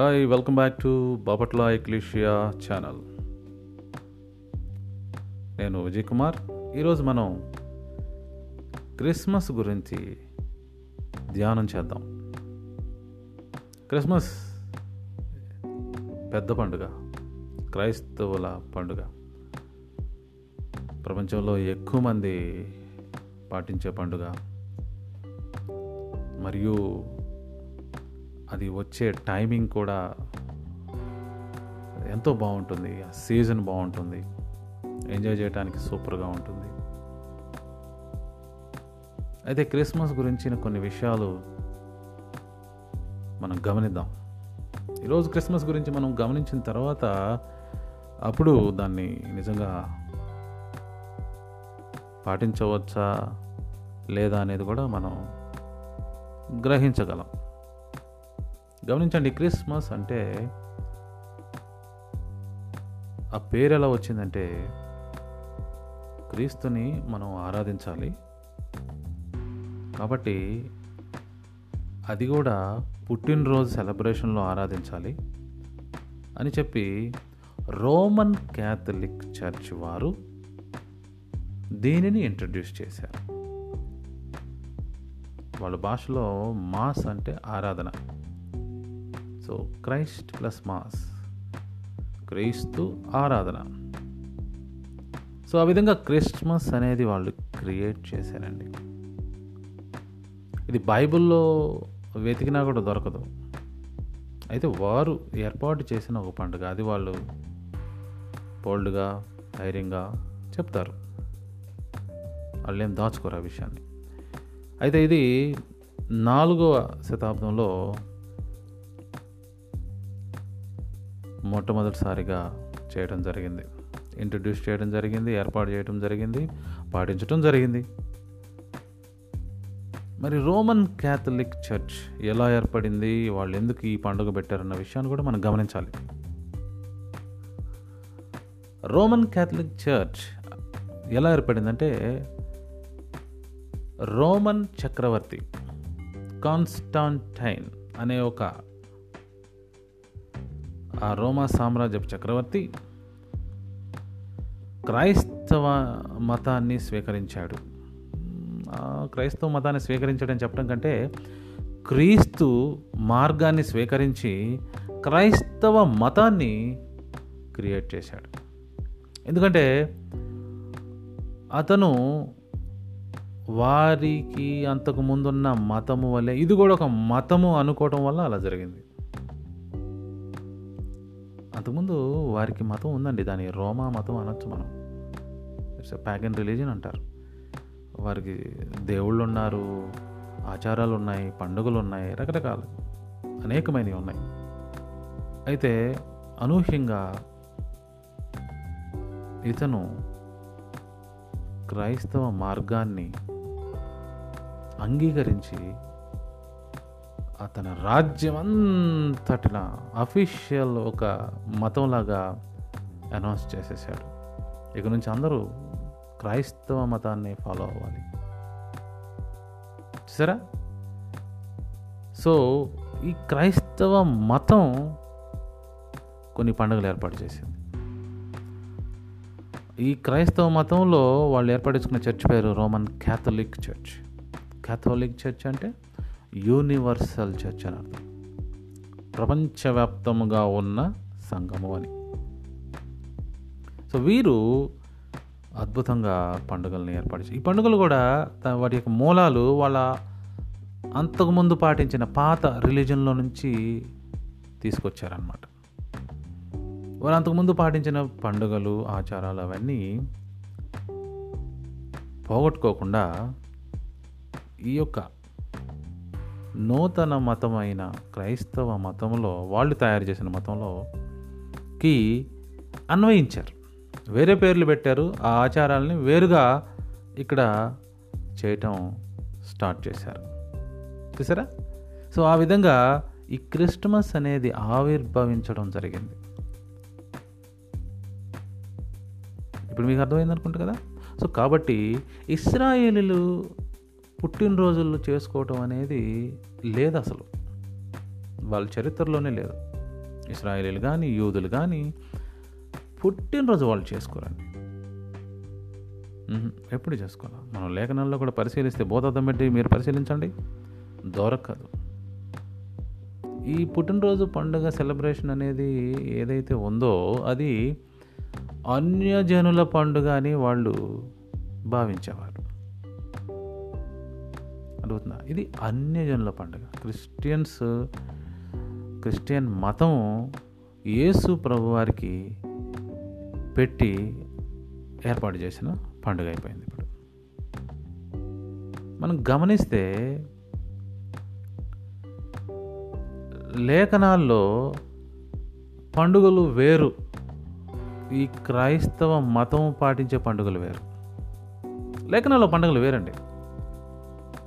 Hi welcome back to Bapatla Ecclesia channel నేను విజయ్ కుమార్ ఈరోజు మనం క్రిస్మస్ గురించి ధ్యానం చేద్దాం. క్రిస్మస్ పెద్ద పండుగ క్రైస్తవుల పండుగ. ప్రపంచంలో ఎక్కువ మంది పాటించే పండుగ. మరియు అది వచ్చే టైమింగ్ కూడా ఎంతో బాగుంటుంది. ఆ సీజన్ బాగుంటుంది. ఎంజాయ్ చేయడానికి సూపర్గా ఉంటుంది. అయితే క్రిస్మస్ గురించిన కొన్ని విషయాలు మనం గమనిద్దాం. ఈరోజు క్రిస్మస్ గురించి మనం గమనించిన తర్వాత అప్పుడు దాన్ని నిజంగా పాటించవచ్చా లేదా అనేది కూడా మనం గ్రహించగలం. గమనించండి క్రిస్మస్ అంటే ఆ పేరు ఎలా వచ్చిందంటే క్రీస్తుని మనం ఆరాధించాలి. కాబట్టి అది కూడా పుట్టినరోజు సెలబ్రేషన్లో ఆరాధించాలి అని చెప్పి రోమన్ క్యాథలిక్ చర్చ్ వారు దీనిని ఇంట్రడ్యూస్ చేశారు. వాళ్ళ భాషలో మాస్ అంటే ఆరాధన. So Christ plus mass. క్రీస్తు ఆరాధన. సో ఆ విధంగా క్రిస్మస్ అనేది వాళ్ళు క్రియేట్ చేశారండి. ఇది బైబిల్లో వెతికినా కూడా దొరకదు. అయితే వారు ఏర్పాటు చేసిన ఒక పండుగ అది వాళ్ళు బోల్డ్గా ధైర్యంగా చెప్తారు. వాళ్ళు ఏం దాచుకోరు ఆ విషయాన్ని. అయితే ఇది నాలుగవ శతాబ్దంలో మొట్టమొదటిసారిగా చేయడం జరిగింది. ఇంట్రడ్యూస్ చేయడం జరిగింది ఏర్పాటు చేయడం జరిగింది పాటించడం జరిగింది. మరి రోమన్ క్యాథలిక్ చర్చ్ ఎలా ఏర్పడింది? వాళ్ళు ఎందుకు ఈ పండుగ పెట్టారన్న విషయాన్ని కూడా మనం గమనించాలి. రోమన్ క్యాథలిక్ చర్చ్ ఎలా ఏర్పడిందంటే రోమన్ చక్రవర్తి కాన్స్టాంటైన్ అనే ఒక ఆ రోమా సామ్రాజ్యపు చక్రవర్తి క్రైస్తవ మతాన్ని స్వీకరించాడు. క్రైస్తవ మతాన్ని స్వీకరించడం చెప్పడం కంటే క్రీస్తు మార్గాన్ని స్వీకరించి క్రైస్తవ మతాన్ని క్రియేట్ చేశాడు. ఎందుకంటే అతను వారికి అంతకు ముందున్న మతము వల్లే ఇది కూడా ఒక మతము అనుకోవటం వల్ల అలా జరిగింది. అంతకుముందు వారికి మతం ఉందండి. దాని రోమా మతం అనొచ్చు మనం. ఇట్స్ ప్యాగన్ రిలీజన్ అంటారు. వారికి దేవుళ్ళు ఉన్నారు ఆచారాలు ఉన్నాయి పండుగలు ఉన్నాయి రకరకాలు అనేకమైనవి ఉన్నాయి. అయితే అనూహ్యంగా ఇతను క్రైస్తవ మార్గాన్ని అంగీకరించి అతని రాజ్యం అంతటిన అఫీషియల్ ఒక మతంలాగా అనౌన్స్ చేసేసాడు ఇక నుంచి అందరూ క్రైస్తవ మతాన్ని ఫాలో అవ్వాలి. సరే సో ఈ క్రైస్తవ మతం కొన్ని పండుగలు ఏర్పాటు చేసింది. ఈ క్రైస్తవ మతంలో వాళ్ళు ఏర్పడించుకున్న చర్చ్ పేరు Roman Catholic church Catholic church అంటే? యూనివర్సల్ చర్చ్ అని అర్థం ప్రపంచవ్యాప్తముగా ఉన్న సంఘము అని. సో వీరు అద్భుతంగా పండుగలను ఏర్పాటు ఈ పండుగలు కూడా వాటి యొక్క మూలాలు వాళ్ళ అంతకుముందు పాటించిన పాత రిలీజన్లో నుంచి తీసుకొచ్చారనమాట వారు అంతకుముందు పాటించిన పండుగలు ఆచారాలు అవన్నీ పోగొట్టుకోకుండా ఈ యొక్క నూతన మతమైన క్రైస్తవ మతంలో వాళ్ళు తయారు చేసిన మతంలోకి అన్వయించారు. వేరే పేర్లు పెట్టారు ఆ ఆచారాలని వేరుగా ఇక్కడ చేయటం స్టార్ట్ చేశారు. చూసారా? సో ఆ విధంగా ఈ క్రిస్టమస్ అనేది ఆవిర్భవించడం జరిగింది. ఇప్పుడు మీకు అర్థమైంది అనుకుంటా కదా? సో కాబట్టి ఇస్రాయేలీలు పుట్టినరోజుల్లో చేసుకోవటం అనేది లేదు అసలు వాళ్ళ చరిత్రలోనే లేదు. ఇస్రాయేలీలు కానీ యూదులు కానీ పుట్టినరోజు వాళ్ళు చేసుకోరండి. ఎప్పుడు చేసుకోవాలి? మనం లేఖనాల్లో కూడా పరిశీలిస్తే బోధార్థం పెట్టి మీరు పరిశీలించండి. దొరకదు. ఈ పుట్టినరోజు పండుగ సెలబ్రేషన్ అనేది ఏదైతే ఉందో అది అన్యజనుల పండుగ అని వాళ్ళు భావించేవారు. అడుగుతున్నా ఇది అన్యజనుల పండుగ. క్రిస్టియన్స్ క్రిస్టియన్ మతం యేసు ప్రభువారికి పెట్టి ఏర్పాటు చేసిన పండుగ అయిపోయింది ఇప్పుడు. మనం గమనిస్తే లేఖనాల్లో పండుగలు వేరు. ఈ క్రైస్తవ మతం పాటించే పండుగలు వేరు. లేఖనాల్లో పండుగలు వేరండి.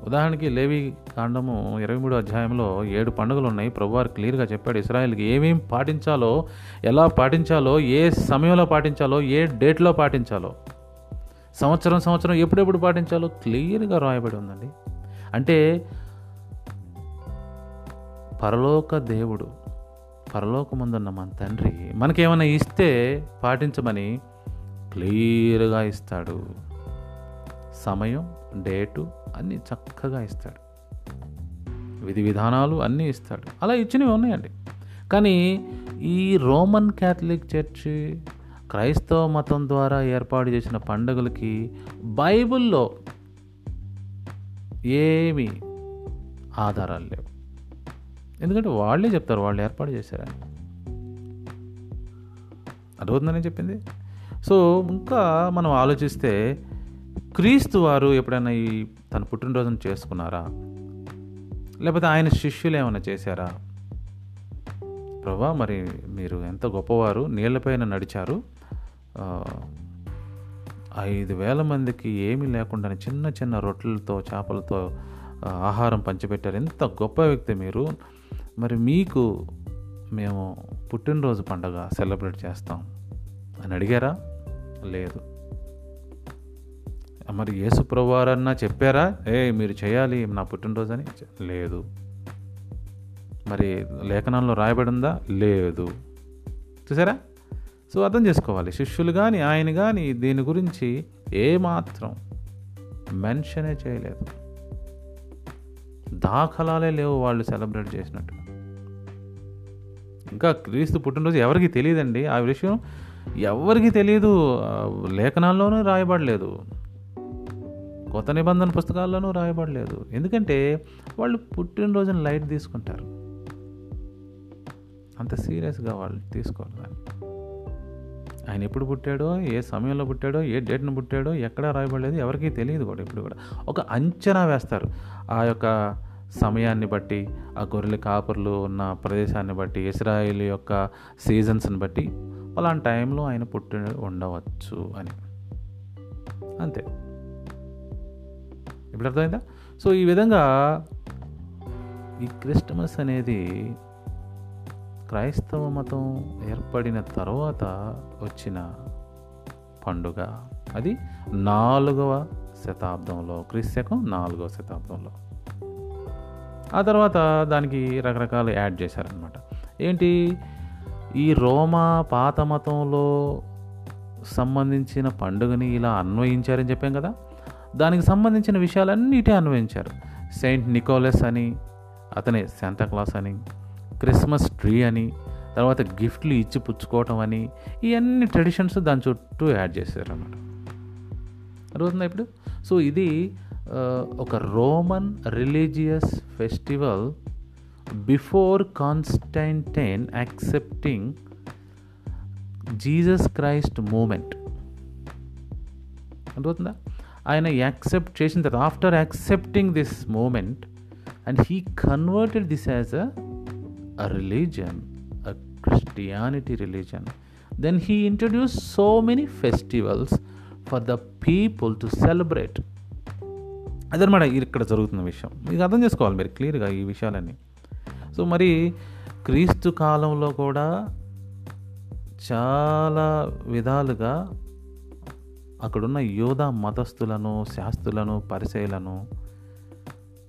ఉదాహరణకి లేవి కాండము ఇరవై మూడు అధ్యాయంలో ఏడు పండుగలు ఉన్నాయి ప్రభువారు క్లియర్గా చెప్పాడు ఇస్రాయల్కి ఏమేం పాటించాలో ఎలా పాటించాలో ఏ సమయంలో పాటించాలో ఏ డేట్లో పాటించాలో సంవత్సరం సంవత్సరం ఎప్పుడెప్పుడు పాటించాలో క్లియర్గా రాయబడి ఉందండి. అంటే పరలోక దేవుడు పరలోకముందున్న మన తండ్రి మనకేమైనా ఇస్తే పాటించమని క్లియర్గా ఇస్తాడు. సమయం డేటు అన్నీ చక్కగా ఇస్తాడు. విధి విధానాలు అన్నీ ఇస్తాడు. అలా ఇచ్చినవి ఉన్నాయండి. కానీ ఈ రోమన్ క్యాథలిక్ చర్చి క్రైస్తవ మతం ద్వారా ఏర్పాటు చేసిన పండుగలకి బైబిల్లో ఏమీ ఆధారాలు లేవు. ఎందుకంటే వాళ్ళే చెప్తారు వాళ్ళు ఏర్పాటు చేశారని. అర్థవుతుందని చెప్పింది? సో ఇంకా మనం ఆలోచిస్తే క్రీస్తు వారు ఎప్పుడైనా ఈ తన పుట్టినరోజును చేసుకున్నారా? లేకపోతే ఆయన శిష్యులు ఏమైనా చేశారా? ప్రభా మరి మీరు ఎంత గొప్పవారు నీళ్ళపైన నడిచారు. ఐదు వేల మందికి ఏమీ లేకుండా చిన్న చిన్న రొట్టెలతో చేపలతో ఆహారం పంచిపెట్టారు. ఎంత గొప్ప వ్యక్తి మీరు. మరి మీకు మేము పుట్టినరోజు పండగ సెలబ్రేట్ చేస్తాం అని అడిగారా? లేదు. మరి యేసు ప్రభువారన్నా చెప్పారా? ఏ మీరు చేయాలి నా పుట్టినరోజు అని లేదు. మరి లేఖనంలో రాయబడి ఉందా లేదు. చూసారా? సో అర్థం చేసుకోవాలి. శిష్యులు కానీ ఆయన కానీ దీని గురించి ఏమాత్రం మెన్షనే చేయలేదు. దాఖలాలే లేవు వాళ్ళు సెలబ్రేట్ చేసినట్టు. ఇంకా క్రీస్తు పుట్టినరోజు ఎవరికి తెలియదండి? ఆ విషయం ఎవరికి తెలియదు లేఖనాల్లోనూ రాయబడలేదు. కొత్త నిబంధన పుస్తకాల్లోనూ రాయబడలేదు. ఎందుకంటే వాళ్ళు పుట్టినరోజున లైట్ తీసుకుంటారు. అంత సీరియస్గా వాళ్ళు తీసుకోరు దాన్ని. ఆయన ఎప్పుడు పుట్టాడో ఏ సమయంలో పుట్టాడో ఏ డేట్ను పుట్టాడో ఎక్కడ రాయబడలేదు ఎవరికీ తెలియదు కూడా ఇప్పుడు కూడా. ఒక అంచనా వేస్తారు. ఆ యొక్క సమయాన్ని బట్టి ఆ గొర్రెల కాపర్లు ఉన్న ప్రదేశాన్ని బట్టి ఇస్రాయిల్ యొక్క సీజన్స్ని బట్టి అలాంటి టైంలో ఆయన పుట్టి ఉండవచ్చు అని. అంతే. ఇప్పుడు అర్థమైందా సో ఈ విధంగా ఈ క్రిస్టమస్ అనేది క్రైస్తవ మతం ఏర్పడిన తర్వాత వచ్చిన పండుగ. అది నాలుగవ శతాబ్దంలో క్రీస్తకం నాలుగవ శతాబ్దంలో. ఆ తర్వాత దానికి రకరకాలు యాడ్ చేశారనమాట ఏంటి? ఈ రోమా పాత మతంలో సంబంధించిన పండుగని ఇలా అన్వయించారని చెప్పాం కదా? దానికి సంబంధించిన విషయాలన్నిటి అన్వయించారు. సెయింట్ నికోలస్ అని అతనే శాంతాక్లాస్ అని క్రిస్మస్ ట్రీ అని తర్వాత గిఫ్ట్లు ఇచ్చి పుచ్చుకోవటం అని ఇవన్నీ ట్రెడిషన్స్ దాని చుట్టూ యాడ్ చేశారు అన్నమాట అర్థమవుతుందా ఇప్పుడు? సో ఇది ఒక Roman religious festival before Constantine accepting Jesus Christ moment. అర్థమవుతుందా? ఆయన యాక్సెప్ట్ చేసిన తర్వాత after accepting this moment and he converted this as a religion a Christianity religion then he introduce so many festivals for the people to celebrate అదనమాట ఇక్కడ జరుగుతున్న విషయం. మీకు అర్థం చేసుకోవాలి మీరు క్లియర్గా ఈ విషయాలన్నీ. సో మరి క్రీస్తు కాలంలో కూడా చాలా విధాలుగా అక్కడున్న యోధ మతస్థులను శాస్త్రులను పరిచయలను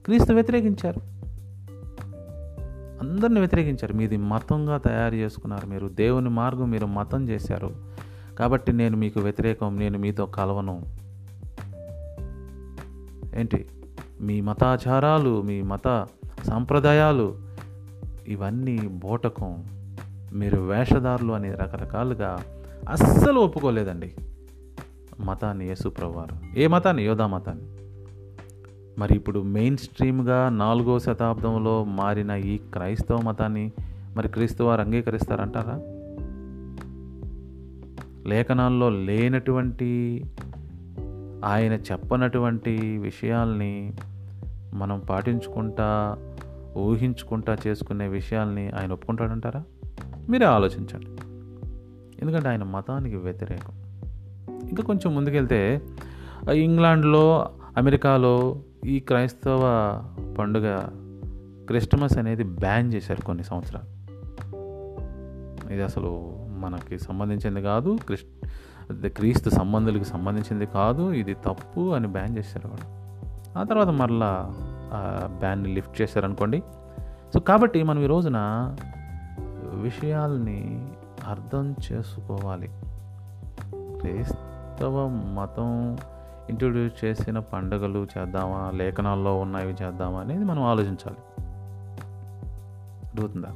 క్రీస్తు వ్యతిరేకించారు. అందరిని వ్యతిరేకించారు. మీది మతంగా తయారు చేసుకున్నారు. మీరు దేవుని మార్గం మీరు మతం చేశారు. కాబట్టి నేను మీకు వ్యతిరేకం నేను మీతో కలవను. ఏంటి? మీ మతాచారాలు మీ మత సాంప్రదాయాలు ఇవన్నీ బోటకం. మీరు వేషధారులు అని రకరకాలుగా అస్సలు ఒప్పుకోలేదండి. మతాన్ని యేసుప్రవారు ఏ మతాన్ని? యోధా మతాన్ని. మరి ఇప్పుడు మెయిన్ స్ట్రీమ్గా నాలుగో శతాబ్దంలో మారిన ఈ క్రైస్తవ మతాన్ని మరి క్రీస్తువారు అంగీకరిస్తారంటారా? లేఖనాల్లో లేనటువంటి ఆయన చెప్పనటువంటి విషయాల్ని మనం పాటించుకుంటా ఊహించుకుంటా చేసుకునే విషయాల్ని ఆయన ఒప్పుకుంటాడంటారా? మీరే ఆలోచించండి. ఎందుకంటే ఆయన మతానికి వ్యతిరేకం. ఇంకా కొంచెం ముందుకెళ్తే ఇంగ్లాండ్లో అమెరికాలో ఈ క్రైస్తవ పండుగ క్రిస్టమస్ అనేది బ్యాన్ చేశారు కొన్ని సంవత్సరాలు. ఇది అసలు మనకి సంబంధించింది కాదు క్రిస్ క్రీస్తు సంబంధులకు సంబంధించింది కాదు ఇది తప్పు అని బ్యాన్ చేశారు వాడు ఆ తర్వాత మరలా బ్యాన్ని లిఫ్ట్ చేశారనుకోండి. సో కాబట్టి మనం ఈ రోజున విషయాల్ని అర్థం చేసుకోవాలి. క్రైస్తవ మతం ఇంట్రొడ్యూస్ చేసిన పండుగలు చేద్దామా లేఖనాల్లో ఉన్నవి చేద్దామా అనేది మనం ఆలోచించాలి. అడుగుతుందా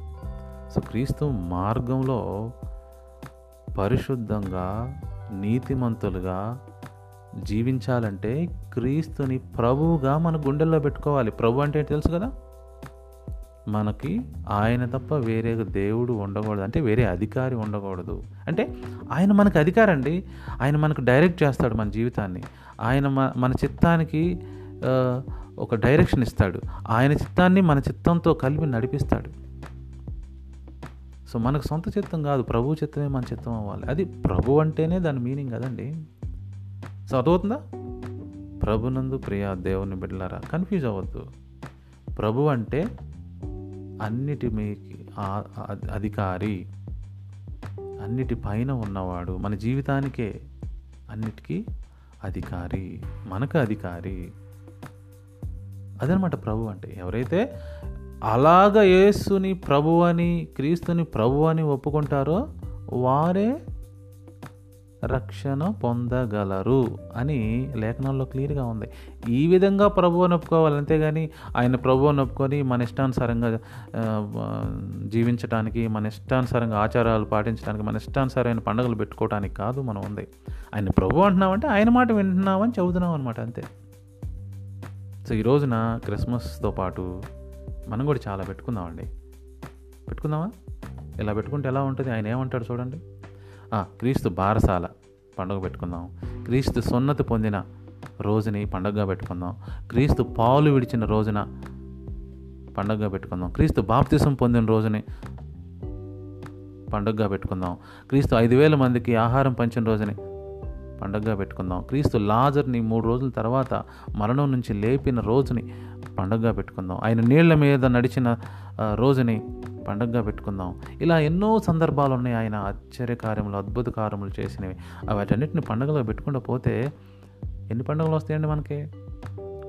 సో క్రీస్తు మార్గంలో పరిశుద్ధంగా నీతిమంతులుగా జీవించాలంటే క్రీస్తుని ప్రభువుగా మన గుండెల్లో పెట్టుకోవాలి. ప్రభు అంటే తెలుసు కదా? మనకి ఆయన తప్ప వేరే దేవుడు ఉండకూడదు. అంటే వేరే అధికారి ఉండకూడదు. అంటే ఆయన మనకు అధికారం అండి ఆయన మనకు డైరెక్ట్ చేస్తాడు మన జీవితాన్ని. ఆయన మన చిత్తానికి ఒక డైరెక్షన్ ఇస్తాడు. ఆయన చిత్తాన్ని మన చిత్తంతో కలిపి నడిపిస్తాడు. సో మనకు సొంత చిత్తం కాదు. ప్రభు చిత్తమే మన చిత్తం అవ్వాలి. అది ప్రభు అంటేనే దాని మీనింగ్ కదండి. సో అదవుతుందా ప్రభునందు ప్రియా దేవుని బిడ్డలారా కన్ఫ్యూజ్ అవ్వద్దు. ప్రభు అంటే అన్నిటి అధికారి అన్నిటి పైన ఉన్నవాడు మన జీవితానికే అన్నిటికీ అధికారి మనకు అధికారి. అదనమాట ప్రభు అంటే ఎవరైతే అలాగ యేసుని ప్రభు అని క్రీస్తుని ప్రభు అని ఒప్పుకుంటారో వారే రక్షణ పొందగలరు అని లేఖనంలో క్లియర్గా ఉంది. ఈ విధంగా ప్రభువు నొప్పుకోవాలి అంతేగాని ఆయన ప్రభువు నొప్పుకొని మన ఇష్టానుసారంగా జీవించడానికి మన ఇష్టానుసారంగా ఆచారాలు పాటించడానికి మన ఇష్టానుసారమైన పండుగలు పెట్టుకోవడానికి కాదు మనం ఉంది. ఆయన ప్రభు అంటున్నామంటే ఆయన మాట వింటున్నామని చెబుతున్నాం అనమాట అంతే. సో ఈ రోజున క్రిస్మస్తో పాటు మనం కూడా చాలా పెట్టుకుందామండి. పెట్టుకుందామా? ఇలా పెట్టుకుంటే ఎలా ఉంటుంది? ఆయన ఏమంటాడు చూడండి. క్రీస్తు బారసాల పండుగ పెట్టుకుందాం. క్రీస్తు సున్నతి పొందిన రోజుని పండుగగా పెట్టుకుందాం. క్రీస్తు పాలు విడిచిన రోజున పండుగగా పెట్టుకుందాం. క్రీస్తు బాప్తిసం పొందిన రోజుని పండుగగా పెట్టుకుందాం. క్రీస్తు ఐదు వేల మందికి ఆహారం పంచిన రోజుని పండుగగా పెట్టుకుందాం. క్రీస్తు లాజర్ని మూడు రోజుల తర్వాత మరణం నుంచి లేపిన రోజుని పండుగగా పెట్టుకుందాం. ఆయన నీళ్ళ మీద నడిచిన రోజుని పండగగా పెట్టుకుందాం. ఇలా ఎన్నో సందర్భాలు ఉన్నాయి. ఆయన ఆశ్చర్య కార్యములు అద్భుత కార్యములు చేసినవి. వాటన్నిటిని పండుగలో పెట్టుకుంటూ పోతే ఎన్ని పండుగలు వస్తాయండి మనకి?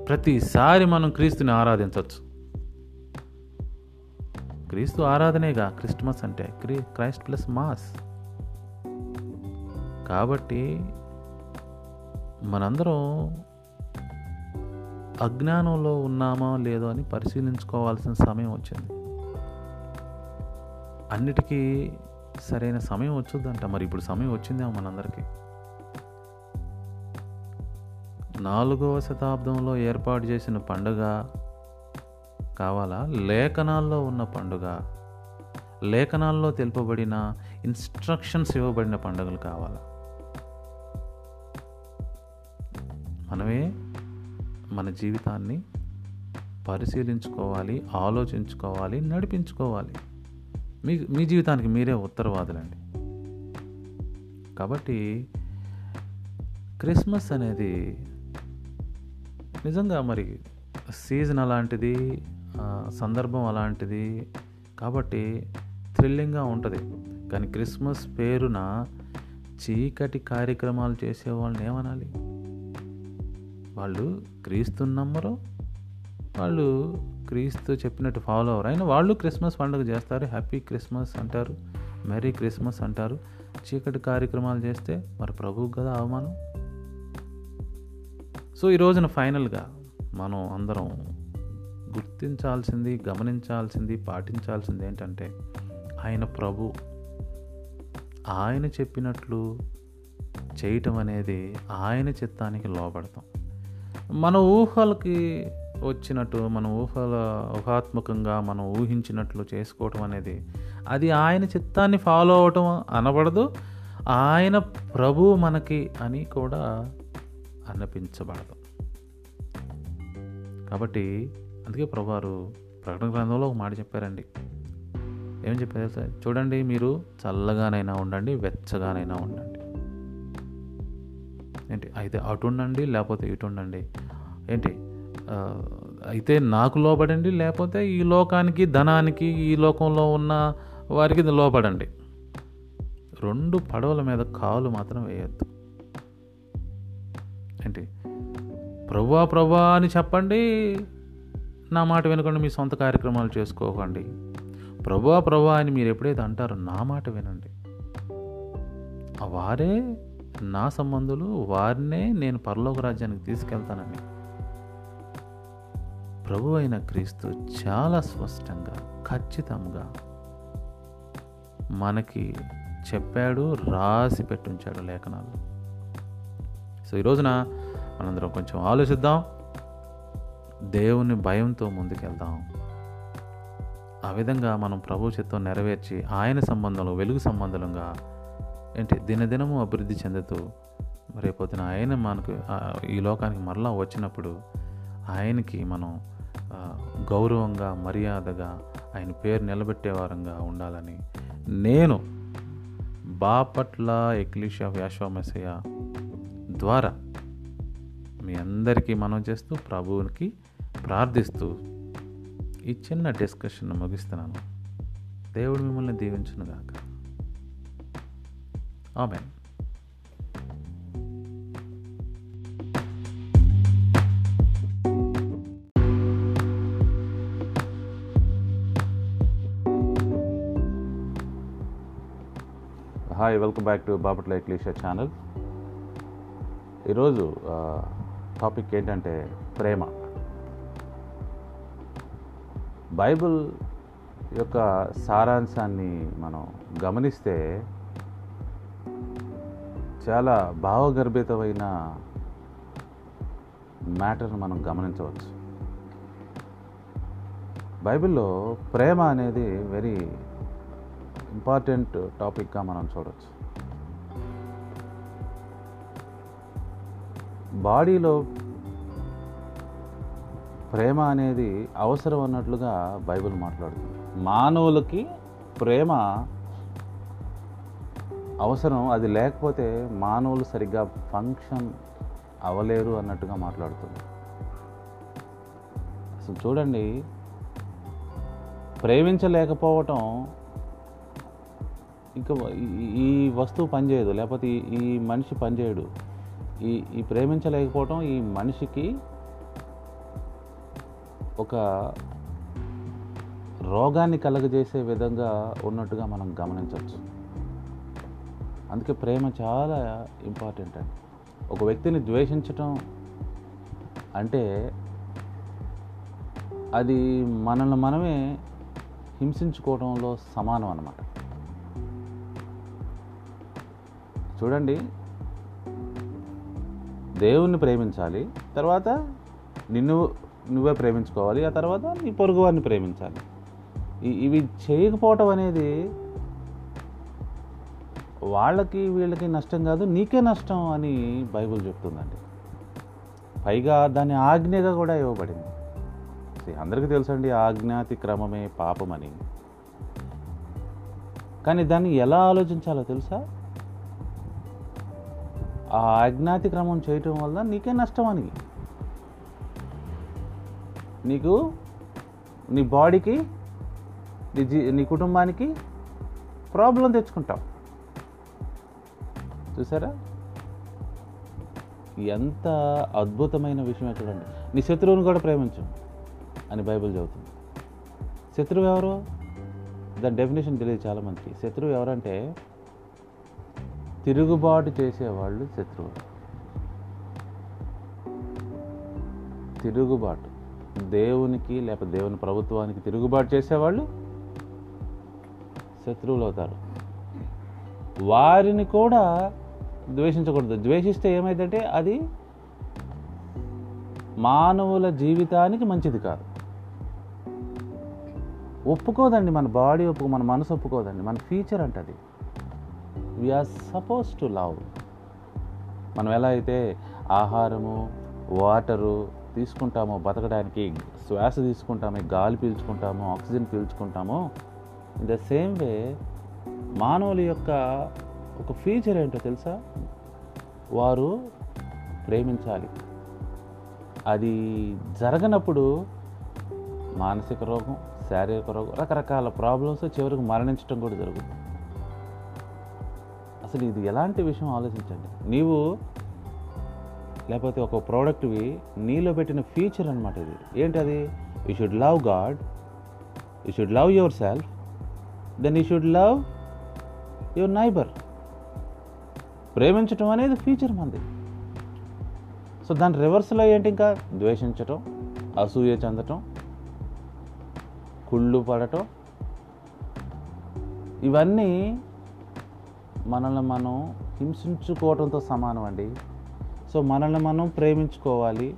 ప్రతిసారి మనం క్రీస్తుని ఆరాధించవచ్చు. క్రీస్తు ఆరాధనేగా క్రిస్మస్ అంటే క్రీ క్రైస్ట్ ప్లస్ మాస్. కాబట్టి మనందరం అజ్ఞానంలో ఉన్నామా లేదో అని పరిశీలించుకోవాల్సిన సమయం వచ్చింది. అన్నిటికీ సరైన సమయం వచ్చుద్దంట. మరి ఇప్పుడు సమయం వచ్చిందేమో మనందరికీ. నాలుగవ శతాబ్దంలో ఏర్పాటు చేసిన పండుగ కావాలా? లేఖనాల్లో ఉన్న పండుగ. లేఖనాల్లో తెలుపబడిన ఇన్స్ట్రక్షన్స్ ఇవ్వబడిన పండుగలు కావాలా? మనమే మన జీవితాన్ని పరిశీలించుకోవాలి ఆలోచించుకోవాలి నడిపించుకోవాలి. మీ మీ జీవితానికి మీరే ఉత్తరవాదులండి. కాబట్టి క్రిస్మస్ అనేది నిజంగా మరి సీజన్ అలాంటిది సందర్భం అలాంటిది కాబట్టి థ్రిల్లింగ్గా ఉంటుంది. కానీ క్రిస్మస్ పేరున చీకటి కార్యక్రమాలు చేసే వాళ్ళని ఏమనాలి? వాళ్ళు క్రీస్తు నమ్మరు వాళ్ళు క్రీస్తు చెప్పినట్టు ఫాలో అవరు అయినా వాళ్ళు క్రిస్మస్ పండుగ చేస్తారు. హ్యాపీ క్రిస్మస్ అంటారు మెరీ క్రిస్మస్ అంటారు. చీకటి కార్యక్రమాలు చేస్తే మరి ప్రభువుకి కదా అవమానం. సో ఈ రోజున ఫైనల్గా మనం అందరం గుర్తించాల్సింది గమనించాల్సింది పాటించాల్సింది ఏంటంటే ఆయన ప్రభు ఆయన చెప్పినట్లు చేయటం అనేది ఆయన చిత్తానికి లోపడతాం మన ఊహలకి వచ్చినట్టు మన ఊహల ఊహాత్మకంగా మనం ఊహించినట్లు చేసుకోవటం అనేది అది ఆయన చిత్తాన్ని ఫాలో అవటం అనబడదు. ఆయన ప్రభు మనకి అని కూడా అనిపించబడదు. కాబట్టి అందుకే ప్రభువారు ప్రకటన గ్రంథంలో ఒక మాట చెప్పారండి. ఏం చెప్పారు సార్ చూడండి మీరు చల్లగానైనా ఉండండి వెచ్చగానైనా ఉండండి. ఏంటి? అయితే అటు ఉండండి లేకపోతే ఇటు ఉండండి. ఏంటి? అయితే నాకు లోబడండి లేకపోతే ఈ లోకానికి ధనానికి ఈ లోకంలో ఉన్న వారికి లోబడండి. రెండు పడవల మీద కాలు మాత్రం వేయద్దు. ఏంటి? ప్రభువా ప్రభువా అని చెప్పండి. నా మాట వినకుండా మీ సొంత కార్యక్రమాలు చేసుకోకండి. ప్రభువా ప్రభా అని మీరు ఎప్పుడైతే అంటారో నా మాట వినండి. ఆ వారే నా సంబంధులు వారినే నేను పరలోక రాజ్యానికి తీసుకెళ్తానని. ప్రభు అయిన క్రీస్తు చాలా స్పష్టంగా ఖచ్చితంగా మనకి చెప్పాడు రాసి పెట్టుంచాడు లేఖనాలు. సో ఈ రోజున మనందరం కొంచెం ఆలోచిద్దాం. దేవుని భయంతో ముందుకెళ్దాం. ఆ విధంగా మనం ప్రభు చిత్తం నెరవేర్చి ఆయన సంబంధంలో వెలుగు సంబంధంగా ఏంటి? దినదినము అభివృద్ధి చెందుతూ రేపొద్దున ఆయన మనకు ఈ లోకానికి మరలా వచ్చినప్పుడు ఆయనకి మనం గౌరవంగా మర్యాదగా ఆయన పేరు నిలబెట్టే వారంగా ఉండాలని నేను బాపట్ల ఎక్లీషా వ్యాశ్వమసయ ద్వారా మీ అందరికీ మనం చేస్తూ ప్రభువునికి ప్రార్థిస్తూ ఈ చిన్న డిస్కషన్ ముగిస్తున్నాను. దేవుడు మిమ్మల్ని దీవించునుగాక. Amen. Hi welcome back to Bapatla Ecclesia channel ఈరోజు టాపిక్ ఏంటంటే ప్రేమ బైబిల్ యొక్క సారాంశాన్ని మనం గమనిస్తే చాలా భావగర్భితమైన మ్యాటర్ను మనం గమనించవచ్చు. బైబిల్లో ప్రేమ అనేది వెరీ ఇంపార్టెంట్ టాపిక్గా మనం చూడవచ్చు బాడీలో ప్రేమ అనేది అవసరం అన్నట్లుగా బైబిల్ మాట్లాడుతుంది. మానవులకి ప్రేమ అవసరం. అది లేకపోతే మానవులు సరిగ్గా ఫంక్షన్ అవ్వలేరు అన్నట్టుగా మాట్లాడుతుంది. అసలు చూడండి ప్రేమించలేకపోవటం ఇంకా ఈ- వస్తువు పనిచేయదు. లేకపోతే ఈ- ఈ మనిషి పనిచేయడు. ఈ ఈ ప్రేమించలేకపోవటం ఈ మనిషికి ఒక రోగాన్ని కలగజేసే విధంగా ఉన్నట్టుగా మనం గమనించవచ్చు. అందుకే ప్రేమ చాలా ఇంపార్టెంట్ అండి. ఒక వ్యక్తిని ద్వేషించటం అంటే అది మనల్ని మనమే హింసించుకోవడంలో సమానం అన్నమాట. చూడండి దేవుణ్ణి ప్రేమించాలి తర్వాత నిన్ను నువ్వే ప్రేమించుకోవాలి ఆ తర్వాత నీ పొరుగు వారిని ప్రేమించాలి. ఇవి చేయకపోవటం అనేది వాళ్ళకి వీళ్ళకి నష్టం కాదు నీకే నష్టం అని బైబిల్ చెప్తుందండి. పైగా దాని ఆజ్ఞగా కూడా ఇవ్వబడింది. అందరికీ తెలుసండి ఆజ్ఞాతి క్రమమే పాపమని. కానీ దాన్ని ఎలా ఆలోచించాలో తెలుసా? ఆ అజ్ఞాతి క్రమం చేయటం వల్ల నీకే నష్టం అని. నీకు నీ బాడీకి నీ జీ నీ కుటుంబానికి ప్రాబ్లం తెచ్చుకుంటావు. చూసారా? ఎంత అద్భుతమైన విషయం చూడండి. నీ శత్రువుని కూడా ప్రేమించు అని బైబిల్ చదువుతుంది శత్రువు ఎవరు? దాని డెఫినేషన్ తెలియదు చాలామందికి. శత్రువు ఎవరంటే తిరుగుబాటు చేసేవాళ్ళు శత్రువు తిరుగుబాటు. దేవునికి లేకపోతే దేవుని ప్రభుత్వానికి తిరుగుబాటు చేసేవాళ్ళు శత్రువులు అవుతారు. వారిని కూడా ద్వేషించకూడదు. ద్వేషిస్తే ఏమైందంటే అది మానవుల జీవితానికి మంచిది కాదు. ఒప్పుకోదండి మన బాడీ ఒప్పుకో మన మనసు ఒప్పుకోదండి. మన ఫ్యూచర్ అంటది వీఆర్ సపోజ్ టు లవ్ మనం ఎలా అయితే ఆహారము వాటరు తీసుకుంటామో బతకడానికి శ్వాస తీసుకుంటాము గాలి పీల్చుకుంటాము ఆక్సిజన్ పీల్చుకుంటామో ఇన్ ద సేమ్ వే మానవుల యొక్క ఒక ఫీచర్ ఏంటో తెలుసా? వారు ప్రేమించాలి. అది జరగనప్పుడు మానసిక రోగం శారీరక రోగం రకరకాల ప్రాబ్లమ్స్ చివరికి మరణించడం కూడా జరుగుతుంది. అసలు ఇది ఎలాంటి విషయం ఆలోచించండి. నీవు లేకపోతే ఒక ప్రోడక్ట్వి నీలో పెట్టిన ఫీచర్ అనమాట ఇది. ఏంటి అది? You should love God you should love yourself then you should love your neighbour ప్రేమించటం అనేది ఫీచర్ మంది. సో దాని రివర్స్లో ఏంటి ఇంకా? ద్వేషించటం అసూయ చెందటం కుళ్ళు పడటం. ఇవన్నీ మనల్ని మనం హింసించుకోవడంతో సమానం అండి. సో మనల్ని మనం ప్రేమించుకోవాలి.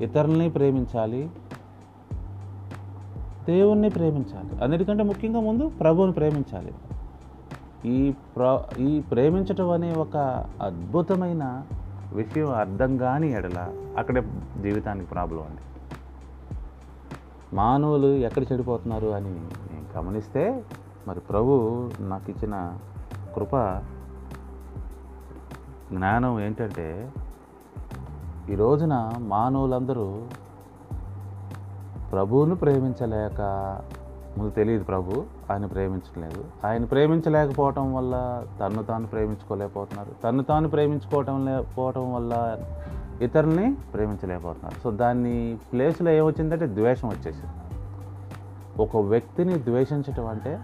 ఇతరుల్ని ప్రేమించాలి. దేవుణ్ణి ప్రేమించాలి. అన్నిటికంటే ముఖ్యంగా ముందు ప్రభువుని ప్రేమించాలి. ఈ ప్ర ఈ ప్రేమించటం అనే ఒక అద్భుతమైన విషయం అర్థం కాని ఎడల అక్కడే జీవితానికి ప్రాబ్లం అండి. మానవులు ఎక్కడ చెడిపోతున్నారు అని నేను గమనిస్తే మరి ప్రభు నాకు ఇచ్చిన కృప జ్ఞానం ఏంటంటే ఈ రోజున మానవులందరూ ప్రభువును ప్రేమించలేక ముందు తెలియదు ప్రభు ఆయన ప్రేమించలేదు ఆయన ప్రేమించలేకపోవటం వల్ల తన్ను తాను ప్రేమించుకోలేకపోతున్నారు. తన్ను తాను ప్రేమించుకోవటం లేకపోవటం వల్ల ఇతరుల్ని ప్రేమించలేకపోతున్నారు. సో దాన్ని ప్లేస్లో ఏమొచ్చిందంటే ద్వేషం వచ్చేసింది. ఒక వ్యక్తిని ద్వేషించటం అంటే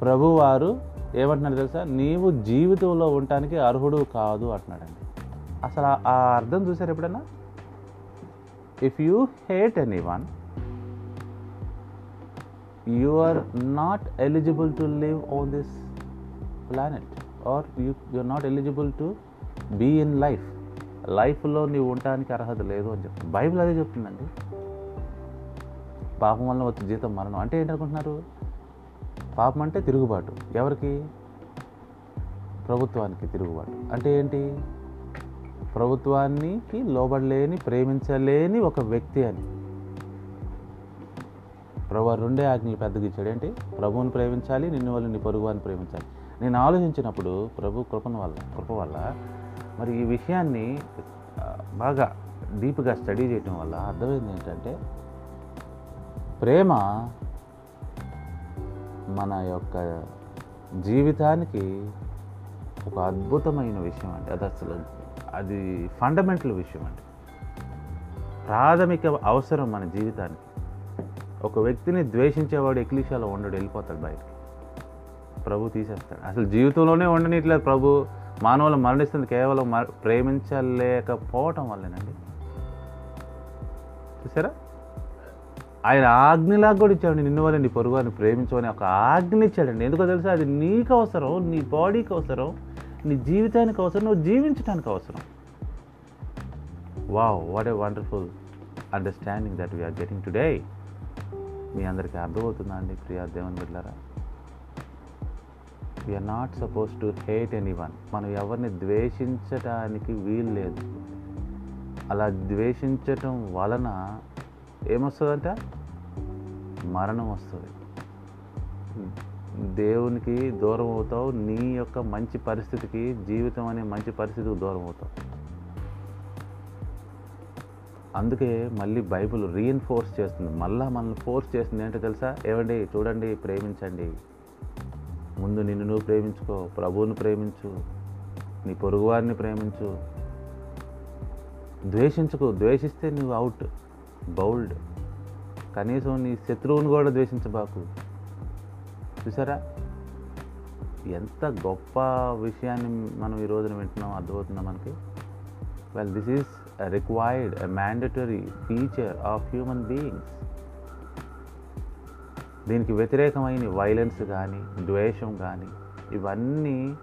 ప్రభువారు ఏమంటున్నారు తెలుసా? నీవు జీవితంలో ఉండటానికి అర్హుడు కాదు అంటున్నాడండి. అసలు ఆ- అర్థం చూసారు ఎప్పుడైనా if you hate anyone you are not eligible to live on this planet or you you're not eligible to be in life. లైఫ్లో నీవు ఉండటానికి అర్హత లేదు అని చెప్తుంది బైబిల్ అదే చెప్తుందండి. పాపం వల్ల వచ్చే జీతం మరణం. అంటే ఏంటనుకుంటున్నారు? పాపం అంటే తిరుగుబాటు. ఎవరికి? ప్రభుత్వానికి తిరుగుబాటు. అంటే ఏంటి? ప్రభుత్వానికి లోబడలేని ప్రేమించలేని ఒక వ్యక్తి అని. ప్రభు రెండే ఆజ్ఞలు పెద్దగా ఇచ్చాడు. ఏంటి? ప్రభువుని ప్రేమించాలి నిన్ను వాళ్ళు నీ పొరుగువాన్ని ప్రేమించాలి. నేను ఆలోచించినప్పుడు ప్రభు కృపను వల్ల కృప వల్ల మరి ఈ విషయాన్ని బాగా డీప్గా స్టడీ చేయటం వల్ల అర్థమైంది ఏంటంటే ప్రేమ మన యొక్క జీవితానికి ఒక అద్భుతమైన విషయం అండి. అది అసలు అది ఫండమెంటల్ విషయం అండి. ప్రాథమిక అవసరం మన జీవితానికి. ఒక వ్యక్తిని ద్వేషించేవాడు ఎక్లీషాలో ఉండడు వెళ్ళిపోతాడు బయటికి. ప్రభు తీసేస్తాడు. అసలు జీవితంలోనే ఉండనిట్లేదు ప్రభు. మానవులు మరణిస్తుంది కేవలం మ- ప్రేమించలేకపోవటం వల్లేనండి. చూసారా? ఆయన ఆజ్ఞలాగా కూడా ఇచ్చాడండి నిన్ను వల్ల నీ పొరుగు అని ప్రేమించమని ఒక ఆజ్ఞ ఇచ్చాడండి. ఎందుకో తెలుసా? అది నీకు అవసరం నీ బాడీకి అవసరం నీ జీవితానికి అవసరం నువ్వు జీవించడానికి అవసరం. Wow what a wonderful understanding that we're getting today. మీ అందరికీ అర్థమవుతుందా అండి ప్రియా దేవుని బిడ్డారా we're not suppose to hate anyone మనం ఎవరిని ద్వేషించటానికి వీలు లేదు. అలా ద్వేషించటం వలన ఏమొస్తుందంట? మరణం వస్తుంది. దేవునికి దూరం అవుతావు నీ యొక్క మంచి పరిస్థితికి జీవితం అనే మంచి పరిస్థితికి దూరం అవుతావు. అందుకే మళ్ళీ బైబిల్ రీఎన్ఫోర్స్ చేస్తుంది. మళ్ళా మనల్ని ఫోర్స్ చేస్తుంది ఏంటో తెలుసా? ఏమండి? చూడండి ప్రేమించండి. ముందు నిన్ను నువ్వు ప్రేమించుకో ప్రభువుని ప్రేమించు నీ పొరుగువారిని ప్రేమించు. ద్వేషించుకో ద్వేషిస్తే నువ్వు అవుట్ బౌల్డ్ కనీసం నీ శత్రువుని కూడా ద్వేషించబాకు. చూసారా? ఎంత గొప్ప విషయాన్ని మనం ఈ రోజున వింటున్నాం అర్థమవుతుందా మనకి? Well this is required a mandatory feature of human beings దీనికి వ్యతిరేకమైన వైలెన్స్ కానీ ద్వేషం కానీ ఇవన్నీ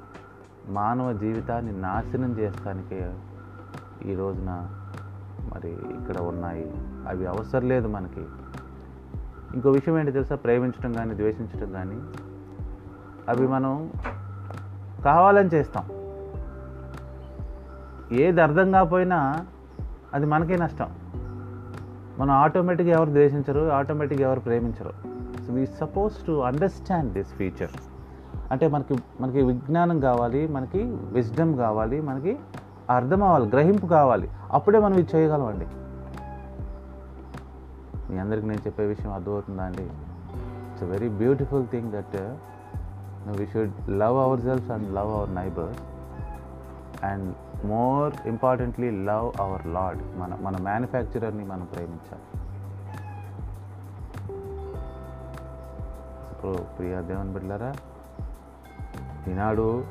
మానవ జీవితాన్ని నాశనం చేస్తానికే ఈ రోజున మరి ఇక్కడ ఉన్నాయి. అవి అవసరం లేదు మనకి. ఇంకో విషయం ఏంటి తెలుసా? ప్రేమించడం కానీ ద్వేషించడం కానీ అవి మనం కావాలని చేస్తాం. ఏది అర్థం కాకపోయినా అది మనకే నష్టం. మనం ఆటోమేటిక్గా ఎవరు ద్వేషించరు ఆటోమేటిక్గా ఎవరు ప్రేమించరు. So we suppose to understand this feature అంటే మనకి మనకి విజ్ఞానం కావాలి మనకి విజ్డమ్ కావాలి మనకి అర్థం అవ్వాలి గ్రహింపు కావాలి. అప్పుడే మనం ఇది చేయగలమండి. మీ అందరికి నేను చెప్పే విషయం అర్థమవుతుందా అండి? It's a very beautiful thing that we should love ourself and love our neighbours and more importantly love our Lord మన మన మ్యానుఫ్యాక్చరర్ని మనం ప్రేమించాలి. ఇప్పుడు ప్రియా దేవన్ బిడ్డారా ఈనాడు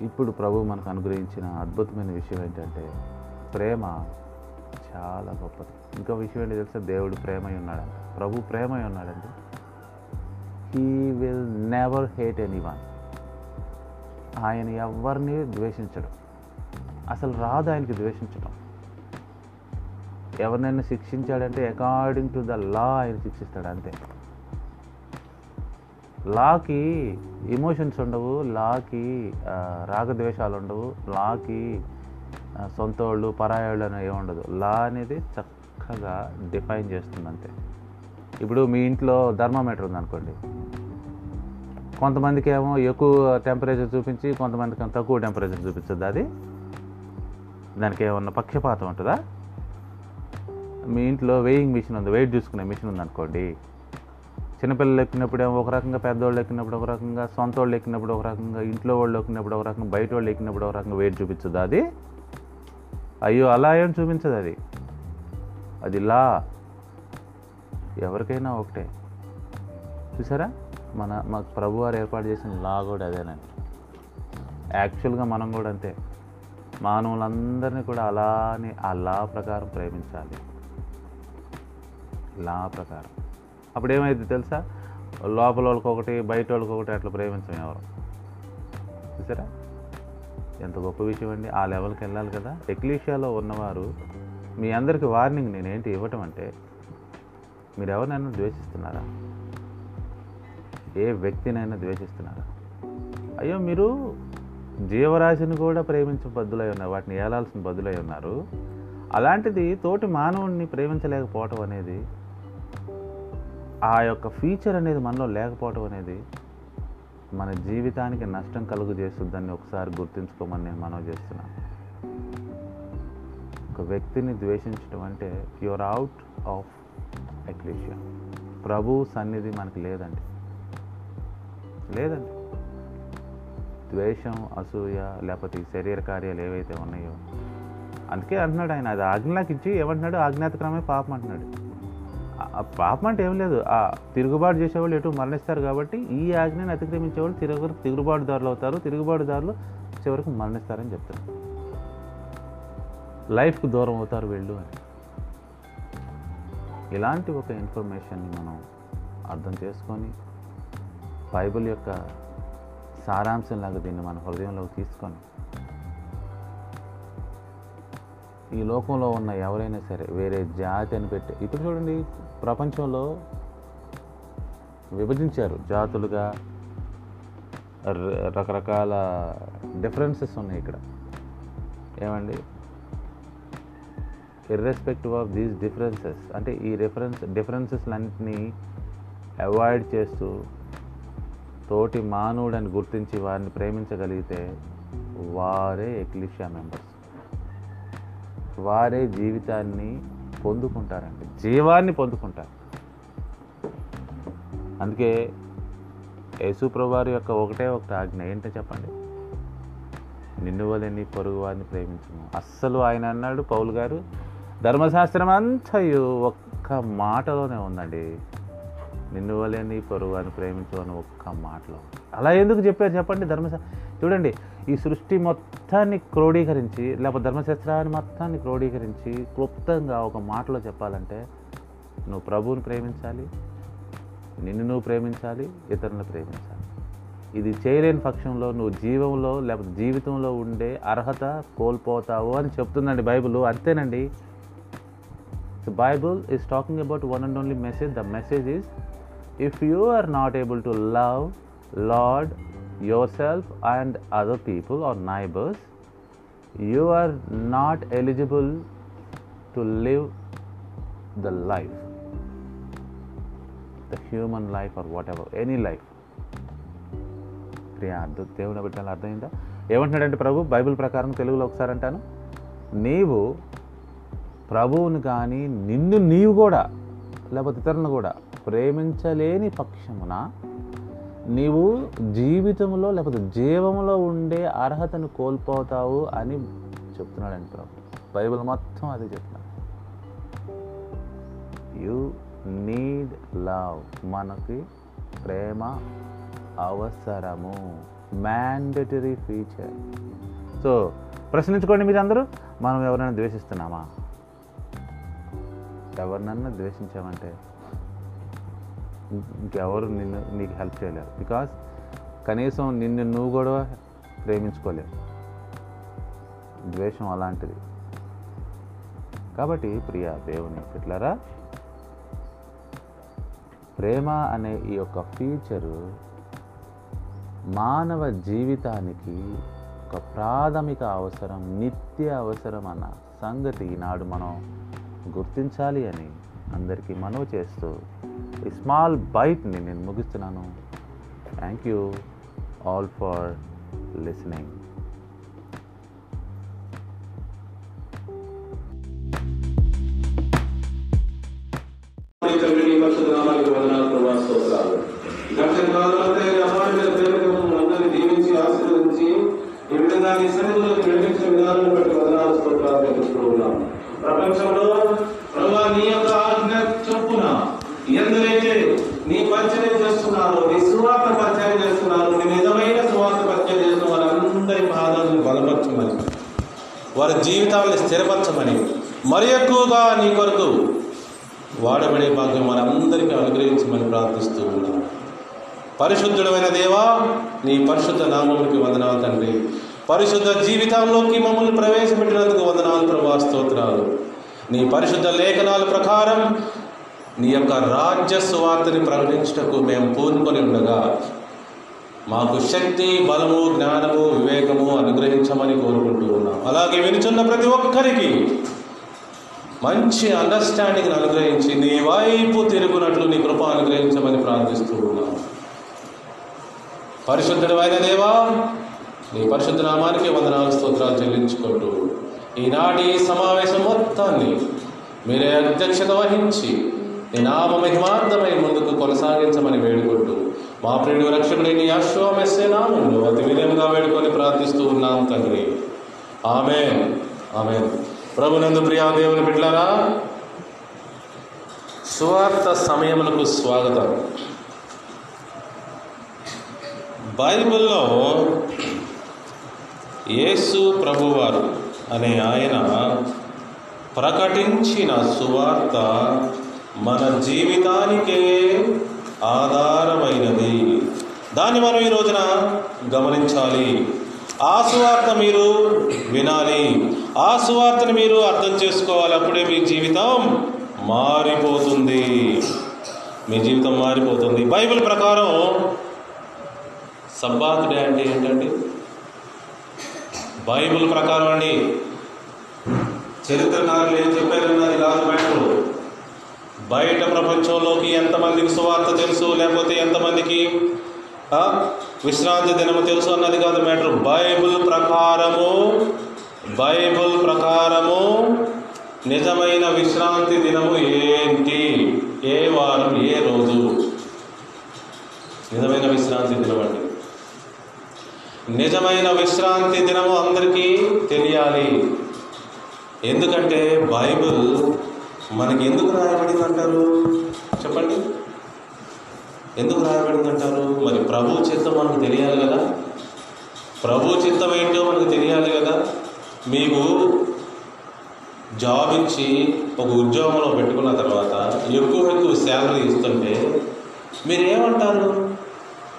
ఇప్పుడు ప్రభు మనకు అనుగ్రహించిన అద్భుతమైన విషయం ఏంటంటే ప్రేమ చాలా గొప్పది. ఇంకో విషయం ఏంటి తెలుసా? దేవుడు ప్రేమై ఉన్నాడంట. ప్రభు ప్రేమై ఉన్నాడంటే. He will never hate anyone ఆయన ఎవరిని ద్వేషించడు. అసలు రాదు ఆయనకి ద్వేషించడం ఎవరినైనా శిక్షించాడంటే అకార్డింగ్ టు ద లా ఆయన శిక్షిస్తాడు అంతే. లాకి ఎమోషన్స్ ఉండవు లాకి రాగద్వేషాలు ఉండవు లాకి ఆ, సొంత వాళ్ళు పరాయోళ్ళు అనేవి ఉండదు. లా అనేది చక్కగా డిఫైన్ చేస్తుంది అంతే ఇప్పుడు మీ ఇంట్లో ధర్మామీటర్ ఉందనుకోండి. కొంతమందికి ఏమో ఎక్కువ టెంపరేచర్ చూపించి కొంతమందికి తక్కువ టెంపరేచర్ చూపించద్దు అది? దానికి ఏమన్నా పక్షపాతం ఉంటుందా? మీ ఇంట్లో వెయింగ్ మిషన్ ఉంది వెయిట్ చూసుకునే మిషన్ ఉందనుకోండి. చిన్నపిల్లలు ఎక్కినప్పుడు ఏమో ఒక రకంగా పెద్దవాళ్ళు ఎక్కినప్పుడు ఒక రకంగా సొంత వాళ్ళు ఎక్కినప్పుడు ఒక రకంగా ఇంట్లో వాళ్ళు ఎక్కినప్పుడు ఒక రకంగా బయట వాళ్ళు ఎక్కినప్పుడు ఒక రకంగా వెయిట్ చూపించదు అది? అయ్యో అలా ఏం చూపించదు అది. అది లా. ఎవరికైనా ఒకటే. చూసారా? మన మాకు ప్రభు వారు ఏర్పాటు చేసిన లా కూడా అదేనండి. యాక్చువల్గా మనం కూడా అంతే. మానవులందరినీ కూడా అలానే ఆ లా ప్రకారం ప్రేమించాలి. లా ప్రకారం. అప్పుడు ఏమైంది తెలుసా? లోపల వాళ్ళకి ఒకటి బయట వాళ్ళకి ఒకటి అట్లా ప్రేమించం ఎవరు. చూసారా? ఎంత గొప్ప విషయం అండి. ఆ లెవెల్కి వెళ్ళాలి కదా. ఎక్లీషియాలో ఉన్నవారు మీ అందరికి వార్నింగ్ నేనేంటి ఇవ్వటం అంటే మీరు ఎవరినైనా ద్వేషిస్తున్నారా? ఏ వ్యక్తినైనా ద్వేషిస్తున్నారు? అయ్యో మీరు జీవరాశిని కూడా ప్రేమించే బద్దులై ఉన్నారు వాటిని ఏలాల్సిన బద్దులై ఉన్నారు. అలాంటిది తోటి మానవుడిని ప్రేమించలేకపోవటం అనేది ఆ యొక్క ఫీచర్ అనేది మనలో లేకపోవటం అనేది మన జీవితానికి నష్టం కలుగు చేస్తుందని ఒకసారి గుర్తుంచుకోమని నేను మనవి చేస్తున్నాను. ఒక వ్యక్తిని ద్వేషించడం అంటే యువర్ అవుట్ ఆఫ్ ఎక్లేషియా ప్రభు సన్నిధి మనకి లేదండి. లేదండి. ద్వేషం అసూయ లేకపోతే ఈ శరీర కార్యాలు ఏవైతే ఉన్నాయో. అందుకే అంటున్నాడు ఆయన అది ఆజ్ఞలకు ఇచ్చి ఏమంటున్నాడు? ఆజ్ఞాతక్రమే పాపం అంటున్నాడు. పాపం అంటే ఏం లేదు. ఆ తిరుగుబాటు చేసేవాళ్ళు ఎటు మరణిస్తారు కాబట్టి ఈ ఆజ్ఞని అతిక్రమించేవాళ్ళు తిరుగు తిరుగుబాటుదారులు అవుతారు. తిరుగుబాటుదారులు చివరికి మరణిస్తారని చెప్తారు. లైఫ్కి దూరం అవుతారు వీళ్ళు అని. ఇలాంటి ఒక ఇన్ఫర్మేషన్ని మనం అర్థం చేసుకొని బైబిల్ యొక్క సారాంశంలాగా దీన్ని మన హృదయంలోకి తీసుకొని ఈ లోకంలో ఉన్న ఎవరైనా సరే వేరే జాతి అని పెట్టి ఇప్పుడు చూడండి ప్రపంచంలో విభజించారు జాతులుగా రకరకాల డిఫరెన్సెస్ ఉన్నాయి ఇక్కడ. ఏమండి? ఇర్రెస్పెక్టివ్ ఆఫ్ దీస్ డిఫరెన్సెస్ అంటే ఈ రిఫరెన్స్ డిఫరెన్సెస్లన్నింటినీ అవాయిడ్ చేస్తూ తోటి మానవుడని గుర్తించి వారిని ప్రేమించగలిగితే వారే ఎక్లిషియా మెంబర్స్. వారే జీవితాన్ని పొందుకుంటారండి. జీవాన్ని పొందుకుంటారు. అందుకే యేసుప్రభువారి యొక్క ఒకటే ఒకటి ఆజ్ఞ ఏంటో చెప్పండి? నిన్ను వలని పొరుగు వారిని ప్రేమించము. అస్సలు ఆయన అన్నాడు పౌలు గారు ధర్మశాస్త్రం అంతయు ఒక్క మాటలోనే ఉందండి. నిన్ను వలే నీ పొరుగు అని ప్రేమించు అని ఒక్క మాటలో. అలా ఎందుకు చెప్పారు చెప్పండి ధర్మశా చూడండి ఈ సృష్టి మొత్తాన్ని క్రోడీకరించి లేకపోతే ధర్మశాస్త్రాన్ని మొత్తాన్ని క్రోడీకరించి క్లుప్తంగా ఒక మాటలో చెప్పాలంటే నువ్వు ప్రభువుని ప్రేమించాలి నిన్ను నువ్వు ప్రేమించాలి ఇతరులను ప్రేమించాలి. ఇది చేయలేని పక్షంలో నువ్వు జీవంలో లేకపోతే జీవితంలో ఉండే అర్హత కోల్పోతావు అని చెప్తుందండి బైబిల్. అంతేనండి. Bible is talking about one and only message the message is if you are not able to love Lord yourself and other people or neighbours you are not eligible to live the life the human life or whatever any life క్రియా అర్థం దేవుని బిడ్డలు అర్థమైందా? ఏమంటున్నాడంటే ప్రభు Bible ప్రకారం తెలుగులో ఒకసారి అంటాను. నీవు ప్రభువును కానీ నిన్ను నీవు కూడా లేకపోతే ఇతరులను కూడా ప్రేమించలేని పక్షమున నీవు జీవితంలో లేకపోతే జీవంలో ఉండే అర్హతను కోల్పోతావు అని చెప్తున్నాడండి ప్రభు. బైబిల్ మొత్తం అది చెప్తున్నాడు. యు నీడ్ లవ్ మనకి ప్రేమ అవసరము. మ్యాండటరీ ఫీచర్ సో ప్రశ్నించుకోండి మీరు అందరూ మనం ఎవరైనా ద్వేషిస్తున్నామా? ఎవరినన్నా ద్వేషించామంటే? ఇం- ఇంకెవరు నిన్ను నీకు హెల్ప్ చేయలేరు. బికాస్ కనీసం నిన్ను నువ్వు కూడా ప్రేమించుకోలేవు. ద్వేషం అలాంటిది. కాబట్టి ప్రియ దేవుని పిట్లరా ప్రేమ అనే ఈ యొక్క ఫీచరు మానవ జీవితానికి ఒక ప్రాథమిక అవసరం నిత్య అవసరం అన్న సంగతి ఈనాడు మనం గుర్తించాలి అని అందరికీ మనవి చేస్తూ ఈ స్మాల్ బైట్ని నేను ముగిస్తున్నాను. Thank you all for listening ఈ విధంగా విధానం బట్టి స్తోత్రాలు ప్రపంచంలో ప్రభా నీ యొక్క ఆజ్ఞ చొప్పున ఎందరైతే నీ పరిచయం చేస్తున్నారో నీ సువార్త పరిచయం చేస్తున్నారు. నీ నిజమైన సువార్త పరిచయం చేస్తున్న వారందరి పాదాలను బలపరచమని వారి జీవితాలను స్థిరపరచమని మరి ఎక్కువగా నీ కొరకు వాడబడే భాగ్యం మనందరికీ అనుగ్రహించమని ప్రార్థిస్తూ ఉన్నాను పరిశుద్ధుడమైన దేవా నీ పరిశుద్ధ నామమునికి వందనాలు తండ్రి. పరిశుద్ధ జీవితంలోకి మమ్మల్ని ప్రవేశపెట్టినందుకు వందనాలు ప్రభా స్తోత్రాలు. నీ పరిశుద్ధ లేఖనాల ప్రకారం నీ యొక్క రాజ్య సువార్తని ప్రకటించుటకు మేము పూనుకొని ఉండగా మాకు శక్తి బలము జ్ఞానము వివేకము అనుగ్రహించమని కోరుకుంటూ ఉన్నాం. అలాగే వినుచున్న ప్రతి ఒక్కరికి మంచి అండర్స్టాండింగ్ అనుగ్రహించి నీ వైపు తిరుగునట్లు నీ కృప అనుగ్రహించమని ప్రార్థిస్తూ ఉన్నాం. పరిశుద్ధుడు అయిన దేవా నీ పరిశుద్ధ నామానికి వందనాలు స్తోత్రాలు చెల్లించుకుంటూ ఈనాటి సమావేశం మొత్తాన్ని మీరే అధ్యక్షత వహించి నామ మహిమార్థమై ముందుకు కొనసాగించమని వేడుకుంటూ మా ప్రియుడు రక్షకుడి నీ అశ్వమెస్సే నామంలో అతి వినయంగా వేడుకొని ప్రార్థిస్తూ ఉన్నాం తండ్రి. ఆమె ఆమె ప్రభునందు ప్రియా దేవుని బిడ్డలారా సువార్త సమయములకు స్వాగతం. బైబిల్లో యేసు ప్రభువారు అనే ఆయన ప్రకటించిన సువార్త మన జీవితానికే ఆధారమైనది. దాన్ని మనం ఈ రోజున గమనించాలి. ఆ సువార్త మీరు వినాలి. ఆ సువార్తను మీరు అర్థం చేసుకోవాలి. అప్పుడే మీ జీవితం మారిపోతుంది. మీ జీవితం మారిపోతుంది. బైబిల్ ప్రకారం సబ్బాత్ డే అంటే ఏంటండి? బైబిల్ ప్రకారం అండి. చరిత్రకారులు ఏం చెప్పారన్నది కాదు బైబిల్. బయట ప్రపంచంలోకి ఎంతమందికి సువార్త తెలుసు లేకపోతే ఎంతమందికి విశ్రాంతి దినము తెలుసు అన్నది కాదు మ్యాటర్. బైబిల్ ప్రకారము బైబిల్ ప్రకారము నిజమైన విశ్రాంతి దినము ఏంటి? ఏ వారం ఏ రోజు? నిజమైన విశ్రాంతి దినం అండి. నిజమైన విశ్రాంతి దినము అందరికీ తెలియాలి. ఎందుకంటే బైబిల్ మనకి ఎందుకు రాయబడింది అంటారు చెప్పండి. ఎందుకు రాయబడింది అంటారు మరి ప్రభు చిత్తం మనకు తెలియాలి కదా? ప్రభు చిత్తం ఏంటో మనకు తెలియాలి కదా? మీకు జాబ్ ఇచ్చి ఒక ఉద్యోగంలో పెట్టుకున్న తర్వాత ఎక్కువ ఎక్కువ శాలరీ ఇస్తుంటే మీరు ఏమంటారు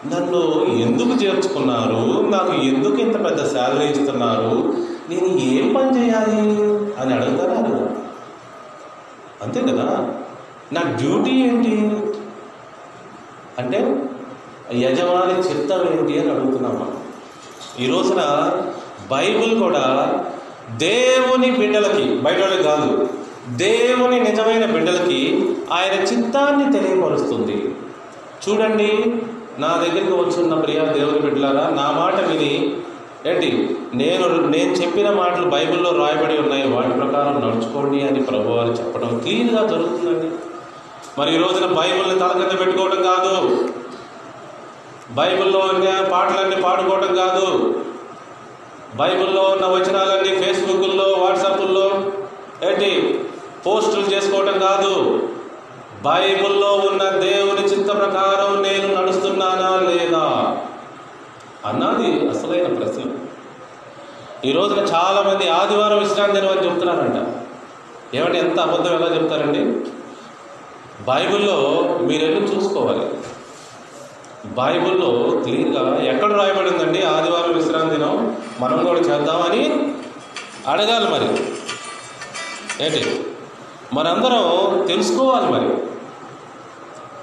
నన్ను ఎందుకు చేర్చుకున్నారు? నాకు ఎందుకు ఇంత పెద్ద శాలరీ ఇస్తున్నారు? నేను ఏం పని చేయాలి? అని అడుగుతారు? అంతే కదా? నా డ్యూటీ ఏంటి? అంటే యజమాని చిత్తం ఏంటి అని అడుగుతున్నాం మనం. ఈ రోజున బైబిల్ కూడా దేవుని బిడ్డలకి బయట కాదు దేవుని నిజమైన బిడ్డలకి ఆయన చిత్తాన్ని తెలియపరుస్తుంది. చూడండి నా దగ్గరికి వచ్చున్న ప్రియా దేవుని బిడ్డలారా నా మాట విని ఏంటి? నేను నేను చెప్పిన మాటలు బైబిల్లో రాయబడి ఉన్నాయి. వాటి ప్రకారం నడుచుకోండి అని ప్రభు వారు చెప్పడం క్లీన్గా జరుగుతుందండి. మరి ఈ రోజున బైబిల్ని తల కింద పెట్టుకోవడం కాదు. బైబిల్లో ఉన్న పాటలన్నీ పాడుకోవటం కాదు. బైబిల్లో ఉన్న వచనాలన్నీ ఫేస్బుక్లో వాట్సాప్ల్లో ఏంటి? పోస్టులు చేసుకోవటం కాదు. బైబిల్లో ఉన్న దేవుని చింత ప్రకారం నేను నడుస్తున్నానా లేదా? అన్నది అసలైన ప్రశ్న. ఈ రోజున చాలామంది ఆదివారం విశ్రాంతి దినం అని చెప్తున్నారంట. ఏమంటే ఎంత అబద్ధం ఎలా చెప్తారండి? బైబిల్లో మీరు చూసుకోవాలి? బైబిల్లో క్లియర్గా ఎక్కడ రాయబడిందండి ఆదివారం విశ్రాంతి దినం? మనం కూడా చేద్దామని అడగాలి మరి. ఏంటి? మనందరం తెలుసుకోవాలి మరి.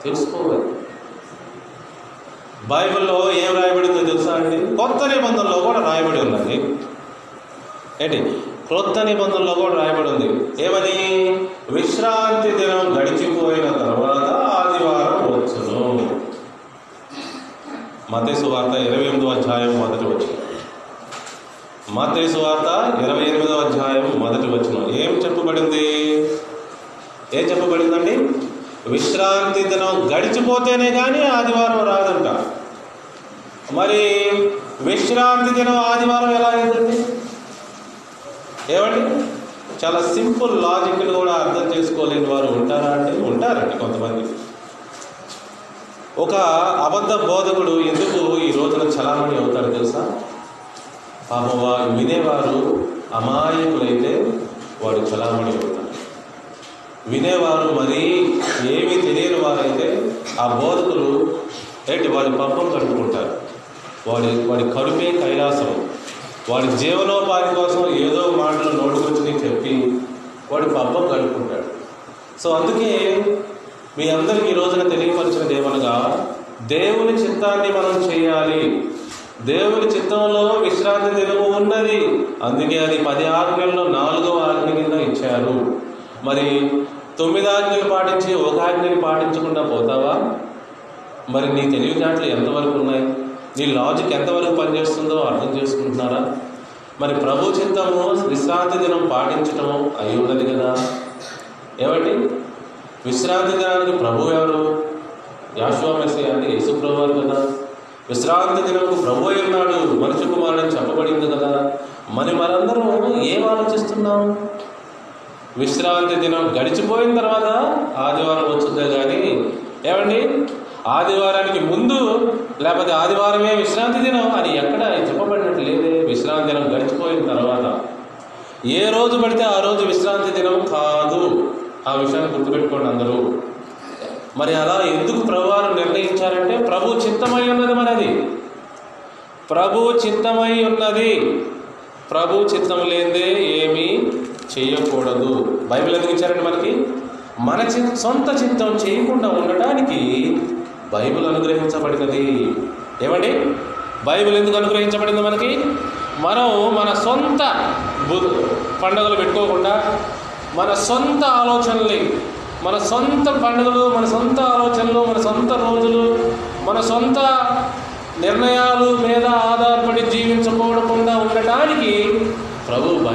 తెలుసుకోవాలి. బైబిల్లో ఏం రాయబడిందో తెలుసా అండి? కొత్త నిబంధనలో కూడా రాయబడి ఉన్నది ఏంటి? క్రొత్త నిబంధనలో కూడా రాయబడి ఉంది. ఏమని? విశ్రాంతి దినం గడిచిపోయిన తర్వాత ఆదివారం వచ్చును. మతేసు వార్త ఇరవై ఎనిమిదో అధ్యాయం మొదటి వచ్చిన మతేసు వార్త ఇరవై ఎనిమిదో అధ్యాయం మొదటి వచ్చిన ఏం చెప్పబడింది? ఏం చెప్పబడిందండి? విశ్రాంతి దినం గడిచిపోతేనే కానీ ఆదివారం రాదంట. మరి విశ్రాంతి దినం ఆదివారం ఎలా అయిందండి? ఏమండి? చాలా సింపుల్ లాజిక్ని కూడా అర్థం చేసుకోలేని వారు ఉంటారా అండి? ఉంటారండి కొంతమంది. ఒక అబద్ధ బోధకుడు ఎందుకు ఈ రోజున చలామణి అవుతాడు తెలుసా? పాపం వారు వినేవారు అమాయకులైతే వాడు చలామణి అవుతాడు వినేవారు మరీ ఏమీ తెలియని వారైతే ఆ బోధకులు ఏంటి వాడి పబ్బం కట్టుకుంటారు. వాడి వాడి కడుపే కైలాసం. వాడి జీవనోపాధి కోసం ఏదో మాటలు నోటుకొచ్చి చెప్పి వాడి పబ్బం కట్టుకుంటాడు. సో అందుకే మీ అందరికీ ఈ రోజున తెలియపరిచినది ఏమనగా దేవుని చిత్తాన్ని మనం చేయాలి. దేవుని చిత్తంలో విశ్రాంతి దినము ఉన్నది. అందుకే అది పది ఆజ్ఞల్లో నాలుగో ఆజ్ఞ కింద ఇచ్చారు. మరి తొమ్మిది ఆజ్ఞలు పాటించి ఒక ఆజ్ఞని పాటించకుండా పోతావా? మరి నీ తెలివితేటలు ఎంతవరకు ఉన్నాయి? నీ లాజిక్ ఎంతవరకు పనిచేస్తుందో అర్థం చేసుకుంటున్నారా? మరి ప్రభు చిత్తము విశ్రాంతి దినం పాటించటము అయి ఉన్నది కదా? ఏమండి? విశ్రాంతి దినానికి ప్రభు ఎవరు? యాశ్వా మెస్సి అంటే యేసు వారు కదా. విశ్రాంతి దినంకు ప్రభు అయి ఉన్నాడు. మనిషి కుమారుడు అని చెప్పబడింది కదా. మరి మనందరం ఏం ఆలోచిస్తున్నాం? విశ్రాంతి దినం గడిచిపోయిన తర్వాత ఆదివారం వచ్చిందే కానీ ఏమండి? ఆదివారానికి ముందు లేకపోతే ఆదివారమే విశ్రాంతి దినం అని ఎక్కడ చెప్పబడినట్టు లేదే. విశ్రాంతి దినం గడిచిపోయిన తర్వాత ఏ రోజు పడితే ఆ రోజు విశ్రాంతి దినం కాదు. ఆ విషయాన్ని గుర్తుపెట్టుకోండి అందరూ. మరి అలా ఎందుకు ప్రభువారు నిర్ణయించారంటే ప్రభు చిత్తమై ఉన్నది మరి అది ప్రభు చిత్తమై ఉన్నది. ప్రభు చిత్తం లేదే ఏమీ చేయకూడదు. బైబిల్ ఎందుకు ఇచ్చారండి మనకి? మన చి సొంత చిత్తం చేయకుండా ఉండటానికి బైబిల్ అనుగ్రహించబడినది. ఏమండి? బైబిల్ ఎందుకు అనుగ్రహించబడింది మనకి? మనం మన సొంత పండుగలు పెట్టుకోకుండా మన సొంత ఆలోచనల్ని మన సొంత పండుగలు మన సొంత ఆలోచనలు మన సొంత రోజులు మన సొంత నిర్ణయాలు మీద ఆధారపడి జీవించకూడకుండా ఉండటానికి ప్రభు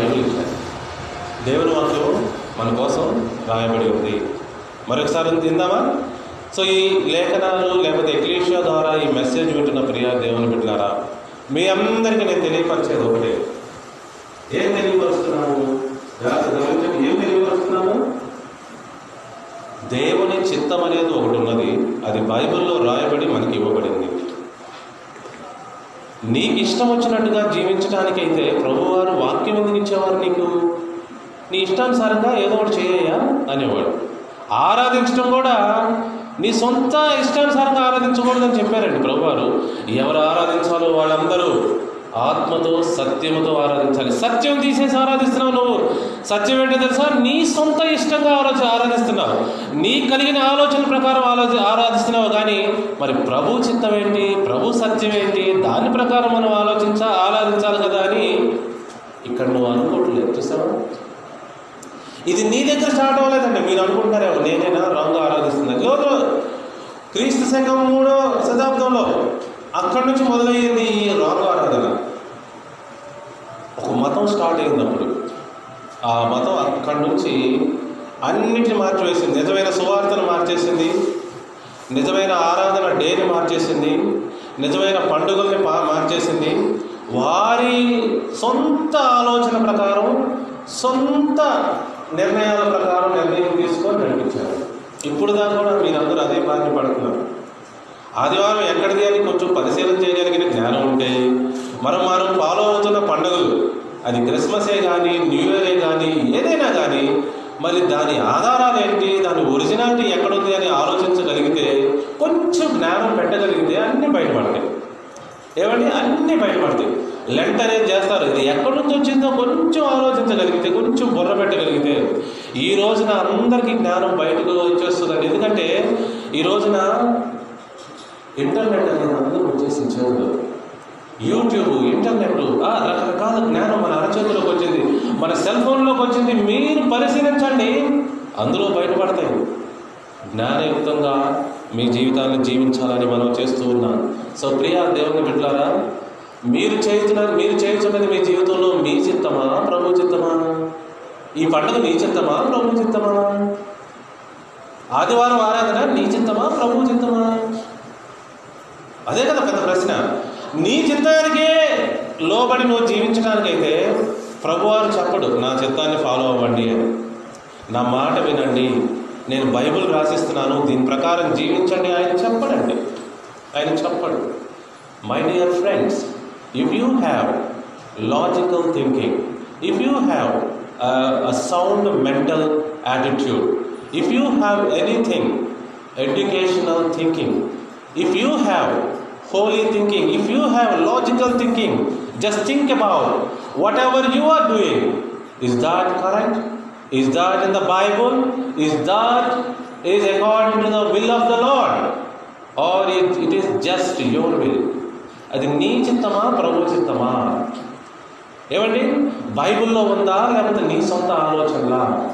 దేవుని వాక్యం మన కోసం రాయబడి ఉంది. మరొకసారి తిందామా? సో ఈ లేఖనాలు లేకపోతే ఎక్లీషియా ద్వారా ఈ మెసేజ్ వింటున్న ప్రియా దేవుని బిడ్డారా మీ అందరికీ నేను తెలియపరిచేది ఒకటే. ఏం తెలియపరుస్తున్నాము గమనించండి ఏం తెలియపరుస్తున్నాము దేవుని చిత్తం అనేది ఒకటి ఉన్నది. అది బైబిల్లో రాయబడి మనకి ఇవ్వబడింది. నీకు ఇష్టం వచ్చినట్టుగా జీవించడానికైతే ప్రభువారు వాక్యం ఎందుకు ఇచ్చేవారు నీకు? నీ ఇష్టానుసారంగా ఏదో ఒకటి చేయయ్యా అనేవాడు. ఆరాధించడం కూడా నీ సొంత ఇష్టానుసారంగా ఆరాధించకూడదని చెప్పారండి ప్రభువారు. ఎవరు ఆరాధించాలో వాళ్ళందరూ ఆత్మతో సత్యముతో ఆరాధించాలి. సత్యం తీసేసి ఆరాధిస్తున్నావు నువ్వు. సత్యం ఏంటో తెలుసా? నీ సొంత ఇష్టంగా ఆలోచన ఆరాధిస్తున్నావు. నీ కలిగిన ఆలోచన ప్రకారం ఆలోచి ఆరాధిస్తున్నావు కానీ మరి ప్రభు చిత్తం ఏంటి? ప్రభు సత్యం ఏంటి? దాని ప్రకారం మనం ఆలోచించా ఆరాధించాలి కదా అని ఇక్కడ నువ్వు అనుకోవట్లేదు. చూసావా? ఇది నీ దగ్గర స్టార్ట్ అవ్వలేదండి. మీరు అనుకుంటారేమో నేనైనా? రాంగ్ ఆరాధిస్తుంది లేదు క్రీస్తు శకం మూడో శతాబ్దంలో అక్కడి నుంచి మొదలయ్యింది ఈ రాంగ్ ఆరాధన. ఒక మతం స్టార్ట్ అయింది అప్పుడు ఆ మతం అక్కడి నుంచి అన్నిటిని మార్చివేసింది. నిజమైన సువార్తను మార్చేసింది. నిజమైన ఆరాధన డేని మార్చేసింది. నిజమైన పండుగల్ని మార్చేసింది. వారి సొంత ఆలోచన ప్రకారం సొంత నిర్ణయాల ప్రకారం నిర్ణయం తీసుకొని నడిపించారు. ఇప్పుడు దాకా కూడా మీరందరూ అదే బాధ్యత పడుతున్నారు. ఆదివారం ఎక్కడిది అని కొంచెం పరిశీలన చేయగలిగిన జ్ఞానం ఉంటే మనం మనం ఫాలో అవుతున్న పండుగలు అది క్రిస్మసే కానీ న్యూ ఇయరే కానీ ఏదైనా కానీ మరి దాని ఆధారాలు ఏంటి దాని ఒరిజినాలిటీ ఎక్కడుంది అని ఆలోచించగలిగితే కొంచెం జ్ఞానం పెట్టగలిగితే అన్నీ బయటపడతాయి. ఏమండి? అన్నీ బయటపడతాయి. లెంట్ అనేది చేస్తారు. ఇది ఎక్కడి నుంచి వచ్చిందో కొంచెం ఆలోచించగలిగితే కొంచెం బుర్ర పెట్టగలిగితే ఈ రోజున అందరికీ జ్ఞానం బయటకు వచ్చేస్తుందండి. ఎందుకంటే ఈ రోజున ఇంటర్నెట్ అనేది అందరూ వచ్చేసి చేతులు యూట్యూబ్ ఇంటర్నెట్ ఆ, రకరకాల జ్ఞానం మన అరచేతులకు వచ్చింది. మన సెల్ ఫోన్లోకి వచ్చింది. మీరు పరిశీలించండి. అందులో బయటపడతాయి. జ్ఞానయుక్తంగా మీ జీవితాన్ని జీవించాలని మనం చేస్తూ ఉన్నాం. సో ప్రియా దేవుని బిడ్డారా మీరు చేస్తున్నది మీరు చేస్తున్నది మీ జీవితంలో మీ చిత్తమా? ప్రభు చిత్తమా? ఈ పండుగ నీ చిత్తమా? ప్రభు చిత్తమా? ఆదివారం ఆరాధన నీ చిత్తమా? ప్రభు చిత్తమా? అదే కదా పెద్ద ప్రశ్న. నీ చిత్తానికే లోబడి నువ్వు జీవించడానికైతే ప్రభువారు చెప్పడు నా చిత్తాన్ని ఫాలో అవ్వండి అని. నా మాట వినండి. నేను బైబిల్ రాసిస్తున్నాను. దీని ప్రకారం జీవించండి. ఆయన చెప్పడండి. ఆయన చెప్పడు. My dear friends If you have logical thinking, if you have a, a sound mental attitude, if you have anything educational thinking, if you have holy thinking, if you have logical thinking, just think about whatever you are doing. Is that correct? Is that in the Bible? Is that is according to the will of the Lord? Or it, it is just your will? అది నీ చిత్తమా ప్రభు చిత్తమా? ఏమండి? బైబిల్లో ఉందా లేకపోతే నీ సొంత ఆలోచనలా?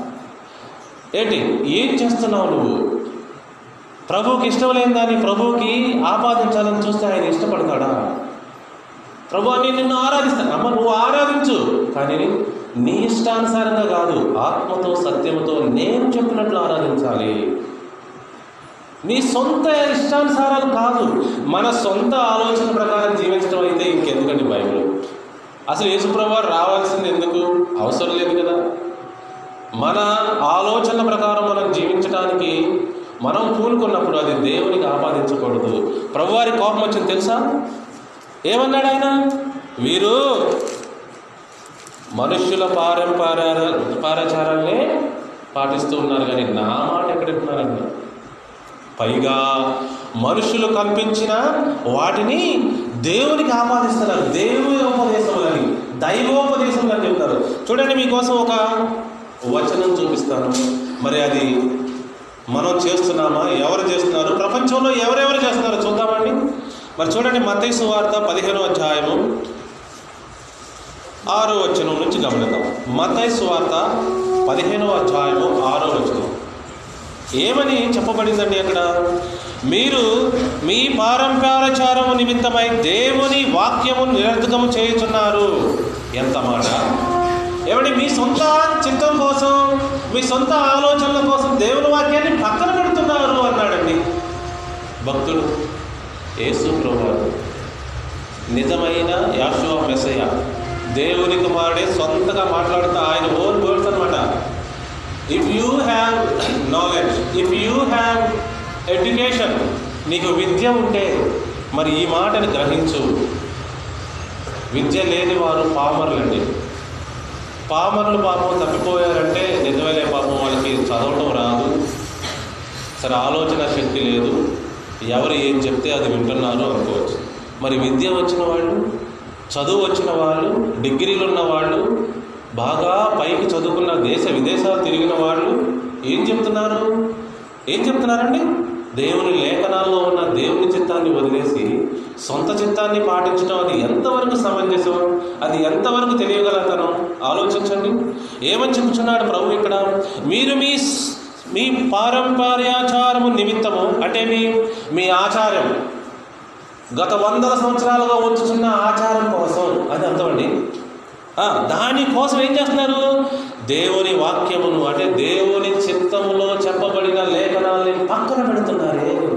ఏంటి ఏం చేస్తున్నావు నువ్వు? ప్రభువుకి ఇష్టం లేని దాన్ని ప్రభువుకి ఆపాదించాలని చూస్తే ఆయన ఇష్టపడతాడా? ప్రభు అని నిన్ను ఆరాధిస్తాను. అమ్మ నువ్వు ఆరాధించు. కానీ నీ ఇష్టానుసారంగా కాదు ఆత్మతో సత్యముతో నేను చెప్పినట్లు ఆరాధించాలి. నీ సొంత ఇష్టానుసారాలు కాదు. మన సొంత ఆలోచన ప్రకారం జీవించడం అయితే ఇంకెందుకండి బైబిల్? అసలు యేసుప్రభు రావాల్సింది ఎందుకు? అవసరం లేదు కదా. మన ఆలోచన ప్రకారం మనం జీవించడానికి మనం పూనుకున్నప్పుడు అది దేవునికి ఆపాదించకూడదు. ప్రభువారి కోపం వచ్చింది తెలుసా? ఏమన్నాడు ఆయన? వీరు మనుష్యుల పారంపర పారాచారాలనే పాటిస్తూ ఉన్నారు కానీ నా మాట ఎక్కడ వింటున్నారన్న పైగా మనుషులు కల్పించిన వాటిని దేవునికి ఆపాదిస్తున్నారు. దేవుని ఉపదేశములని దైవోపదేశములని చెప్తారు. చూడండి మీకోసం ఒక వచనం చూపిస్తాను. మరి అది మనం చేస్తున్నామా? ఎవరు చేస్తున్నారు? ప్రపంచంలో ఎవరెవరు చేస్తున్నారో? చూద్దామండి. మరి చూడండి మతేసు వార్త పదిహేనో అధ్యాయము ఆరో వచనం నుంచి గమనిద్దాం. మతైసు వార్త పదిహేనో అధ్యాయము ఆరో వచనం. ఏమని చెప్పబడిందండి అక్కడ? మీరు మీ పారంపరాచారము నిమిత్తమై దేవుని వాక్యము నిరర్ధకము చేయుచున్నారు. ఎంత మాట? ఏమండి మీ సొంత చిత్తం కోసం మీ సొంత ఆలోచనల కోసం దేవుని వాక్యాన్ని పక్కన పెడుతున్నారు అన్నాడండి. భక్తుడు యేసు ప్రభువారు నిజమైన యాశువ మెసయ దేవుని కుమారుడే సొంతగా మాట్లాడుతూ ఆయన ఓన్ వర్డ్స్ అనమాట if you have knowledge if you have education నీకు విద్య ఉంటే మరి ఈ మాటని గ్రహించు. విద్య లేని వారు పామర్లండి. పామరులు పాపం తప్పిపోయారంటే నిజమేలే పాపం వాళ్ళకి చదవటం రాదు. సరే ఆలోచన శక్తి లేదు. ఎవరు ఏం చెప్తే అది వింటున్నారు అనుకోవచ్చు. మరి విద్య వచ్చిన వాళ్ళు చదువు వచ్చిన వాళ్ళు డిగ్రీలు ఉన్న వాళ్ళు బాగా పైకి చదువుకున్న దేశ విదేశాలు తిరిగిన వాళ్ళు ఏం చెప్తున్నారు ఏం చెప్తున్నారండి దేవుని లేఖనాల్లో ఉన్న దేవుని చిత్తాన్ని వదిలేసి సొంత చిత్తాన్ని పాటించడం అది ఎంతవరకు సమంజసం? అది ఎంతవరకు తెలియగలతనం? ఆలోచించండి. ఏమని చెప్తున్నాడు ప్రభు ఇక్కడ? మీరు మీ మీ పారంపర్యాచారము నిమిత్తము అంటే మీ మీ ఆచారం. గత వందల సంవత్సరాలుగా వచ్చుచున్న ఆచారం కోసం అది అర్థమండి దానికోసం ఏం చేస్తున్నారు? దేవుని వాక్యమును అంటే దేవుని చిత్తములో చెప్పబడిన లేఖనాలని పక్కన పెడుతున్నారే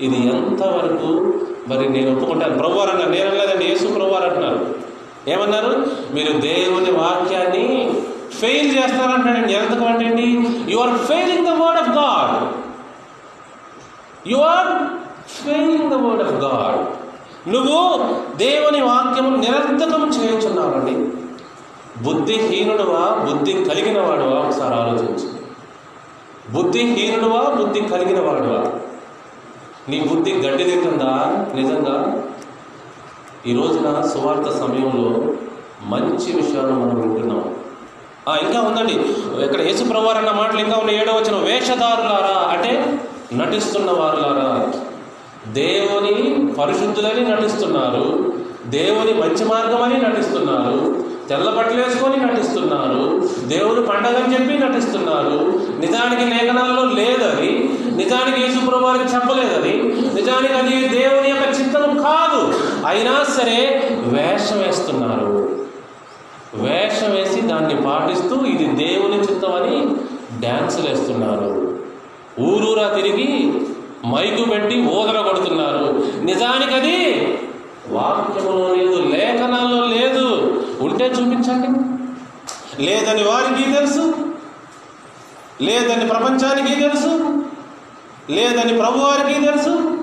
ఇది ఎంతవరకు మరి నేను ఒప్పుకుంటాను? ప్రభువారు అన్నారు నేను లేదండి యేసు ప్రభువారు అంటున్నారు. ఏమన్నారు? మీరు దేవుని వాక్యాన్ని ఫెయిల్ చేస్తారంటాడండి. ఎందుకు అంటే you are failing the word of God you are failing the word of God నువ్వు దేవుని వాక్యము నిరర్థకం చేయించున్నావండి. బుద్ధిహీనుడువా బుద్ధి కలిగిన వాడువా ఒకసారి ఆలోచించు. బుద్ధిహీనుడువా బుద్ధి కలిగిన వాడువా నీ బుద్ధి గడ్డి తింటుందా? నిజంగా? ఈ రోజున సువార్త సమయంలో మంచి విషయాలు మనం వింటున్నాం. ఇంకా ఉందండి. ఇక్కడ యేసు అన్న మాటలు ఇంకా ఉన్న ఏడో వచ్చిన వేషధారులారా అంటే నటిస్తున్న వారులారా. దేవుని పరిశుద్ధులని నటిస్తున్నారు. దేవుని మంచి మార్గమని నటిస్తున్నారు. తెల్ల బట్టలు వేసుకొని నటిస్తున్నారు. దేవుని పండగని చెప్పి నటిస్తున్నారు. నిజానికి లేఖనాల్లో లేదని నిజానికి యేసుప్రభు వారికి చెప్పలేదని నిజానికి అది దేవుని యొక్క చిత్తం కాదు. అయినా సరే వేషం వేస్తున్నారు. వేషం వేసి దాన్ని పాటిస్తూ ఇది దేవుని చిత్తం అని డ్యాన్సులు వేస్తున్నారు. ఊరూరా తిరిగి మైకు పెట్టి ఊదర కొడుతున్నారు నిజానికి అది వాక్యంలో లేదు లేఖనాల్లో లేదు. ఉంటే చూపించండి. లేదని వారికి తెలుసు. లేదని ప్రపంచానికి తెలుసు. లేదని ప్రభువారికి తెలుసు.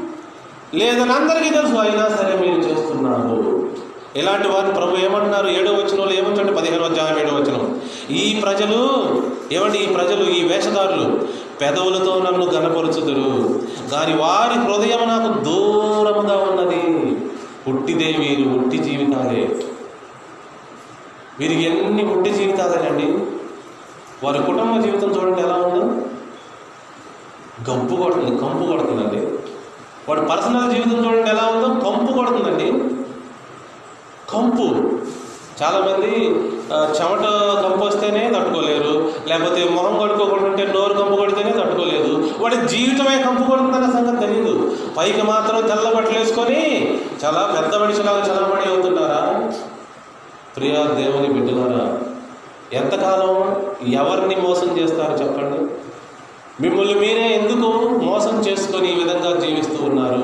లేదని అందరికీ తెలుసు. అయినా సరే మీరు చేస్తున్నారు. ఇలాంటి వారిని ప్రభు ఏమంటున్నారు? ఏడో వచ్చిన వాళ్ళు ఏమంటే పదిహేను అధ్యాయం ఏడో వచ్చిన ఈ ప్రజలు ఏమండి? ఈ ప్రజలు ఈ వేషధారులు పెదవులతో నన్ను గనపరుచుదురు. కానీ వారి హృదయం నాకు దూరముగా ఉన్నది. పుట్టిదే వీరు ఉట్టి జీవితాలే. వీరికి ఎన్ని ఉట్టి జీవితాలేనండి? వారి కుటుంబ జీవితం చూడండి ఎలా ఉందో. గంపు కొడుతుంది కంపు కొడుతుందండి. వాడి పర్సనల్ జీవితం చూడండి ఎలా ఉందో. కంపు కొడుతుందండి. కంపు. చాలామంది చెమట కంపొస్తేనే తట్టుకోలేరు. లేకపోతే మొహం కడుక్కోకుండా ఉంటే నోరు కంపు కొడితేనే తట్టుకోలేదు. వాడి జీవితమే కంపు కొడుతుందన్న సంగతి తెలియదు పైకి మాత్రం తెల్ల బట్టలు వేసుకొని చాలా పెద్ద మనిషిలాగా చలమణి అవుతున్నారా? ప్రియా దేవుని బిడ్డలారా ఎంతకాలం ఎవరిని మోసం చేస్తారు చెప్పండి? మిమ్మల్ని మీరే ఎందుకు మోసం చేసుకొని ఈ విధంగా జీవిస్తూ ఉన్నారు?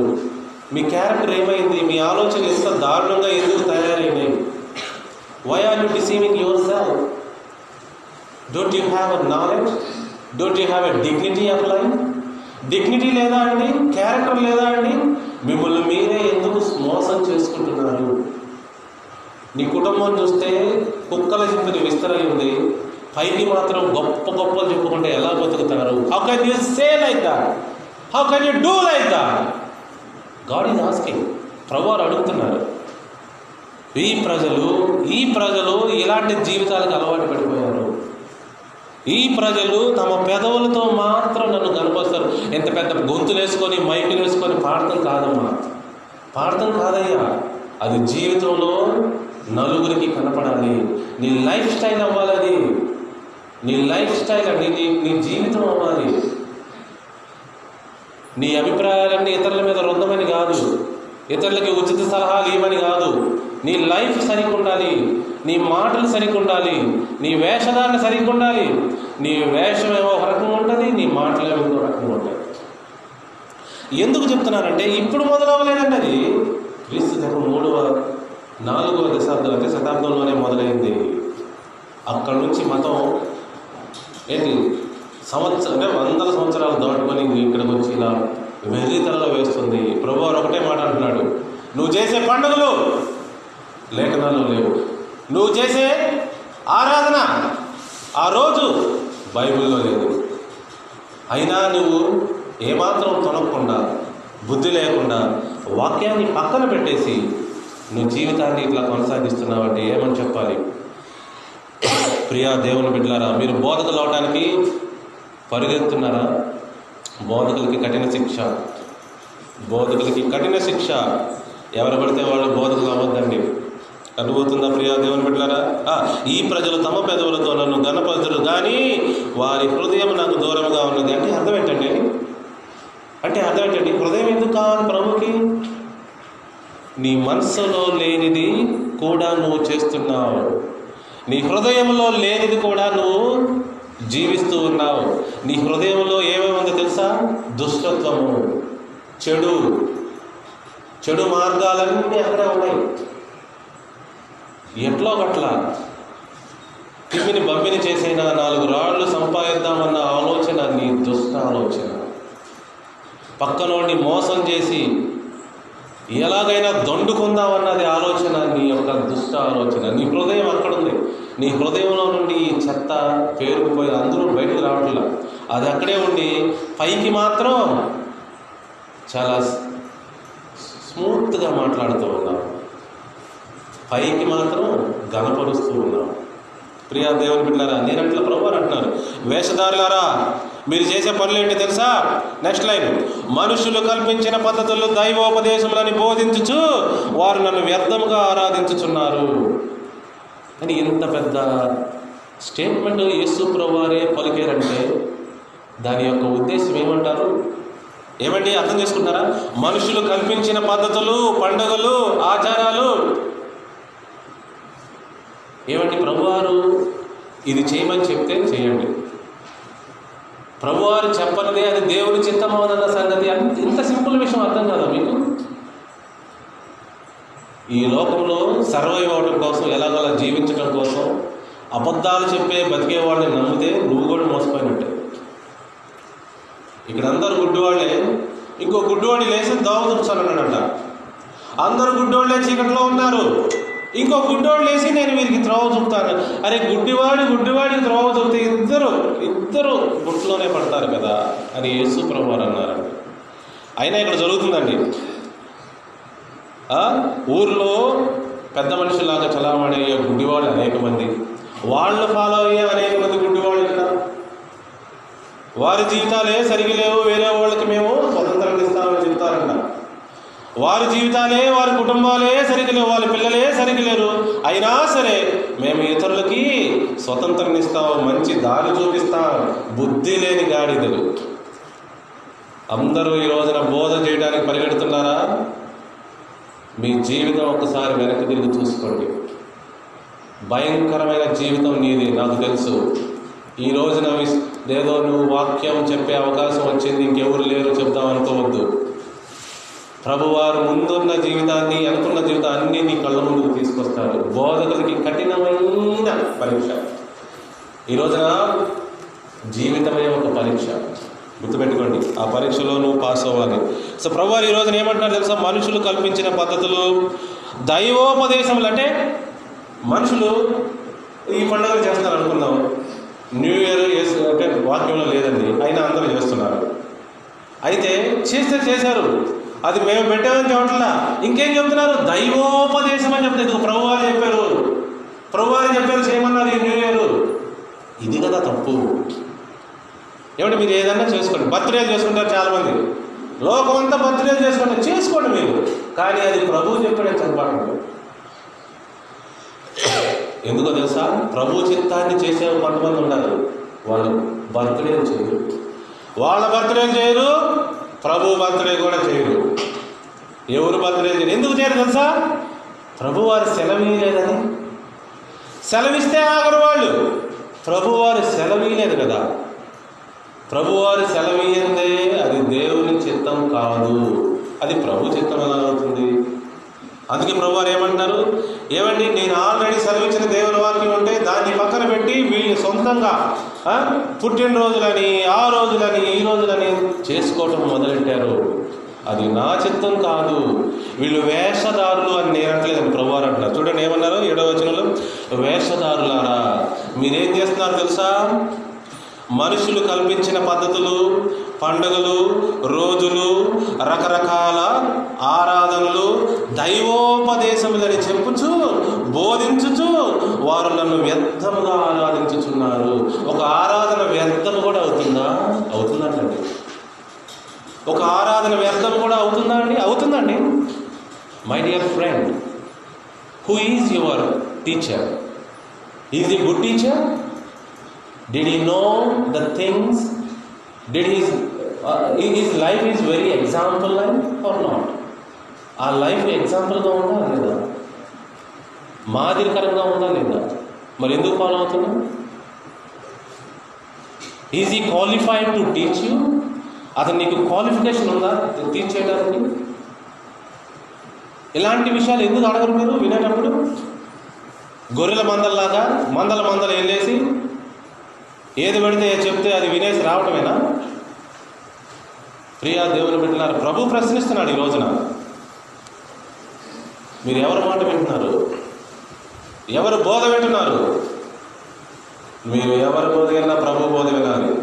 మీ క్యారెక్టర్ ఏమైంది? మీ ఆలోచన ఎంత దారుణంగా ఎందుకు తయారు why are you deceiving yourself don't you have a knowledge don't you have a dignity of life dignity లేదా అండి? క్యారెక్టర్ లేదా అండి? మిమ్మల్ని మీరే ఎందుకు మోసం చేసుకుంటున్నారు? నీ కుటుంబం చూస్తే కుక్కల చింతని విస్తరై ఉంది. పైకి మాత్రం గొప్ప గొప్పలు చెప్పుకుంటే ఎలా బతుకుతారు? How can you say like that how can you do like that God is asking ప్రభు అడుగుతున్నారు. ఈ ప్రజలు ఈ ప్రజలు ఇలాంటి జీవితాలకు అలవాటు పడిపోయారు. ఈ ప్రజలు తమ పెదవులతో మాత్రం నన్ను కనపరుస్తారు. ఎంత పెద్ద గొంతులు వేసుకొని మైకులు వేసుకొని పాడటం కాదమ్మా. పాడటం కాదయ్యా. అది జీవితంలో నలుగురికి కనపడాలి. నీ లైఫ్ స్టైల్ అవ్వాలని. నీ లైఫ్ స్టైల్ అండి నీ నీ జీవితం అవ్వాలి. నీ అభిప్రాయాలన్నీ ఇతరుల మీద రుద్దమని కాదు. ఇతరులకి ఉచిత సలహాలు ఇవ్వని కాదు. నీ లైఫ్ సరిగ్గా ఉండాలి నీ మాటలు సరిగ్గా ఉండాలి నీ వేషధారణ సరిగ్గా ఉండాలి నీ వేషం ఏమో ఒక రకంగా ఉంటుంది నీ మాటలు ఏమో ఇంకో రకంగా ఉంటాయి ఎందుకు చెప్తున్నానంటే ఇప్పుడు మొదలవ్వలేదండి అది క్రీస్తు శకం మూడవ నాలుగవ దశాబ్దం అంటే శతాబ్దంలోనే మొదలైంది. అక్కడి నుంచి మతం ఏంటి సంవత్సరం అంటే వందల సంవత్సరాలు దాటుకొని ఇక్కడికి వచ్చి ఇలా వెర్రితలలో వేస్తుంది. ప్రభు వారు ఒకటే మాట అంటున్నాడు. నువ్వు చేసే పండుగలు లేఖనాలు లేవు. నువ్వు చేసే ఆరాధన ఆ రోజు బైబిల్లో లేదు. అయినా నువ్వు ఏమాత్రం తొనకుండా బుద్ధి లేకుండా వాక్యాన్ని పక్కన పెట్టేసి నువ్వు జీవితాన్ని ఇట్లా కొనసాగిస్తున్నావంటే ఏమని చెప్పాలి? ప్రియా దేవుని బిడ్డలారా మీరు బోధకులు అవడానికి పరిగెత్తున్నారా? బోధకులకి కఠిన శిక్ష. బోధకులకి కఠిన శిక్ష. ఎవరు పడితే వాళ్ళు బోధకులు అవ్వద్దండి. అర్థమవుతుందా ప్రియా దేవుని బిడ్డలారా? ఆ, ఈ ప్రజలు తమ పెదవులతో నన్ను గణపతులు కానీ వారి హృదయం నాకు దూరంగా ఉన్నది. అంటే అర్థం ఏంటండి? అంటే అర్థం ఏంటండి? హృదయం ఎందుకు కావాలి ప్రభుకి నీ మనసులో లేనిది కూడా నువ్వు చేస్తున్నావు. నీ హృదయంలో లేనిది కూడా నువ్వు జీవిస్తూ ఉన్నావు. నీ హృదయంలో ఏమేమి ఉందో తెలుసా? దుష్టత్వము చెడు చెడు మార్గాలన్నీ అక్కడే ఉన్నాయి. ఎట్లో గట్లా తిమ్మిని బమ్మిని చేసిన నాలుగు రాళ్ళు సంపాదిద్దామన్న ఆలోచన నీ దుష్ట ఆలోచన. పక్కనోడిని మోసం చేసి ఎలాగైనా దండుకుందామన్నది ఆలోచన నీ యొక్క దుష్ట ఆలోచన. నీ హృదయం అక్కడుంది. నీ హృదయంలో నుండి ఈ చెత్త పేరుకుపోయిన అందరూ బయటకు రావట్లా. అది అక్కడే ఉండి పైకి మాత్రం చాలా స్మూత్గా మాట్లాడుతూ ఉన్నాం పైకి మాత్రం గనపరుస్తూ ఉన్నాం ప్రియా దేవుని బిడ్డారా నేనట్లా ప్రభు అంటున్నారు వేషధారులారా మీరు చేసే పనులు ఏంటి తెలుసా? నెక్స్ట్ లైన్ మనుషులు కల్పించిన పద్ధతులు దైవోపదేశములని బోధించుచు వారు నన్ను వ్యర్థముగా ఆరాధించుచున్నారు. అని ఇంత పెద్ద స్టేట్మెంట్ యేసు ప్రభువారే పలికారంటే దాని యొక్క ఉద్దేశం ఏమంటారు? ఏమండి? అర్థం చేసుకుంటారా? మనుషులు కల్పించిన పద్ధతులు పండుగలు ఆచారాలు. ఏమండి? ప్రభువారు ఇది చేయమని చెప్తే చేయండి. ప్రభువారు చెప్పనిదే అది దేవుని చిత్తమోదన్న సంగతి. అంత ఇంత సింపుల్ విషయం అర్థం కదా మీకు? ఈ లోకంలో సర్వైవ్ అవడం కోసం ఎలాగోలా జీవించడం కోసం అబద్ధాలు చెప్పే బతికే వాళ్ళని నమ్మితే నువ్వు కూడా మోసపోయినట్టే. ఇక్కడ అందరు గుడ్డివాళ్ళే. ఇంకో గుడ్డివాడి లేచి దోవ దుడుచాలన్నాడంట అందరు గుడ్డివాళ్ళే చీకట్లో ఉన్నారు. ఇంకో గుడ్డివాడు లేచి నేను వీరికి త్రోవ చూపుతాను. అరే గుడ్డివాడి గుడ్డివాడికి త్రోవ చూపితే ఇద్దరు ఇద్దరు గుట్లోనే పడతారు కదా అని యేసు ప్రభు అన్నారండి. అయినా ఇక్కడ జరుగుతుందండి. ఊర్లో పెద్ద మనుషులాగా చలామణి అయ్యే గుడ్డివాళ్ళు అనేక మంది. వాళ్ళు ఫాలో అయ్యే అనేక మంది గుడ్డివాళ్ళు ఉన్నారు వారి జీవితాలే సరిగి లేవు వేరే వాళ్ళకి మేము స్వతంత్ర వారి జీవితాలే వారి కుటుంబాలే సరిగలేవు వాళ్ళ పిల్లలే సరిగలేరు అయినా సరే మేము ఇతరులకి స్వతంత్రం ఇస్తాం మంచి దారి చూపిస్తాం. బుద్ధి లేని గాడిదలు. అందరూ ఈ రోజున బోధ చేయడానికి పరిగెడుతున్నారా? మీ జీవితం ఒకసారి వెనక్కి తిరిగి చూసుకోండి. భయంకరమైన జీవితం నీది నాకు తెలుసు. ఈ రోజున ఏదో నువ్వు వాక్యం చెప్పే అవకాశం వచ్చింది ఇంకెవరు లేరు చెప్దాం అనుకోవద్దు. ప్రభువారు ముందున్న జీవితాన్ని అనుకున్న జీవితాన్ని నీ కళ్ళ ముందుకు తీసుకొస్తారు బోధకులకి కఠినమైన పరీక్ష. ఈ రోజున జీవితమే ఒక పరీక్ష. గుర్తుపెట్టుకోండి ఆ పరీక్షలో నువ్వు పాస్ అవ్వాలి. సో ప్రభువారు ఈ రోజున ఏమంటున్నారు తెలుసా? మనుషులు కల్పించిన పద్ధతులు దైవోపదేశములు అంటే మనుషులు ఈ పండుగలు చేస్తారు అనుకుందాం న్యూ ఇయర్ అంటే వాక్యంలో లేదండి అయినా అందరూ చేస్తున్నారు. అయితే చేస్తే చేశారు. అది మేము పెట్టామని చెప్పట్లా. ఇంకేం చెప్తున్నారు? దైవోపదేశం అని చెప్తారు ఇది ప్రభువారు చెప్పారు. ప్రభువారు చెప్పారు చేయమన్నారు ఈ న్యూ ఇయర్ ఇది కదా తప్పు. ఏమంటే మీరు ఏదన్నా చేసుకోండి. బర్త్డేలు చేసుకుంటారు చాలామంది. లోకం అంతా బర్త్డేలు చేసుకోండి చేసుకోండి మీరు. కానీ అది ప్రభువు చెప్పాడని చెప్పండి ఎందుకో తెలుసా? ప్రభు చిత్తాన్ని చేసే కొంతమంది ఉన్నారు. వాళ్ళు బర్త్డే చేయరు. వాళ్ళ బర్త్డే చేయరు. ప్రభు బర్త్డే కూడా చేయరు ఎవరు బర్త్డే చేయరు. ఎందుకు చేయరు తెలుసా? ప్రభువారు సెలవీయలేదని సెలవిస్తే ఆగరు వాళ్ళు. ప్రభువారు సెలవీయలేదు కదా. ప్రభువారు సెలవీయందే అది దేవుని చిత్తం కాదు. అది ప్రభు చిత్తం ఎలా అవుతుంది? అందుకే ప్రభువారు ఏమంటారు? ఏమండి నేను ఆల్రెడీ సెలవిచ్చిన దేవుని వాక్యం ఉంటే దాన్ని పక్కన పెట్టి వీళ్ళు సొంతంగా పుట్టినరోజులని ఆ రోజులని ఈ రోజులని చేసుకోవటం మొదలెట్టారు? అది నా చిత్తం కాదు. వీళ్ళు వేషధారులు అని నేను అంటలేదని ప్రభు అంటున్నారు. చూడండి ఏమన్నారు? ఏడవ వచనంలో వేషధారులారా మీరేం చేస్తున్నారు తెలుసా? మనుషులు కల్పించిన పద్ధతులు పండుగలు రోజులు రకరకాల ఆరాధనలు దైవోపదేశములని చెప్పుచు బోధించుచు వారు నన్ను వ్యర్థముగా ఆరాధించుచున్నారు. ఒక ఆరాధన వ్యర్థం కూడా అవుతుందా? అవుతుందంటండి. ఒక ఆరాధన వ్యర్థం కూడా అవుతుందా అండి? అవుతుందండి. My dear friend who is your teacher is he good teacher Did he know the things? Did his uh, his life is very life life or ఆ లైఫ్ ఎగ్జాంపుల్గా ఉందా లేదా? మాదిరికరంగా ఉందా లేదా? మరి ఎందుకు ఫాలో అవుతున్నాం? ఈజ్ ఈ క్వాలిఫైడ్ టు టీచ్ యూ అతను నీకు క్వాలిఫికేషన్ ఉందా? టీచ్ చేయడానికి ఇలాంటి విషయాలు ఎందుకు అడగరు మీరు? వినేటప్పుడు గొర్రెల మందల్లాగా మందల మందలు వెళ్ళేసి ఏది పెడితే చెప్తే అది వినేసి రావటమేనా? ప్రియా దేవుని పెట్టినారు ప్రభు ప్రశ్నిస్తున్నాడు ఈ రోజున. మీరు ఎవరి మాట వింటున్నారు? ఎవరు బోధ వింటున్నారు? మీరు ఎవరి బోధ విన్నా ప్రభు బోధ వినాలి.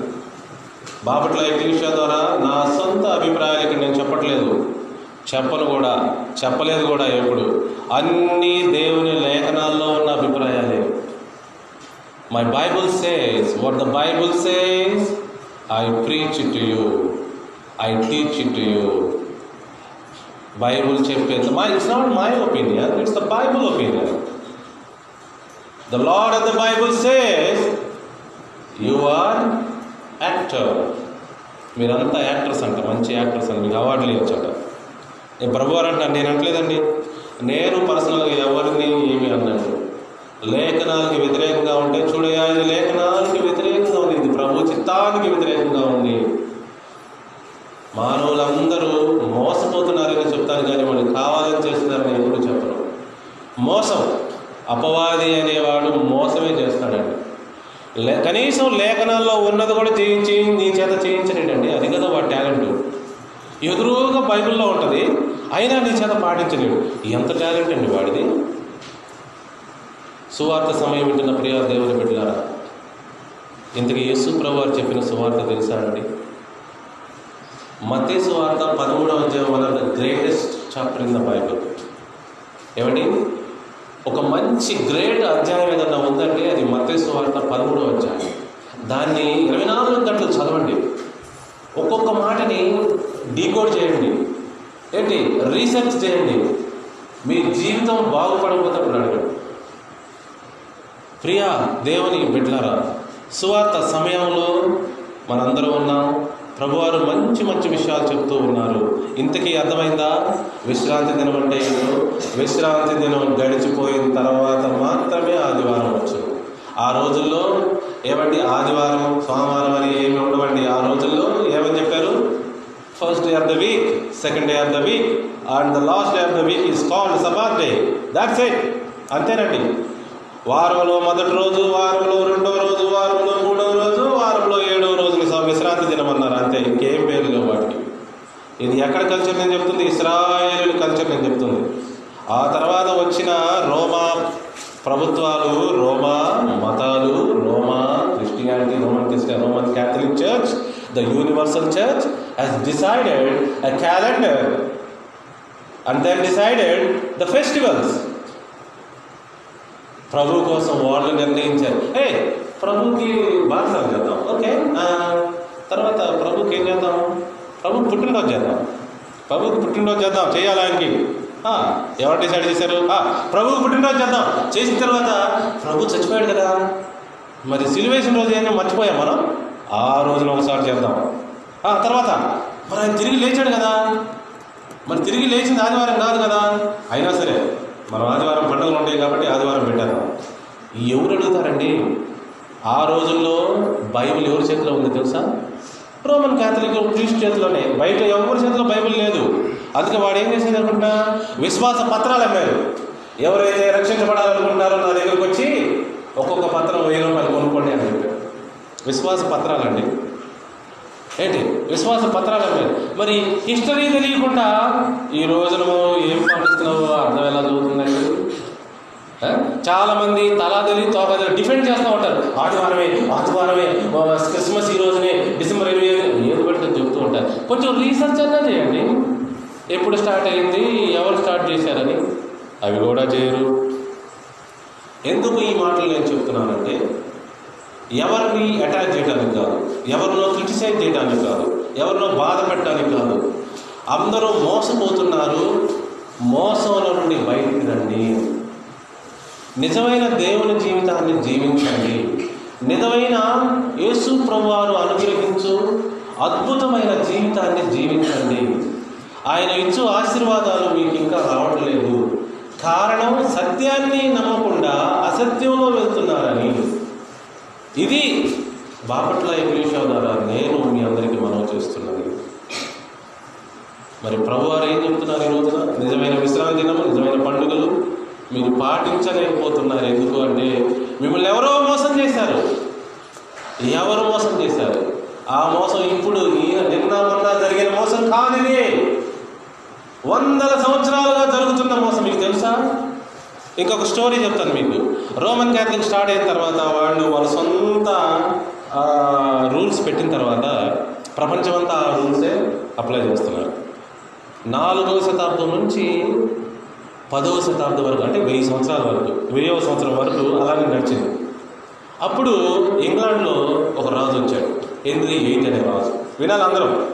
బాపట్ల ఎగ్జిబిషా ద్వారా నా సొంత అభిప్రాయాలు ఇక్కడ నేను చెప్పట్లేదు. చెప్పను కూడా చెప్పలేదు కూడా ఎప్పుడు. అన్ని దేవుని లేఖనాల్లో ఉన్న అభిప్రాయాలే. My Bible says what the Bible says I preach to you I teach to you Bible చెప్పేంత my it's not my opinion it's the Bible opinion the Lord of the Bible says you are actor మీరంతా actors అంట మంచి actors అని మీకు అవార్డులు ఇచ్చాట ప్రభు గారు అంటారు నేను అనట్లేదండి. నేను పర్సనల్గా ఎవరిని లేఖనానికి వ్యతిరేకంగా ఉంటే చూడయా ఇది లేఖనానికి వ్యతిరేకంగా ఉంది ఇది ప్రభు చిత్తానికి వ్యతిరేకంగా ఉంది. మానవులందరూ మోసపోతున్నారని చెప్తాను కానీ వాళ్ళు కావాలని చేస్తున్నారని ఎప్పుడు చెప్పరు మోసం అపవాది అనేవాడు మోసమే చేస్తాడండి. లే కనీసం లేఖనాల్లో ఉన్నది కూడా చేయించి నీ చేత చేయించలేడండి. అది కదా వాడి టాలెంట్. ఎదురుగా బైబిల్లో ఉంటుంది అయినా నీ చేత పాటించలేడు. ఎంత టాలెంట్ అండి వాడిది? సువార్త సమయం వింటున్న ప్రియ దేవుని బిడ్డలారా ఇంతకీ యేసు ప్రభువారు చెప్పిన సువార్త తెలుసా అండి? మతే సువార్త పదమూడవ అధ్యాయం వల్ల the greatest chapter in the Bible ఏమండి? ఒక మంచి గ్రేట్ అధ్యాయం ఏదన్నా ఉందంటే అది మతే సువార్త పదమూడవ అధ్యాయం. దాన్ని ఇరవై నాలుగు గంటలు చదవండి. ఒక్కొక్క మాటని డీకోడ్ చేయండి. ఏంటి? రీసెర్చ్ చేయండి. మీ జీవితం బాగుపడకపోతే అప్పుడు అడగండి. ప్రియా దేవుని బిడ్డలారా సువార్త సమయంలో మనందరం ఉన్నాం. ప్రభువారు మంచి మంచి విషయాలు చెప్తూ ఉన్నారు. ఇంతకీ అర్థమైందా? విశ్రాంతి దినం అంటే ఏంటో విశ్రాంతి దినం గడిచిపోయిన తర్వాత మాత్రమే ఆదివారం వచ్చు. ఆ రోజుల్లో ఏమండి ఆదివారం సోమవారం అని ఏమి ఉండవండి. ఆ రోజుల్లో ఏమని చెప్పారు? First day of the week second day of the week and the last day of the week is called Sabbath day that's it అంతేనండి. వారంలో మొదటి రోజు వారంలో రెండో రోజు వారంలో మూడో రోజు వారంలో ఏడో రోజుని విశ్రాంతి దినం అన్నారు అంతే ఇంకేం పేరు లేవు వాటికి. ఇది ఎక్కడ కల్చర్ నేను చెప్తుంది? ఇస్రాయేల్ కల్చర్ నేను చెప్తుంది. ఆ తర్వాత వచ్చిన రోమా ప్రభుత్వాలు రోమా మతాలు రోమా Christianity Roman Christian Roman Catholic church the universal church has decided a calendar and then decided the festivals. ప్రభు కోసం వాళ్ళు నిర్ణయించారు. ఏ ప్రభుకి బాధ్యతలు చేద్దాం. ఓకే తర్వాత ప్రభుకి ఏం చేద్దాం? ప్రభుకి పుట్టినరోజు చేద్దాం. ప్రభుకి పుట్టినరోజు చేద్దాం. చేయాలి ఆయనకి? ఎవరు డిసైడ్ చేశారు? ఆ, ప్రభుకి పుట్టినరోజు చేద్దాం. చేసిన తర్వాత ప్రభు చచ్చిపోయాడు కదా. మరి సిలువేసిన రోజు ఏమో మర్చిపోయాం మనం? ఆ రోజున ఒకసారి చేద్దాం. ఆ తర్వాత మరి ఆయన తిరిగి లేచాడు కదా. మరి తిరిగి లేచింది ఆదివారం కాదు కదా. అయినా సరే మనం ఆదివారం పండుగలు ఉంటాయి కాబట్టి ఆదివారం పెట్టారు. ఎవరు అడుగుతారండి? ఆ రోజుల్లో బైబిల్ ఎవరి చేతిలో ఉంది తెలుసా? రోమన్ క్యాథలిక్ క్రీస్తు చేతిలోనే. బయట ఎవరి చేతిలో బైబిల్ లేదు. అందుకే వాడు ఏం చేసేది అనుకుంటా? విశ్వాస పత్రాలు అమ్మారు ఎవరైతే రక్షించబడాలనుకుంటున్నారో నా దగ్గరకు వచ్చి ఒక్కొక్క పత్రం వెయ్యి రూపాయలు కొనుక్కోండి అని చెప్పారు విశ్వాస పత్రాలండి. ఏంటి? విశ్వాస పత్రాలు మీద మరి హిస్టరీ తెలియకుండా ఈ రోజున ఏం పాటిస్తున్నావు అర్థం ఎలా చదువుతుందండి చాలా మంది తలా తెలియ తోక డిఫెండ్ చేస్తూ ఉంటారు. ఆదివారమే ఆదివారమే క్రిస్మస్ ఈ రోజునే డిసెంబర్ ఇరవై ఐదు ఏది పడితే చెబుతూ ఉంటారు. కొంచెం రీసెర్చ్ అన్నా చేయండి. ఎప్పుడు స్టార్ట్ అయింది? ఎవరు స్టార్ట్ చేశారని? అవి కూడా చేయరు. ఎందుకు ఈ మాటలు నేను చెప్తున్నానంటే ఎవరిని అటాక్ చేయడానికి కాదు. ఎవరినో క్రిటిసైజ్ చేయడానికి కాదు. ఎవరినో బాధ పెట్టడానికి కాదు. అందరూ మోసపోతున్నారు. మోసంలో నుండి బయటికి రండి. నిజమైన దేవుని జీవితాన్ని జీవించండి. నిజమైన యేసు ప్రభువారు అనుగ్రహించు అద్భుతమైన జీవితాన్ని జీవించండి. ఆయన ఇచ్చు ఆశీర్వాదాలు మీకు ఇంకా రావట్లేదు. కారణం సత్యాన్ని నమ్మకుండా అసత్యంలో వెళ్తున్నారని. ఇది బాపట్ల ఇంగ్లీష్ ద్వారా నేను మీ అందరికీ మనవి చేస్తున్నాను. మరి ప్రభువారు ఏం చెప్తున్నారు ఈ రోజున? నిజమైన విశ్రాంతి దినము నిజమైన పండుగలు. మీరు పాటించలేకపోతున్నారు. ఎందుకు అంటే మిమ్మల్ని ఎవరో మోసం చేశారు. ఎవరు మోసం చేశారు? ఆ మోసం ఇప్పుడు ఈయన నిన్న మొన్న జరిగిన మోసం కానిది. వందల సంవత్సరాలుగా జరుగుతున్న మోసం. మీకు తెలుసా? ఇంకొక స్టోరీ చెప్తాను మీకు. రోమన్ క్యాథలిక్ స్టార్ట్ అయిన తర్వాత వాళ్ళు వాళ్ళ సొంత రూల్స్ పెట్టిన తర్వాత ప్రపంచమంతా ఆ రూల్సే అప్లై చేస్తున్నారు. నాలుగవ శతాబ్దం నుంచి పదవ శతాబ్దం వరకు అంటే వెయ్యి సంవత్సరాల వరకు వెయ్యవ సంవత్సరం వరకు అలానే నడిచింది. అప్పుడు ఇంగ్లాండ్లో ఒక రాజు వచ్చాడు హెన్రీ ఎయిట్ అనే రాజు. వినాలి అందరం.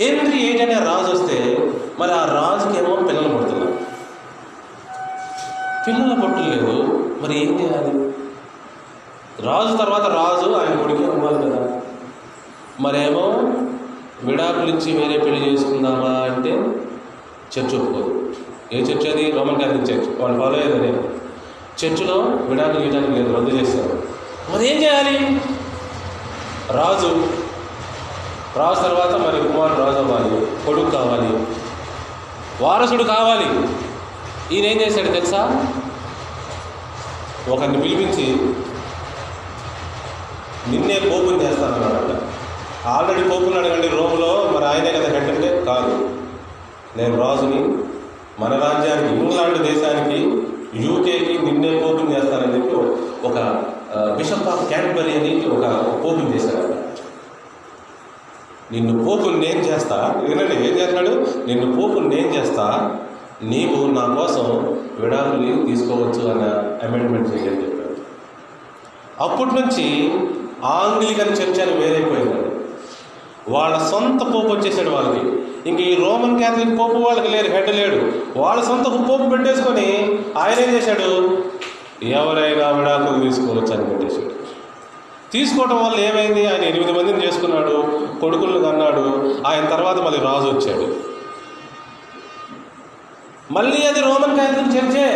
హెన్రీ ఎయిట్ అనే రాజు వస్తే మరి ఆ రాజుకేమో పిల్లలు పుడుతున్నారు. పిల్లలు పుట్టలేదు మరి ఏం చేయాలి? రాజు తర్వాత రాజు ఆయన కొడుకు అవ్వాలి కదా. మరేమో విడాకులు ఇచ్చి వేరే పెళ్ళి చేసుకుందామా అంటే చర్చ్ ఒప్పుకోదు. ఏ చర్చ్ అది? Roman Catholic church. వాళ్ళు ఫాలో అయ్యేదని చర్చిలో విడాకులు ఇవ్వడానికి లేదు రద్దు చేస్తారు. మరి ఏం చేయాలి? రాజు రాజు తర్వాత మరి కుమారుడు రాజు అవ్వాలి కొడుకు కావాలి వారసుడు కావాలి. ఈయన ఏం చేశాడు తెలుసా? ఒకరిని పిలిపించి నిన్నే కోపం చేస్తానన్నాడట ఆల్రెడీ కోపున్నాడు అడగండి రోమ్లో మరి ఆయనే కదా హెడ్ అంటే? కాదు. నేను రాజుని మన రాజ్యానికి ఇంగ్లాండ్ దేశానికి యూకేకి నిన్నే కోపం చేస్తానని చెప్పి ఒక బిషప్ ఆఫ్ క్యాన్బరీ అని ఒక కోపం చేశాడు నిన్ను పోపుని నేను చేస్తా? వినండి ఏం చేస్తాడు? నిన్ను పోపుని నేను చేస్తా? నీవు నా కోసం విడాకులు తీసుకోవచ్చు అన్న అమెండ్మెంట్ చేయని చెప్పాడు అప్పటి నుంచి ఆంగ్లికన్ చర్చ్ అని వేరైపోయిందండి వాళ్ళ సొంత పోపు వచ్చేసాడు వాళ్ళకి. ఇంక ఈ రోమన్ క్యాథలిక్ పోపు వాళ్ళకి లేరు హెడ్ లేడు. వాళ్ళ సొంత పోపు పెట్టేసుకొని ఆయన ఏం చేశాడు. ఎవరైనా విడాకులు తీసుకోవచ్చు అని పెట్టేశాడు. తీసుకోవటం వల్ల ఏమైంది? ఆయన ఎనిమిది మందిని చేసుకున్నాడు కొడుకులను కన్నాడు. ఆయన తర్వాత మళ్ళీ రాజు వచ్చాడు. మళ్ళీ అది రోమన్ క్యాథలిక్ చర్చే.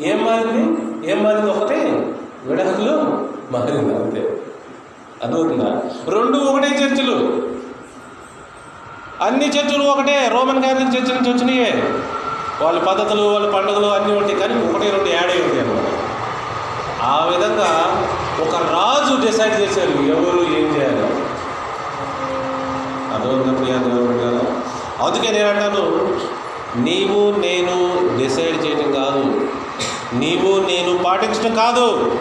ఏం మారింది? ఏం మారింది? ఒకటే విడాకులు మారింది అంతే. అదవుతుందా రెండు ఒకటే చర్చలు. అన్ని చర్చలు ఒకటే. రోమన్ క్యాథలిక్ చర్చ్ నుంచి వచ్చినాయే. వాళ్ళ పద్ధతులు వాళ్ళ పండుగలు అన్నీ ఉంటాయి కానీ ఒకటే రెండు యాడ్ అయి ఉంటాయి అన్నమాట. ఆ విధంగా ఒక రాజు డిసైడ్ చేశారు ఎవరు ఏం చేయాలి. అదవుతుంది ప్రియా? అందుకే నేను అంటాను నీవు నేను డిసైడ్ చేయటం కాదు. నీవు నేను పాటించడం కాదు.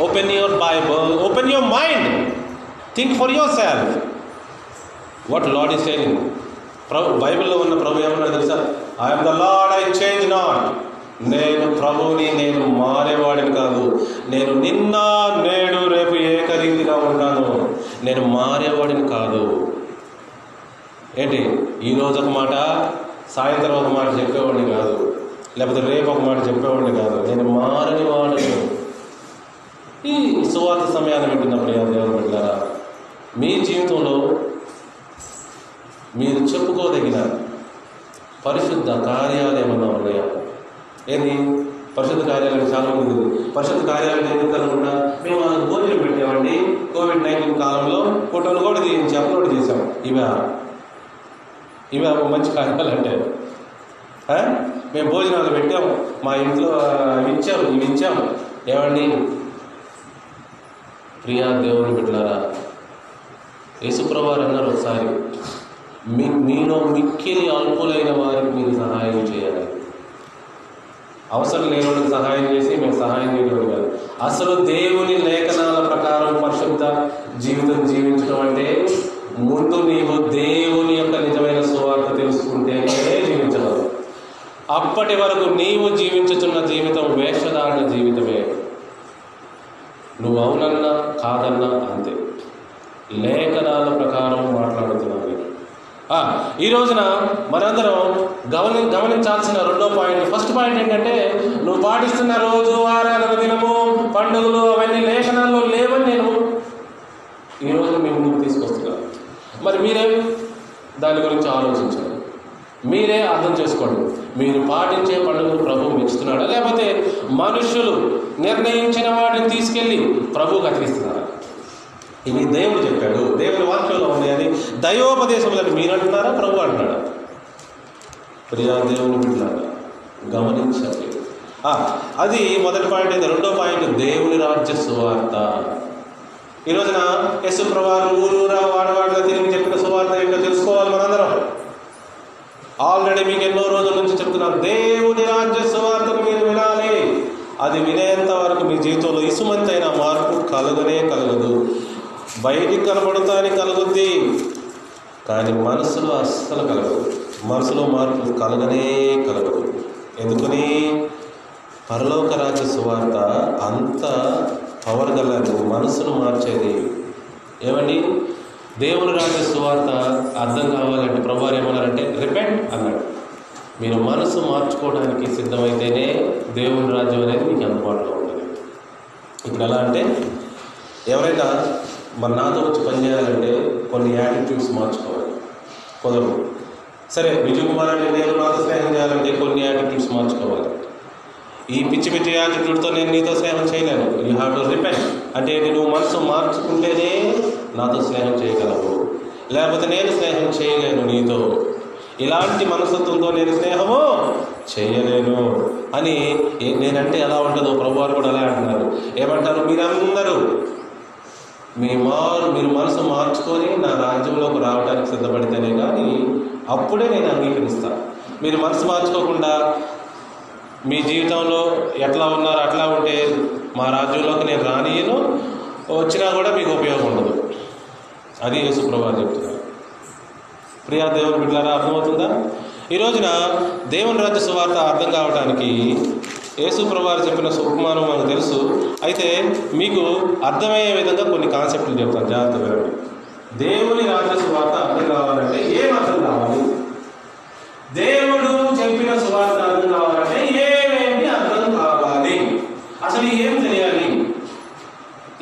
Open your Bible open your mind think for yourself what Lord is saying ప్రభు బైబిల్లో ఉన్న ప్రభు ఏమన్నా తెలుసా? I'm the Lord I change not నేను ప్రభువుని నేను మారేవాడిని కాదు. నేను నిన్న నేడు రేపు ఏకరీతిగా ఉంటాను. నేను మారేవాడిని కాదు. ఏంటి? ఈ రోజు ఒక మాట సాయంత్రం ఒక మాట చెప్పేవాడిని కాదు. లేకపోతే రేపు ఒక మాట చెప్పేవాడిని కాదు. నేను మారని వాడిని. ఈ సువార్త సమయాన్ని పెట్టినప్పుడు ఎవరు దేవుని బిడ్డలారా మీ జీవితంలో మీరు చెప్పుకోదగిన పరిశుద్ధ కార్యాలు ఏమన్నా ఉన్నాయా? ఏంది? పరిశుద్ధ కార్యాలయం చాలా ఉంది. పరిశుద్ధ కార్యాలయం ఎందుకు అనుకుంటా మేము వాళ్ళకి భోజనం పెట్టామండి కోవిడ్ నైన్టీన్ కాలంలో ఫోటోలు కూడా తీయించి అప్లోడ్ చేసాం ఇవా. ఇవి ఒక మంచి కార్యాలు అంటే. మేము భోజనాలు పెట్టాం మా ఇంట్లో అవి ఇచ్చాం ఇవి ఇచ్చాము. ఏమండి? ప్రియా దేవుని బిడ్డలారా యేసుప్రభారు అన్నారు ఒకసారి మీ మీలో మిక్కిలి అల్పులైన వారికి మీరు సహాయం చేయాలి. అవసరం లేని వాళ్ళకి సహాయం చేసి మేము సహాయం చేయడం కాదు. అసలు దేవుని లేఖనాల ప్రకారం పరిశుద్ధ జీవితం జీవించడం అంటే ముందు నీవు దేవుని యొక్క నిజమైన సువార్త తెలుసుకుంటేనే జీవించగలవు అప్పటి వరకు నీవు జీవించుతున్న జీవితం వేషధారణ జీవితమే. నువ్వు అవునన్నా కాదన్నా అంతే. లేఖనాల ప్రకారం మాట్లాడుతున్నావు ఈ రోజున మనందరం గమని గమనించాల్సిన రెండో పాయింట్. ఫస్ట్ పాయింట్ ఏంటంటే నువ్వు పాటిస్తున్న రోజు ఆరాధన దినము పండుగలు అవన్నీ లేఖనాల్లో లేవని నేను ఈ మేము ముందుకు తీసుకొస్తున్నాను. మరి మీరే దాని గురించి ఆలోచించండి మీరే అర్థం చేసుకోండి. మీరు పాటించే పనులు ప్రభు మెచ్చుతున్నాడా? లేకపోతే మనుషులు నిర్ణయించిన వాటిని తీసుకెళ్ళి ప్రభువుకి అతికిస్తున్నారా ఇవి దేవుడు చెప్పాడు. దేవుని వాక్యంలో ఉన్నాయని దైవోపదేశములకు మీరు అంటున్నారా ప్రభు అంటున్నాడా? ప్రియా దేవుని బిడ్డలారా గమనించండి. అది మొదటి పాయింట్ అయితే రెండో పాయింట్ దేవుని రాజ్య సువార్త. ఈ రోజున యశు ప్రభావాలు ఊరూరా వాడవాడలో తిరిగి చెప్పిన సువార్త ఏంటో తెలుసుకోవాలి మనందరం. ఆల్రెడీ మీకు ఎన్నో రోజుల నుంచి చెప్తున్నాను దేవుని రాజ్య సువార్తను మీరు వినాలి. అది వినేంత వరకు మీ జీవితంలో ఇసుమంతైన మార్పు కలుగునే కలగదు. బయటికి కనబడతానికి కలుగుద్ది కానీ మనసులో అస్సలు కలగదు. మనసులో మార్పు కలగనే కలగదు. ఎందుకని? పరలోక రాజ్య సువార్త అంత పవర్ గలది మనసును మార్చేది. ఏమండి? దేవుని రాజ్య సువార్త అర్థం కావాలంటే ప్రభువారు ఏమన్నారంటే రిపెంట్ అన్నాడు. మీరు మనసు మార్చుకోవడానికి సిద్ధమైతేనే దేవుని రాజ్యం అనేది మీకు అందుబాటులో ఉంటుంది. ఇక్కడ ఎలా అంటే ఎవరైనా మరి నాతో వచ్చి పనిచేయాలంటే కొన్ని యాటిట్యూడ్స్ మార్చుకోవాలి. కుదరదు సరే విజయ్ కుమార్ అంటే నేను నాతో స్నేహం చేయాలంటే కొన్ని యాటిట్యూడ్స్ మార్చుకోవాలి. ఈ పిచ్చి పిచ్చి యాటిట్యూడ్తో నేను నీతో స్నేహం చేయలేను. యూ హ్యావ్ టు రిపెంట్ అంటే నువ్వు మనసు మార్చుకుంటేనే నాతో స్నేహం చేయగలవు. లేకపోతే నేను స్నేహం చేయలేను నీతో. ఇలాంటి మనస్తత్వంతో నేను స్నేహము చేయలేను అని నేనంటే ఎలా ఉంటుందో ప్రభువారు కూడా అలా అంటున్నారు. ఏమంటారు? మీరందరూ మీ మారు మీరు మనసు మార్చుకొని నా రాజ్యంలోకి రావడానికి సిద్ధపడితేనే కానీ అప్పుడే నేను అంగీకరిస్తాను మీరు మనసు మార్చుకోకుండా మీ జీవితంలో ఎట్లా ఉన్నారో అట్లా ఉంటే మా రాజ్యంలోకి నేను రానియను. వచ్చినా కూడా మీకు ఉపయోగం ఉండదు. అది యేసుప్రభా చెప్తున్నారు. ప్రియా దేవుని బిడ్డారా అర్థమవుతుందా? ఈ రోజున దేవుని రాజ్య సువార్త అర్థం కావడానికి యేసు ప్రభువారు చెప్పిన ఉపమానం మనకు తెలుసు. అయితే మీకు అర్థమయ్యే విధంగా కొన్ని కాన్సెప్ట్లు చెప్తాను. జాగ్రత్త వినండి. దేవుని రాజ్య సువార్త అర్థం కావాలంటే ఏం అర్థం కావాలి? దేవుడు చెప్పిన సువార్త అర్థం కావాలంటే ఏమేమి అర్థం కావాలి అసలు ఏం తెలియాలి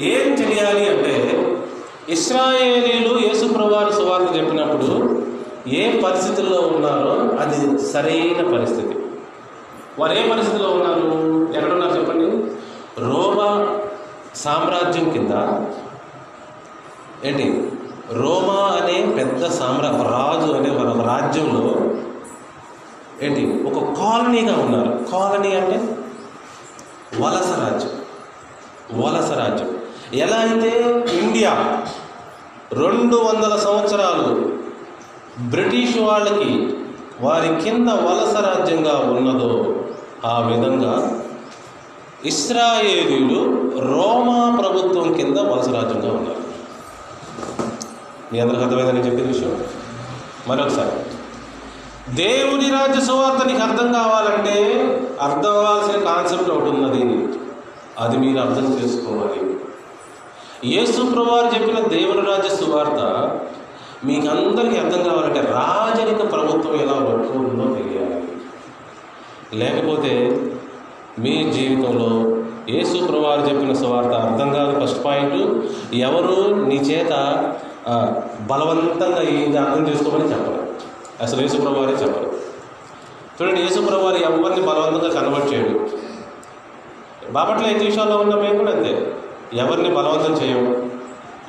ఏం తెలియాలి అంటే ఇస్రాయేలీలు యేసుప్రభువారి సువార్త చెప్పినప్పుడు ఏ పరిస్థితుల్లో ఉన్నారో అది సరైన పరిస్థితి. వారు ఏ పరిస్థితిలో ఉన్నారు? ఎక్కడున్నారు చెప్పండి? రోమా సామ్రాజ్యం కింద ఏంటి? రోమా అనే పెద్ద సామ్రా రాజు అనే ఒక రాజ్యంలో ఏంటి? ఒక కాలనీగా ఉన్నారు. కాలనీ అంటే వలస రాజ్యం. వలస రాజ్యం. ఎలా అయితే ఇండియా రెండు వందల సంవత్సరాలు బ్రిటిష్ వాళ్ళకి వారి కింద వలస రాజ్యంగా ఉన్నదో ఆ విధంగా ఇస్రాయేలీలు రోమా ప్రభుత్వం కింద వలస రాజ్యంగా ఉన్నారు. మీ అందరికి అర్థమైందని చెప్పిన విషయం? మరొకసారి. దేవుని రాజ్య సువార్త నీకు అర్థం కావాలంటే అర్థం అవ్వాల్సిన కాన్సెప్ట్ ఒకటి ఉన్నది. అది మీరు అర్థం చేసుకోవాలి. యేసు ప్రభువారు చెప్పిన దేవుని రాజ్య సువార్త మీకు అందరికీ అర్థం కావాలంటే రాజరిక ప్రభుత్వం ఎలా వర్క్ తెలియాలి. లేకపోతే మీ జీవితంలో యేసు ప్రభువారు చెప్పిన సువార్త అర్థం కాదు ఫస్ట్ పాయింట్. ఎవరు నీ చేత బలవంతంగా ఇది అర్థం చేసుకోమని చెప్పరు. అసలు యేసు ప్రభువారే చెప్పరు. చూడండి యేసు ప్రభువారు ఎవరిని బలవంతంగా కన్వర్ట్ చేయడు? బాపట్ల ఐదు విషయాల్లో ఉన్న మేము కూడా అంతే. ఎవరిని బలవంతం చేయవు.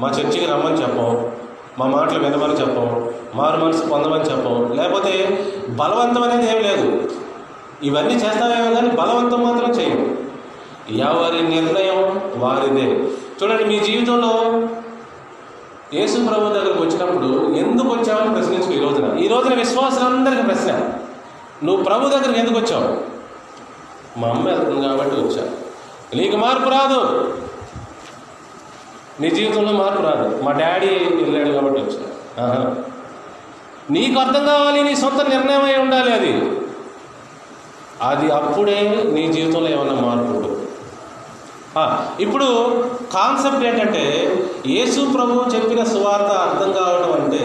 మా చర్చికి రమ్మని చెప్పం మా మాటలు వినమని చెప్పం మారు మనసు పొందమని చెప్పం లేకపోతే బలవంతం అనేది ఏం లేదు. ఇవన్నీ చేస్తామేమో కానీ బలవంతం మాత్రం చేయం ఎవరి నిర్ణయం వారిదే. చూడండి మీ జీవితంలో యేసు ప్రభు దగ్గరకు వచ్చినప్పుడు ఎందుకు వచ్చావని ప్రశ్నించు ఈ రోజున. ఈ రోజున విశ్వాసులందరికీ ప్రశ్న. నువ్వు ప్రభు దగ్గరికి ఎందుకు వచ్చావు? మా అమ్మ వెళ్తుంది కాబట్టి వచ్చా. నీకు మార్పు రాదు. నీ జీవితంలో మార్పు రాదు. మా డాడీ వెళ్ళాడు కాబట్టి వచ్చా ఆహా. నీకు అర్థం కావాలి నీ సొంత నిర్ణయం అయి ఉండాలి అది. అది అప్పుడే నీ జీవితంలో ఏమన్నా మార్పు ఉంటుంది ఇప్పుడు కాన్సెప్ట్ ఏంటంటే యేసు ప్రభు చెప్పిన సువార్త అర్థం కావడం అంటే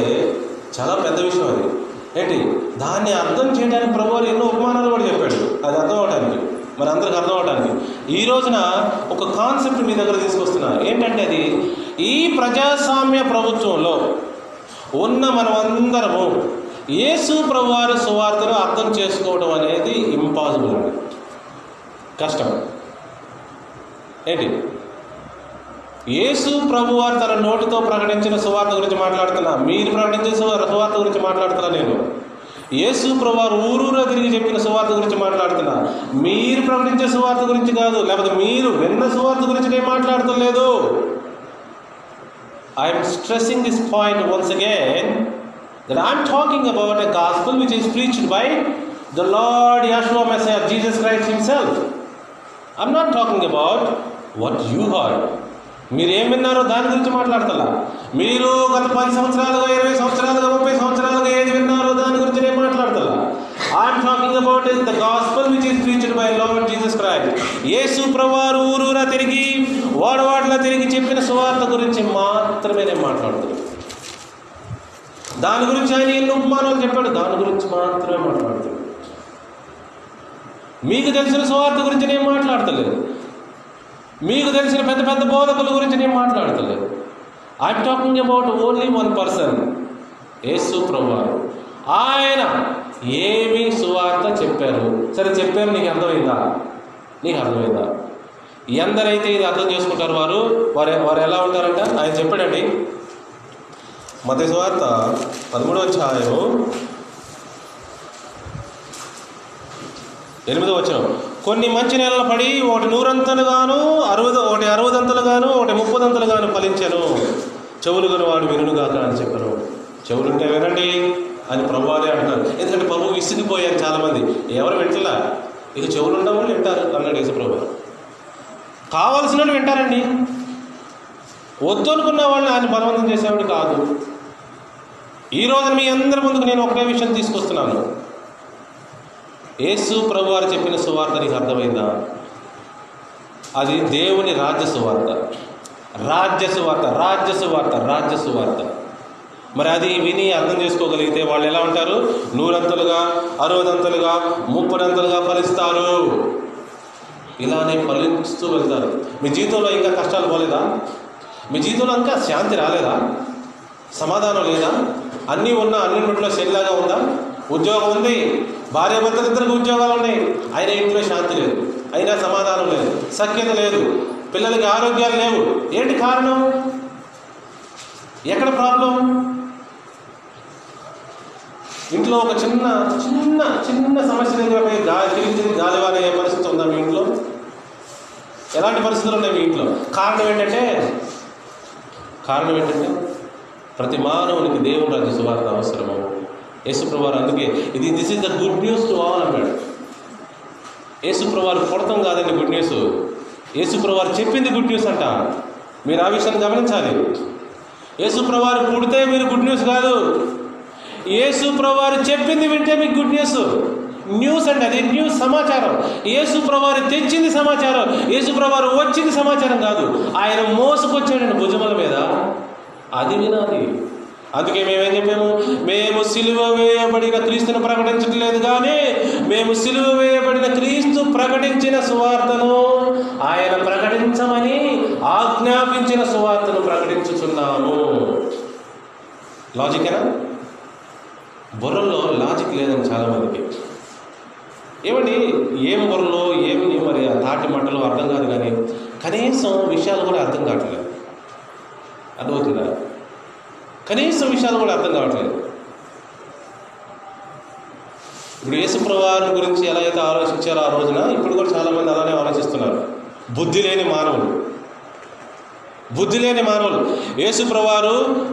చాలా పెద్ద విషయం అది. ఏంటి? దాన్ని అర్థం చేయడానికి ప్రభు ఎన్నో ఉపమానాలు కూడా చెప్పాడు. అది అర్థం అవడానికి మరి అందరికి అర్థం అవడానికి. ఈ రోజున ఒక కాన్సెప్ట్ మీ దగ్గర తీసుకొస్తున్నా. ఏంటంటే అది? ఈ ప్రజాస్వామ్య ప్రభుత్వంలో ఉన్న మనమందరము యేసు ప్రభువారి సువార్తను అర్థం చేసుకోవడం అనేది ఇంపాసిబుల్ అండి. కష్టం. ఏంటి? యేసు ప్రభువారు తన నోటితో ప్రకటించిన సువార్త గురించి మాట్లాడుతున్నా. మీరు ప్రకటించిన సువార్త సువార్త గురించి మాట్లాడుతున్నా నేను. యేసు ప్రభువారు ఊరూరా తిరిగి చెప్పిన సువార్త గురించి మాట్లాడుతున్నా మీరు ప్రకటించే సువార్త గురించి కాదు లేకపోతే మీరు విన్న సువార్త గురించి నేను మాట్లాడతలేదు I'm stressing this point once again that I'm talking about a which which is preached by the Lord Yahshua Messiah, Jesus Christ Himself. I'm not talking about what you heard. మీరు ఏం విన్నారో దాని గురించి మాట్లాడతలా మీరు గత పది సంవత్సరాలుగా ఇరవై సంవత్సరాలుగా ముప్పై సంవత్సరాలుగా ఏది విన్నారో దాని గురించి నేను మాట్లాడతలా I'm talking about the gospel which is preached by Lord Jesus Christ యేసు ప్రభువారు ఊరూరా తిరిగి వాడవాడలా తిరిగి చెప్పిన సువార్త గురించి మాత్రమే నేను మాట్లాడుతున్నాను. దాని గురించి ఆయన ఎన్ని ఉపమానాలు చెప్పాడు దాని గురించి మాత్రమే మాట్లాడుతున్నాడు మీకు తెలిసిన సువార్త గురించి నేను మాట్లాడతలేదు. మీకు తెలిసిన పెద్ద పెద్ద బోధకుల గురించి నేను మాట్లాడతలేదు. I'm talking about only one person యేసు ప్రభువారు ఆయన ఏమి సువార్త చెప్పారు. సరే చెప్పారు నీకు అర్థమైందా? నీకు అర్థమైందా? ఎందరైతే ఇది అర్థం చేసుకుంటారు వారు వారు వారు ఎలా ఉంటారంట? ఆయన చెప్పాడండి. మత సువార్త పదమూడవ అధ్యాయం ఎనిమిదో వచ్చిన కొన్ని మంచి నెలలు పడి ఒకటి నూరంతలుగాను అరవద ఒకటి అరవదంతలుగాను ఒకటి ముప్పదంతలుగాను ఫలించను. చెవులు గను వాడు వినుగాక అని చెప్పారు. చెవులుంటే వినండి. అని ప్రభువారే అంటున్నారు. ఎందుకంటే ప్రభు విసిగిపోయారు చాలామంది. ఎవరు వింటలా? ఇక చెవులు ఉన్న వింటారు అన్నాడు యేసు ప్రభు వింటారండి. వద్దు అనుకున్న వాళ్ళని ఆయన బలవంతం చేసేవాడు కాదు. ఈ రోజు మీ అందరి ముందుకు నేను ఒకటే విషయం తీసుకొస్తున్నాను. యేసు ప్రభు వారు చెప్పిన సువార్త నీకు అర్థమైందా? అది దేవుని రాజ్య సువార్త. రాజ్య సువార్త రాజ్య సువార్త రాజ్య సువార్త. మరి అది విని అర్థం చేసుకోగలిగితే వాళ్ళు ఎలా ఉంటారు? నూరంతలుగా అరవదంతలుగా ముప్పదంతలుగా ఫలిస్తారు. ఇలానే ఫలిస్తూ వెళ్తారు. మీ జీవితంలో ఇంకా కష్టాలు పోలేదా? మీ జీవితంలో ఇంకా శాంతి రాలేదా? సమాధానం లేదా? అన్నీ ఉన్నా అన్నింటిలో సెల్లాగా ఉందా? ఉద్యోగం ఉంది. భార్య భర్తలు ఇద్దరికి ఉద్యోగాలు ఉన్నాయి. అయినా ఇంట్లో శాంతి లేదు. అయినా సమాధానం లేదు. సఖ్యత లేదు. పిల్లలకి ఆరోగ్యాలు లేవు. ఏంటి కారణం? ఎక్కడ ప్రాబ్లం? ఇంట్లో ఒక చిన్న చిన్న చిన్న సమస్య దగ్గర గాలి తిరిగి గాలివాన అయ్యే పరిస్థితి ఉందా మీ ఇంట్లో? ఎలాంటి పరిస్థితులు ఉన్నాయి మీ ఇంట్లో? కారణం ఏంటంటే కారణం ఏంటంటే ప్రతి మానవునికి దేవుని రాజ్య సువార్త అవసరము. యేసుప్రభువారు అందుకే ఇది this is the good news to all అన్నాడు. యేసుప్రభువారు పుడతాం కాదండి గుడ్ న్యూస్ యేసుప్రభువారు చెప్పింది గుడ్ న్యూస్ అంట. మీరు ఆ విషయాన్ని గమనించాలి. యేసుప్రభువారు పుడితే మీరు గుడ్ న్యూస్ కాదు. యేసుప్రభువారు చెప్పింది వింటే మీకు గుడ్ న్యూస్. న్యూస్ అంటే అది న్యూస్ సమాచారం. యేసుప్రభువారు తెచ్చింది సమాచారం. యేసుప్రభువారు వచ్చింది సమాచారం కాదు. ఆయన మోసుకొచ్చాడండి భుజముల మీద. అది వినాలి. అందుకే మేమేం చెప్పాము? మేము సిలువ వేయబడిన క్రీస్తును ప్రకటించట్లేదు కానీ మేము సిలువ వేయబడిన క్రీస్తు ప్రకటించిన సువార్తను ఆయన ప్రకటించమని ఆజ్ఞాపించిన సువార్తను ప్రకటించుచున్నాము. లాజికేనా బుర్రలో లాజిక్ లేదని చాలామందికి. ఏమండి ఏం బుర్రలో ఏమి మరి ఆ తాటి మంటలు అర్థం కాదు కానీ కనీసం విషయాలు కూడా అర్థం కావట్లేదు. అర్థమవుతుందా? కనీసం విషయాలు కూడా అర్థం కావట్లేదు. ఇప్పుడు యేసుప్రవారి గురించి ఎలా అయితే ఆలోచించారో ఆ రోజున ఇప్పుడు కూడా చాలామంది అలానే ఆలోచిస్తున్నారు. బుద్ధి లేని మానవులు. బుద్ధి లేని మానవులు. యేసుప్రవారు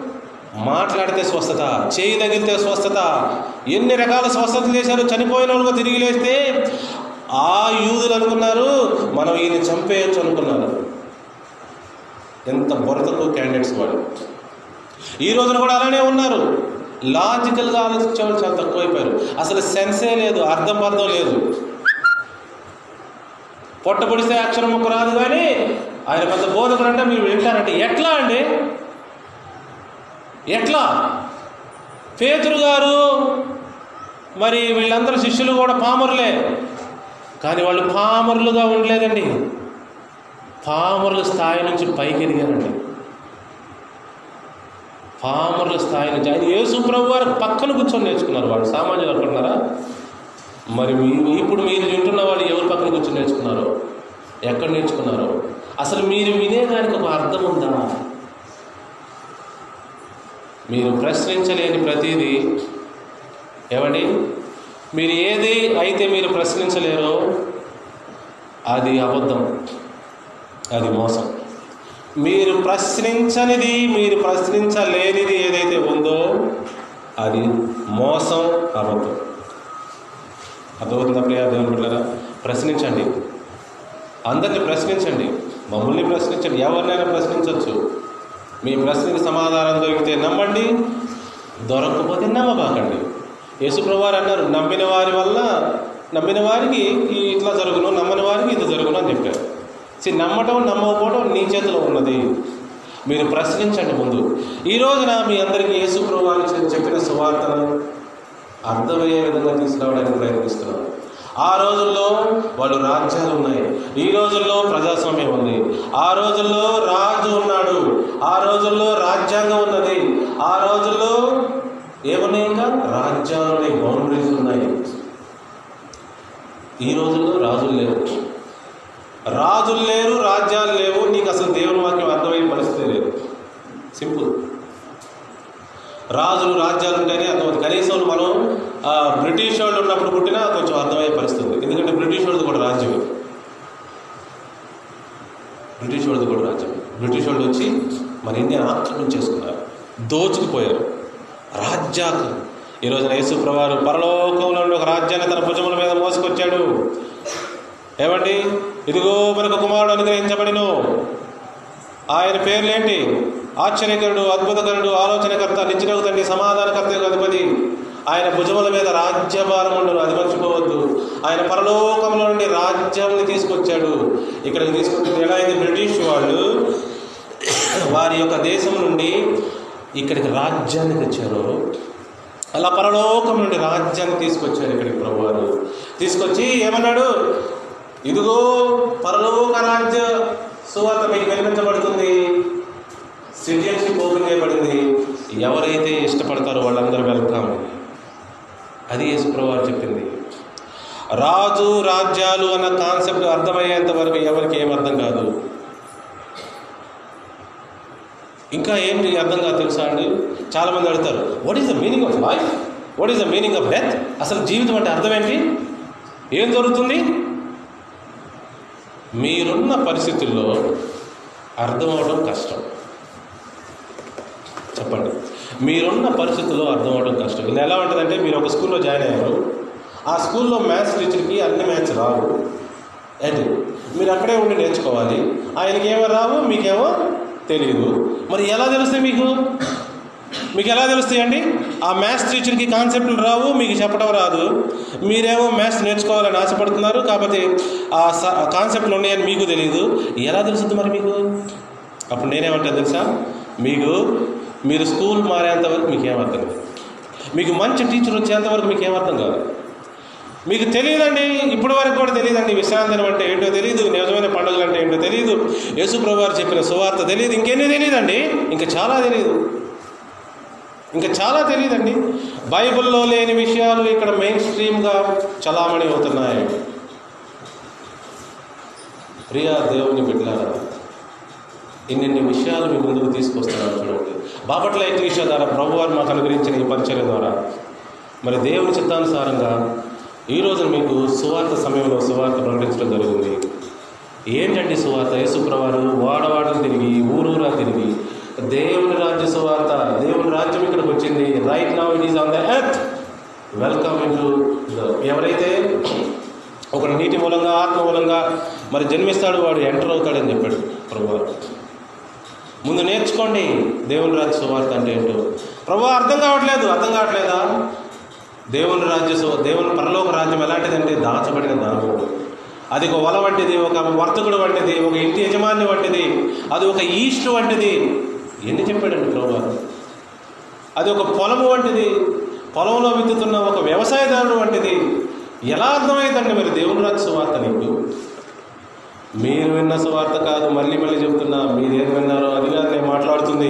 మాట్లాడితే స్వస్థత చేయి తగిలితే స్వస్థత ఎన్ని రకాల స్వస్థతలు చేశారు? చనిపోయిన వాళ్ళకు తిరిగి లేస్తే ఆ యూదులు అనుకున్నారు మనం ఈయన చంపేయచ్చు అనుకున్నారు. ఎంత బొరతకు క్యాండిడేట్స్ వాళ్ళు ఈ రోజున కూడా అలానే ఉన్నారు. లాజికల్గా ఆలోచించే వాళ్ళు చాలా తక్కువైపోయారు. అసలు సెన్సే లేదు అర్థం అర్థం లేదు. పొట్ట పొడిస్తే అక్షరం ముక్కు రాదు కానీ ఆయన పెద్ద బోధకుడు అంటే మీరు వింటారంటే ఎట్లా అండి? ఎట్లా? పేతురు గారు మరి వీళ్ళందరూ శిష్యులు కూడా పామరులే. కానీ వాళ్ళు పామరులుగా ఉండలేదండి. పామరుల స్థాయి నుంచి పైకి ఎదిగారండి. పామరుల స్థాయి నుంచి. ఆయన యేసు ప్రభు వారు పక్కన కూర్చొని నేర్చుకున్నారు వాళ్ళు. సామాన్యులు అనుకుంటున్నారా? మరి మీరు ఇప్పుడు మీరు వింటున్న వాళ్ళు ఎవరి పక్కన కూర్చొని నేర్చుకున్నారో? ఎక్కడ నేర్చుకున్నారో? అసలు మీరు వినేదానికి ఒక అర్థం ఉందా? మీరు ప్రశ్నించలేని ప్రతిదీ ఏమండి? మీరు ఏది అయితే మీరు ప్రశ్నించలేరో అది అబద్ధం. అది మోసం. మీరు ప్రశ్నించనిది మీరు ప్రశ్నించలేనిది ఏదైతే ఉందో అది మోసం అబద్ధం. అర్థమవుతుందా ప్రియా దేవుని ప్రశ్నించండి. అందరిని ప్రశ్నించండి. మమ్మల్ని ప్రశ్నించండి. ఎవరినైనా ప్రశ్నించవచ్చు మీ ప్రశ్నకు సమాధానం దొరికితే నమ్మండి దొరకకపోతే నమ్మబాకండి. యేసుప్రభువారు అన్నారు నమ్మిన వారి వల్ల నమ్మిన వారికి ఇట్లా జరుగును నమ్మని వారికి ఇది జరుగును అని చెప్పారు. సి నమ్మటం నమ్మకపోవడం నీ చేతిలో ఉన్నది. మీరు ప్రశ్నించండి ముందు. ఈ రోజున మీ అందరికీ యేసుప్రభు వారు చెప్పిన సువార్తను అర్థమయ్యే విధంగా తీసుకురావడానికి ప్రయత్నిస్తున్నారు ఆ రోజుల్లో వాళ్ళు రాజ్యాలు ఉన్నాయి. ఈ రోజుల్లో ప్రజాస్వామ్యం ఉంది. ఆ రోజుల్లో రాజు ఉన్నాడు. ఆ రోజుల్లో రాజ్యాంగం ఉన్నది. ఆ రోజుల్లో ఏమున్నాయి ఇంకా? రాజ్యాలు ఉన్నాయి బౌండరీస్ ఉన్నాయి. ఈ రోజుల్లో రాజులు లేరు రాజులు లేరు రాజ్యాలు లేవు. నీకు అసలు దేవుని వాక్యం అర్థమయ్యే పరిస్థితి లేదు. సింపుల్. రాజులు రాజ్యాలు ఉంటేనే అర్థమవుతుంది. కనీసం మనం బ్రిటిష్ వాళ్ళు ఉన్నప్పుడు పుట్టినా కొంచెం అర్థమయ్యే పరిస్థితి ఎందుకంటే బ్రిటిష్ వాళ్ళది కూడా రాజ్యమే. బ్రిటిష్ వాళ్ళది కూడా రాజ్యం బ్రిటిష్ వాళ్ళు వచ్చి మన ఇండియా ఆక్రమించేసుకున్నారు దోచుకుపోయారు. రాజ్యాలు ఈరోజు యేసుప్రవారు పరలోకంలో ఒక రాజ్యాన్ని తన భుజముల మీద మోసుకొచ్చాడు. ఏమండి? ఇదిగో మనకు కుమారుడు అనుగ్రహించబడిను. ఆయన పేర్లేంటి? ఆశ్చర్యకరుడు అద్భుతకరుడు ఆలోచనకర్త నిత్యనగు తండ్రి సమాధానకర్త అధిపతి. ఆయన భుజముల మీద రాజ్యభారం ఉండను అది మర్చిపోవద్దు. ఆయన పరలోకంలో నుండి రాజ్యాన్ని తీసుకొచ్చాడు. ఇక్కడికి తీసుకొచ్చిన ఎలా అయితే బ్రిటిష్ వాళ్ళు వారి యొక్క దేశం నుండి ఇక్కడికి రాజ్యాన్ని తెచ్చారు అలా పరలోకం నుండి రాజ్యాన్ని తీసుకొచ్చారు ఇక్కడికి ప్రభువారు. తీసుకొచ్చి ఏమన్నాడు? ఇదిగో పరలోక రాజ్య సువార్త మీకు వినిపించబడుతుంది. సిటిజన్షిప్ ఓపెన్ చేయబడింది ఎవరైతే ఇష్టపడతారో వాళ్ళందరూ వెల్కమ్ అది యేసుప్రభువారు చెప్పింది. రాజు రాజ్యాలు అన్న కాన్సెప్ట్ అర్థమయ్యేంత వరకు ఎవరికి ఏం అర్థం కాదు. ఇంకా ఏంటి అర్థం కాదు తెలుసా అండి? చాలామంది అడుగుతారు what is the meaning of life what is the meaning of death అసలు జీవితం అంటే అర్థం ఏంటి? ఏం జరుగుతుంది? మీరున్న పరిస్థితుల్లో అర్థం అవడం కష్టం. చెప్పండి మీరున్న పరిస్థితుల్లో అర్థం అవడం కష్టం. ఇది ఎలా ఉంటుందంటే మీరు ఒక స్కూల్లో జాయిన్ అయ్యారు. ఆ స్కూల్లో మ్యాథ్స్ టీచర్కి అన్ని మ్యాథ్స్ రావు. అది. మీరు అక్కడే ఉండి నేర్చుకోవాలి. ఆయనకి ఏమో రావు మీకేమో తెలియదు మరి ఎలా తెలుస్తాయి మీకు? మీకు ఎలా తెలుస్తాయండి ఆ మ్యాథ్స్ టీచర్కి కాన్సెప్ట్లు రావు మీకు చెప్పడం రాదు. మీరేమో మ్యాథ్స్ నేర్చుకోవాలని ఆశపడుతున్నారు కాకపోతే ఆ స- ఆ కాన్సెప్ట్లు ఉన్నాయని మీకు తెలియదు ఎలా తెలుస్తుంది మరి మీకు? అప్పుడు నేనేమంటాను తెలుసా? మీకు మీరు స్కూల్ మారేంత వరకు మీకు ఏమర్థం కాదు. మీకు మంచి టీచర్ వచ్చేంత వరకు మీకు ఏమర్థం కాదు. మీకు తెలియదండి ఇప్పటి వరకు కూడా తెలియదండి విశ్రాంతి అంటే ఏంటో తెలియదు నిజమైన పండుగలు అంటే ఏంటో తెలియదు యేసుప్రభు చెప్పిన సువార్త తెలియదు ఇంకెన్ని తెలియదండి ఇంకా చాలా తెలియదు ఇంకా చాలా తెలియదండి బైబిల్లో లేని విషయాలు ఇక్కడ మెయిన్ స్ట్రీమ్గా చలామణి అవుతున్నాయి. ప్రియా దేవుని బిడ్డలారా ఇన్నిన్ని విషయాలు మీ ముందుకు తీసుకొస్తున్నాను చూడండి. బాపట్ల ఎక్లీషియా ద్వారా ప్రభువారు మాకు అనుగ్రహించిన ఈ పరిచయం ద్వారా. మరి దేవుని చిత్తానుసారంగా ఈ రోజున మీకు సువార్త సమయంలో సువార్త ప్రకటించడం జరిగింది. ఏంటండి సువార్త? యేసుప్రవారు వాడవాడలు తిరిగి ఊరూరా తిరిగి దేవుని రాజ్య సువార్త దేవుని రాజ్యం ఇక్కడికి వచ్చింది. Right now it is on the earth welcome into ఎవరైతే ఒక నీటి మూలంగా ఆత్మ మూలంగా మరి జన్మిస్తాడు వాడు ఎంటర్ అవుతాడని చెప్పాడు ప్రభు ముందు నేర్చుకోండి. దేవుని రాజ్య సువార్త అంటే ఏంటో. ప్రభు అర్థం కావట్లేదు. అర్థం కావట్లేదా? దేవుని రాజ్య దేవుని పరలోక రాజ్యం ఎలాంటిదంటే దాచబడిన దానము అది ఒక వల వంటిది ఒక వర్తకుడు వంటిది ఒక ఇంటి యజమాని వంటిది అది ఒక ఈస్ట్ వంటిది. ఎన్ని చెప్పాడండి ప్రభు? అది ఒక పొలము వంటిది పొలంలో విత్తుతున్న ఒక వ్యవసాయదారుడు వంటిది. ఎలా అర్థమైందండి మరి దేవుని రాజ్య సువార్త నీకు? మీరు విన్న సువార్త కాదు మళ్ళీ మళ్ళీ చెప్తున్నా మీరు ఏం విన్నారో అది కాదు నేను మాట్లాడుతుంది.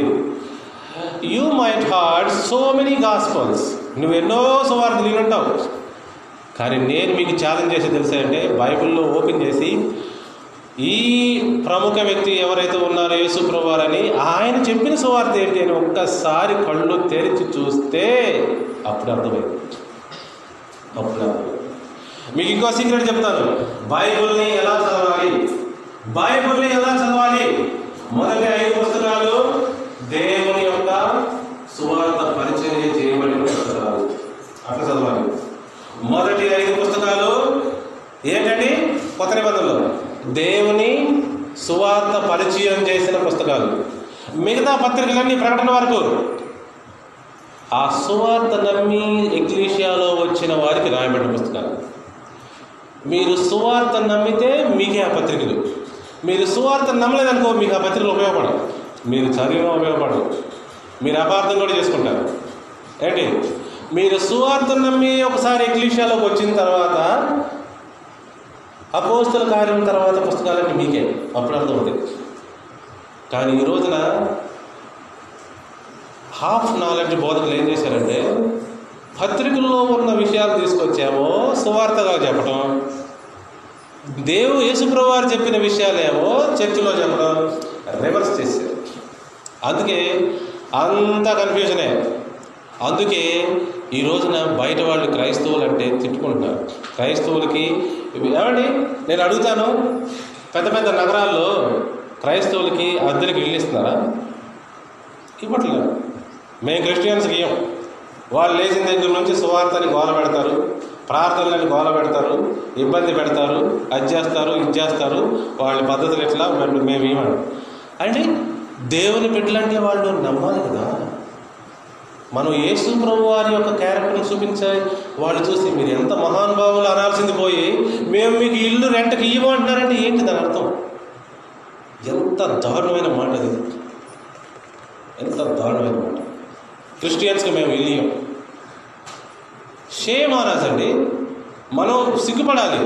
You might heard so many gospels నువ్వు ఎన్నో సువార్తలు వినుంటావు. కానీ నేను మీకు ఛాలెంజ్ చేసి తెలుసా అంటే బైబిల్లో ఓపెన్ చేసి ఈ ప్రముఖ వ్యక్తి ఎవరైతే ఉన్నారో యేసుప్రభువారు అని ఆయన చెప్పిన సువార్త ఏంటి అని ఒక్కసారి కళ్ళు తెరిచి చూస్తే అప్పుడు అర్థమైంది. అప్పుడు అర్థమైంది. మీకు ఇంకో సీక్రెట్ చెప్తాను. బైబుల్ని ఎలా చదవాలి? బైబుల్ని ఎలా చదవాలి? మొదటి ఐదు పుస్తకాలు దేవుని యొక్క సువార్త పరిచర్య చేయబడిన పుస్తకాలు. అట్లా చదవాలి. మొదటి ఐదు పుస్తకాలు ఏంటండి? కొత్త నిబంధనలు. దేవుని సువార్త పరిచయం చేసిన పుస్తకాలు. మిగతా పత్రికలన్నీ ప్రకటన వరకు. ఆ సువార్త నమ్మి ఎక్లీషియాలో వచ్చిన వారికి రాయబడిన పుస్తకాలు. మీరు సువార్త నమ్మితే మీకే ఆ పత్రికలు. మీరు సువార్త నమ్మలేదనుకో మీకు ఆ పత్రికలు ఉపయోగపడవు. మీరు చదివిన ఉపయోగపడవు. మీరు అపార్థం కూడా చేసుకుంటారు. ఏంటి? మీరు సువార్త నమ్మి ఒకసారి ఎక్లీషియాలోకి వచ్చిన తర్వాత అపోస్తుల కార్యం తర్వాత పుస్తకాలన్నీ మీకే. అప్పుడు అర్థమవుతాయి కానీ ఈ రోజున హాఫ్ నాలెడ్జ్ బోధకులు ఏం చేశారంటే పత్రికల్లో ఉన్న విషయాలు తీసుకొచ్చామో సువార్తగా చెప్పడం. దేవు యేసుప్రభు వారు చెప్పిన విషయాలేమో చర్చిలో చెప్పడం రివర్స్ చేశారు. అందుకే అంత కన్ఫ్యూజనే అందుకే ఈ రోజున బయట వాళ్ళు క్రైస్తవులు అంటే తిట్టుకుంటున్నారు. క్రైస్తవులకి ఏమండి? నేను అడుగుతాను. పెద్ద పెద్ద నగరాల్లో క్రైస్తవులకి అద్దెలకు ఇల్లు ఇస్తున్నారా? ఇవ్వట్లేదు. మేము క్రిస్టియన్స్కి ఇవ్వం వాళ్ళు లేచిన దగ్గర నుంచి సువార్తని గోల పెడతారు ప్రార్థనలని గోల పెడతారు ఇబ్బంది పెడతారు అది చేస్తారు ఇది చేస్తారు. వాళ్ళ పద్ధతులు ఎట్లా? మేము ఇవ్వడం అంటే దేవుని బిడ్డలంటే వాళ్ళు నమ్మాలి కదా. మనం యేసు ప్రభు వారి యొక్క క్యారెక్టర్ చూపించాలి వాళ్ళు చూసి మీరు ఎంత మహానుభావులు అనాల్సింది పోయి మేము మీకు ఇల్లు రెంట్కి ఇవ్వమంటున్నారంటే ఏంటి దాని అర్థం? ఎంత దారుణమైన మాట అది. ఎంత దారుణమైన మాట. క్రిస్టియన్స్కి మేము ఇల్లు ఇవ్వం షేమ్ అండి మనం సిగ్గుపడాలి.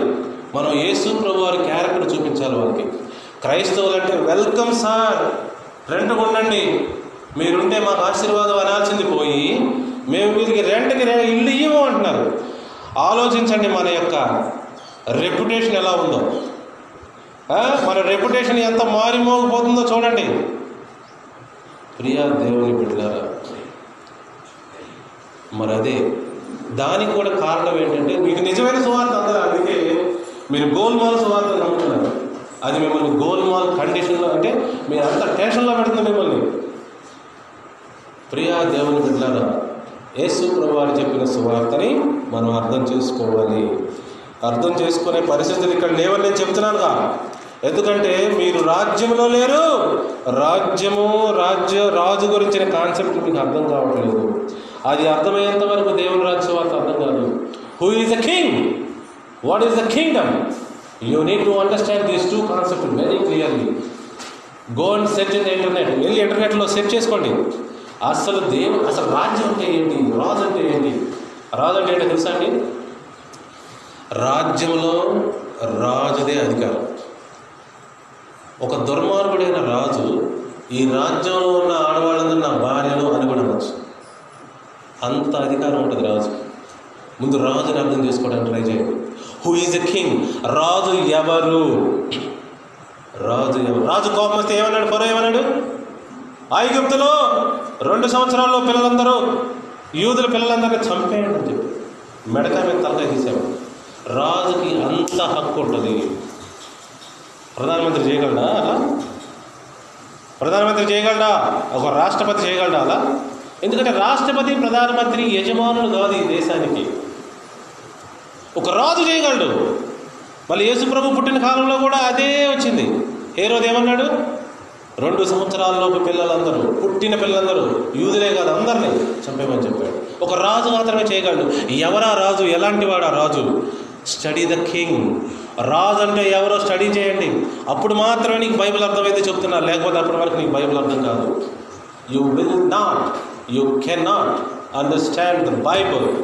మనం యేసు ప్రభు వారి క్యారెక్టర్ చూపించాలి వాళ్ళకి క్రైస్తవులు అంటే వెల్కమ్ సార్. రెంట్కి ఉండండి మీరుంటే మాకు ఆశీర్వాదం అనాల్సింది పోయి మేము వీరికి రెంట్కి రె- ఇల్లు ఇవ్వము అంటున్నారు. ఆలోచించండి మన యొక్క రెప్యుటేషన్ ఎలా ఉందో. మన రెప్యుటేషన్ ఎంత మారిమోగిపోతుందో చూడండి. ప్రియా దేవుని బిడ్డారా మరి అదే దానికి కూడా కారణం ఏంటంటే మీకు నిజమైన సువార్త అందరూ అందుకే మీరు గోల్మాల్ సువార్త నమ్ముతున్నారు. అది మిమ్మల్ని గోల్మాల్ కండిషన్లో అంటే మీరు అంత టెన్షన్లో పెడుతుంది మిమ్మల్ని. ప్రియా దేవుని బిడ్డలారా యేసు ప్రభువారు చెప్పిన సువార్తని మనం అర్థం చేసుకోవాలి. అర్థం చేసుకునే పరిస్థితులు ఇక్కడ లేవని నేను చెప్తున్నానుగా ఎందుకంటే మీరు రాజ్యంలో లేరు. రాజ్యము రాజ్య రాజు గురించిన కాన్సెప్ట్ మీకు అర్థం కావట్లేదు. అది అర్థమయ్యేంత వరకు దేవుని రాజ్య వార్త అర్థం కాదు. Who is the king what is the kingdom you need to understand these two concept very clearly go and search in internet వెళ్ళి ఇంటర్నెట్లో సెర్చ్ చేసుకోండి. అసలు దేవు అసలు రాజ్యం అంటే ఏంటి? రాజు అంటే ఏంటి? రాజు అంటే ఏంటో తెలుసా అండి? రాజ్యంలో రాజుదే అధికారం. ఒక దుర్మార్గుడైన రాజు ఈ రాజ్యంలో ఉన్న ఆడవాళ్ళందరూ నా భార్యలు అని కూడా అనొచ్చు. అంత అధికారం ఉంటుంది రాజు. ముందు రాజుని అర్థం చేసుకోవడానికి ట్రై చేయండి. హూ ఈజ్ ఎ కింగ్ రాజు ఎవరు? రాజు ఎవరు? రాజు కోపం వస్తే ఏమన్నాడు? పొర ఏమన్నాడు? ఐగుప్తులో రెండు సంవత్సరాల్లో పిల్లలందరూ యూదుల పిల్లలందరినీ చంపేయండి అని చెప్పి మెడక మీద తలకాయ తీసేవాడు రాజుకి అంత హక్కు ఉంటుంది. ప్రధానమంత్రి చేయగలడా అలా? ప్రధానమంత్రి చేయగలడా? ఒక రాష్ట్రపతి చేయగలడా అలా? ఎందుకంటే రాష్ట్రపతి ప్రధానమంత్రి యజమానులు కాదు ఈ దేశానికి. ఒక రాజు చేయగలడు. మళ్ళీ యేసుప్రభు పుట్టిన కాలంలో కూడా అదే వచ్చింది. ఏ రోజు ఏమన్నాడు? రెండు సంవత్సరాలలోపు పిల్లలందరూ పుట్టిన పిల్లలందరూ యూదులే కాదు అందరినీ చంపేమని చెప్పాడు. ఒక రాజు మాత్రమే చేయగలడు. ఎవరా రాజు? ఎలాంటి వాడు ఆ రాజు? Study the king. రాజు అంటే ఎవరో స్టడీ చేయండి. అప్పుడు మాత్రమే నీకు బైబిల్ అర్థమైతే చెప్తున్నారు లేకపోతే అప్పటి వరకు నీకు బైబిల్ అర్థం కాదు. You will not. You can not understand the Bible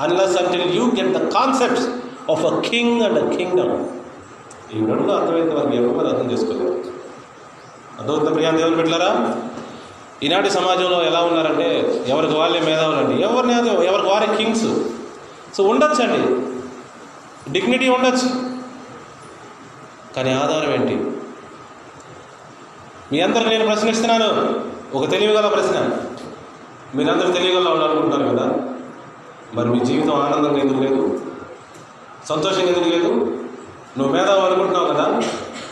unless until you get the concepts of a king and a kingdom ఈ రెండు అర్థమైతే వారికి ఎవరు అర్థం చేసుకోలేదు అర్థమవుతుంది ప్రియా దేవుని పెట్టారా ఈనాటి సమాజంలో ఎలా ఉన్నారంటే ఎవరికి వాళ్ళే మేధావులండి ఎవరిని ఎవరికి వారే కింగ్స్ సో ఉండొచ్చు అండి. డిగ్నిటీ ఉండొచ్చు. కానీ ఆధారం ఏంటి? మీ అందరూ నేను ప్రశ్నిస్తున్నాను. ఒక తెలివిగల ప్రశ్న. మీరందరూ తెలివిగల ఉండాలనుకుంటున్నారు కదా? మరి మీ జీవితం ఆనందంగా ఎందుకు లేదు? సంతోషంగా ఎందుకు లేదు? నువ్వు మేధావు అనుకుంటున్నావు కదా?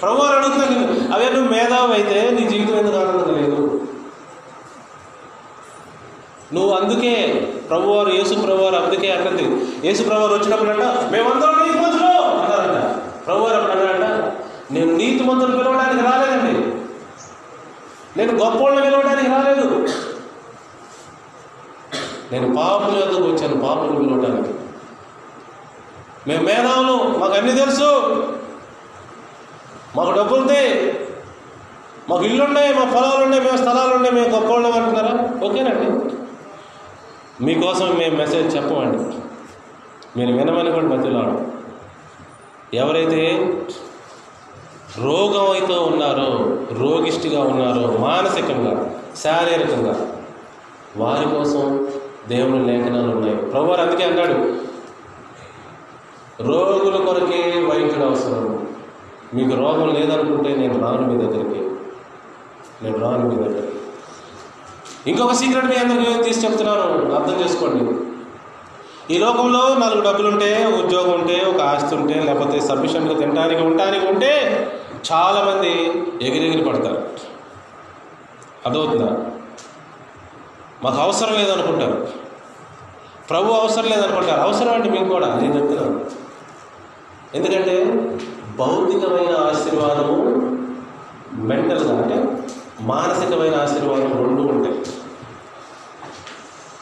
ప్రభు అని అడుగుతున్నా నేను అవే నువ్వు మేధావు అయితే నీ జీవితం ఎందుకు ఆనందంగా లేదు? నువ్వు అందుకే ప్రభువారు యేసు ప్రభువారు అందుకే అన్నది యేసు ప్రభువారు వచ్చినప్పుడు అంట మేమందరం నీతిమంతులు అన్నారంట. ప్రభువారు అప్పుడు అన్నారంట నేను నీతిమంతులు పిలవడానికి రాలేదండి. నేను గొప్పోళ్ళని పిలవడానికి రాలేదు. నేను పాపుల యొక్కకు వచ్చాను పాపులు పిలవడానికి మేము మేధావులు మాకు అన్నీ తెలుసు. మాకు డబ్బులుంది మాకు ఇల్లున్నాయి మా పొలాలు ఉన్నాయి మేము స్థలాలు ఉన్నాయి మేము గొప్పవాళ్ళం అంటున్నారా ఓకేనండి. మీకోసం మేము మెసేజ్ చెప్పమండి. మీరు వినమని కూడా మధ్యలో ఎవరైతే రోగం అయితే ఉన్నారో రోగిష్టిగా ఉన్నారో మానసికంగా శారీరకంగా వారి కోసం దేవుని లేఖనాలు ఉన్నాయి. ప్రభువారు అందుకే అన్నాడు రోగుల కొరకే వైద్యుడు అవసరం. మీకు రోగం లేదనుకుంటే నేను రాను మీ దగ్గరికి. నేను రాను మీ దగ్గరికి. ఇంకొక సీక్రెట్ మీ అందరికీ తీసి చెప్తున్నాను. అర్థం చేసుకోండి. ఈ లోకంలో నాలుగు డబ్బులుంటే ఉంటే ఉద్యోగం ఉంటే ఒక ఆస్తి ఉంటే లేకపోతే సఫిషియెంట్గా తినడానికి ఉండడానికి ఉంటే చాలామంది ఎగిరెగిరి పడతారు. అదవుతుందా మాకు అవసరం లేదనుకుంటారు. ప్రభు అవసరం లేదనుకుంటారు. అవసరం అంటే మేము కూడా నేను చెప్తున్నాను. ఎందుకంటే భౌతికమైన ఆశీర్వాదము మెంటల్గా అంటే మానసికమైన ఆశీర్వాదం రెండు ఉంటాయి.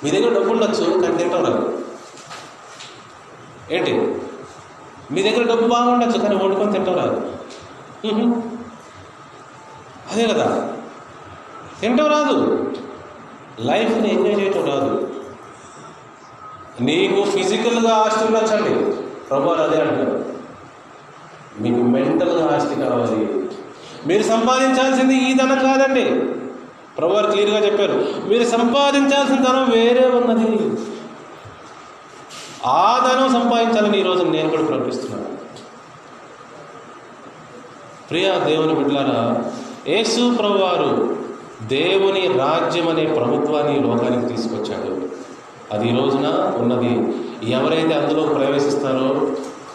మీ దగ్గర డబ్బు ఉండొచ్చు కానీ తింటాం రాదు ఏంటి? మీ దగ్గర డబ్బు బాగుండొచ్చు కానీ వండుకొని తింటాం రాదు అదే కదా. తింటాం రాదు. లైఫ్ని ఎంజాయ్ చేయటం రాదు. నీకు ఫిజికల్గా ఆస్తి ఉండొచ్చండి ప్రభు అదే అంటారు మీకు మెంటల్గా ఆస్తి కావాలి. మీరు సంపాదించాల్సింది ఈ ధనం కాదండి. ప్రభువారు క్లియర్గా చెప్పారు. మీరు సంపాదించాల్సిన ధనం వేరే ఉన్నది. ఆ ధనం సంపాదించాలని ఈరోజు నేను కూడా ప్రకటిస్తున్నాను. ప్రియ దేవుని బిడ్డలారా యేసు ప్రభువారు దేవుని రాజ్యం అనే ప్రభుత్వాన్ని లోకానికి తీసుకొచ్చాడు. అది ఈ రోజున ఉన్నది. ఎవరైతే అందులో ప్రవేశిస్తారో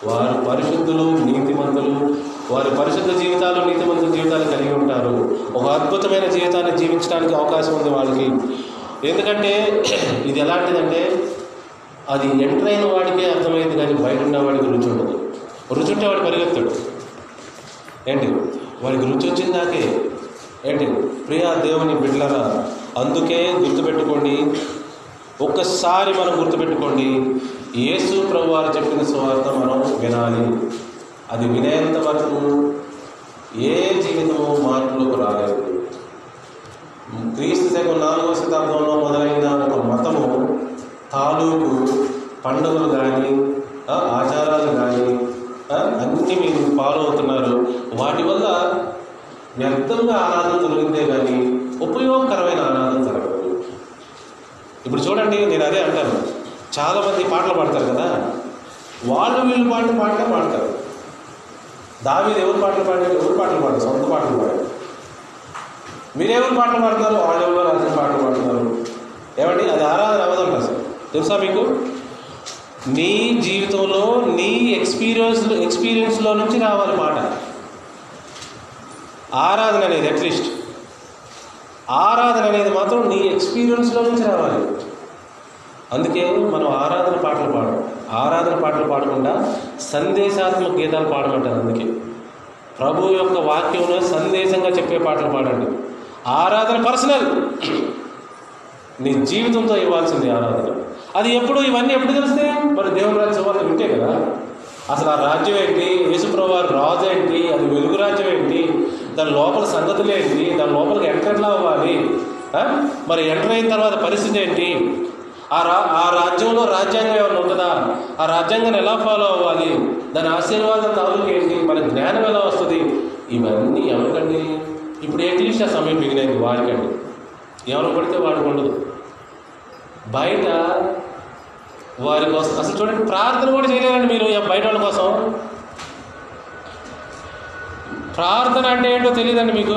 వారు పరిశుద్ధులు నీతిమంతులు వారి పరిశుద్ధ జీవితాలు నీతిమంతుల జీవితాలు కలిగి ఉంటారు. ఒక అద్భుతమైన జీవితాన్ని జీవించడానికి అవకాశం ఉంది వాళ్ళకి. ఎందుకంటే ఇది ఎలాంటిదంటే అది ఎంటర్ అయిన వాడికే అర్థమైంది కానీ బయట ఉన్న వాడికి రుచి ఉండదు. రుచి ఉంటే వాడు పరిగెత్తాడు ఏంటి? వాడికి రుచి వచ్చిందాకే ఏంటి? ప్రియా దేవుని బిడ్డలరా అందుకే గుర్తుపెట్టుకోండి ఒక్కసారి మనం గుర్తుపెట్టుకోండి యేసు ప్రభు వారు చెప్పిన స్వార్థ మనం వినాలి. అది వినేంత వరకు ఏ జీవితము మార్పులకు రాలేదు. క్రీస్తు శకం నాలుగవ శతాబ్దంలో మొదలైన ఒక మతము తాలూకు పండుగలు కానీ ఆచారాలు కానీ అన్నీ మీరు ఫాలో అవుతున్నారు. వాటి వల్ల వ్యర్థంగా ఆరాధన జరిగిందే కానీ ఉపయోగకరమైన ఆరాధన జరగదు. ఇప్పుడు చూడండి నేను అదే అంటాను. చాలామంది పాటలు పాడతారు కదా? వాళ్ళు వీళ్ళు పాటలు పాటలే పాడతారు. దావీలు ఎవరు పాటలు పాడారు ఎవరు పాటలు పాడారు? సొంత పాటలు పాడారు మీరెవరు పాటలు పాడతారు? వాళ్ళు ఎవరు రాసిన పాటలు పాడుతున్నారు? ఏమండి? అది ఆరాధన అవ్వదంట అసలు. తెలుసా మీకు? నీ జీవితంలో నీ ఎక్స్పీరియన్స్ ఎక్స్పీరియన్స్లో నుంచి రావాలి పాట ఆరాధన అనేది అట్లీస్ట్ ఆరాధన అనేది మాత్రం నీ ఎక్స్పీరియన్స్లో నుంచి రావాలి. అందుకే మనం ఆరాధన పాటలు పాడం ఆరాధన పాటలు పాడకుండా సందేశాత్మక గీతాలు పాడమంటారు అందుకే. ప్రభు యొక్క వాక్యంలో సందేశంగా చెప్పే పాటలు పాడండి. ఆరాధన పర్సనల్. నీ జీవితంతో ఇవ్వాల్సింది ఆరాధన. అది ఎప్పుడు ఇవన్నీ ఎప్పుడు తెలిస్తే మరి దేవుని రాజ్యం వాళ్ళు వింటే కదా. అసలు ఆ రాజ్యం ఏంటి? యేసుప్రభు రాజు ఏంటి? అది వెలుగు రాజ్యం ఏంటి? దాని లోపల సంగతులు ఏంటి? దాని లోపలికి ఎంటర్లా అవ్వాలి. మరి ఎంటర్ అయిన తర్వాత పరిస్థితి ఏంటి? ఆ రా ఆ రాజ్యంలో రాజ్యాంగం ఏమైనా ఉంటుందా? ఆ రాజ్యాంగాన్ని ఎలా ఫాలో అవ్వాలి? దాని ఆశీర్వాదం తాలూకు ఏంటి? మన జ్ఞానం ఎలా వస్తుంది? ఇవన్నీ ఎవరికండి? ఇప్పుడు ఏంటి ఆ సమయం మిగిలింది? వాడికండి. ఎవరు పడితే వాడికి ఉండదు బయట వారి కోసం అసలు చూడండి ప్రార్థన కూడా చేయలేరండి మీరు బయట వాళ్ళ కోసం. ప్రార్థన అంటే ఏంటో తెలియదండి మీకు.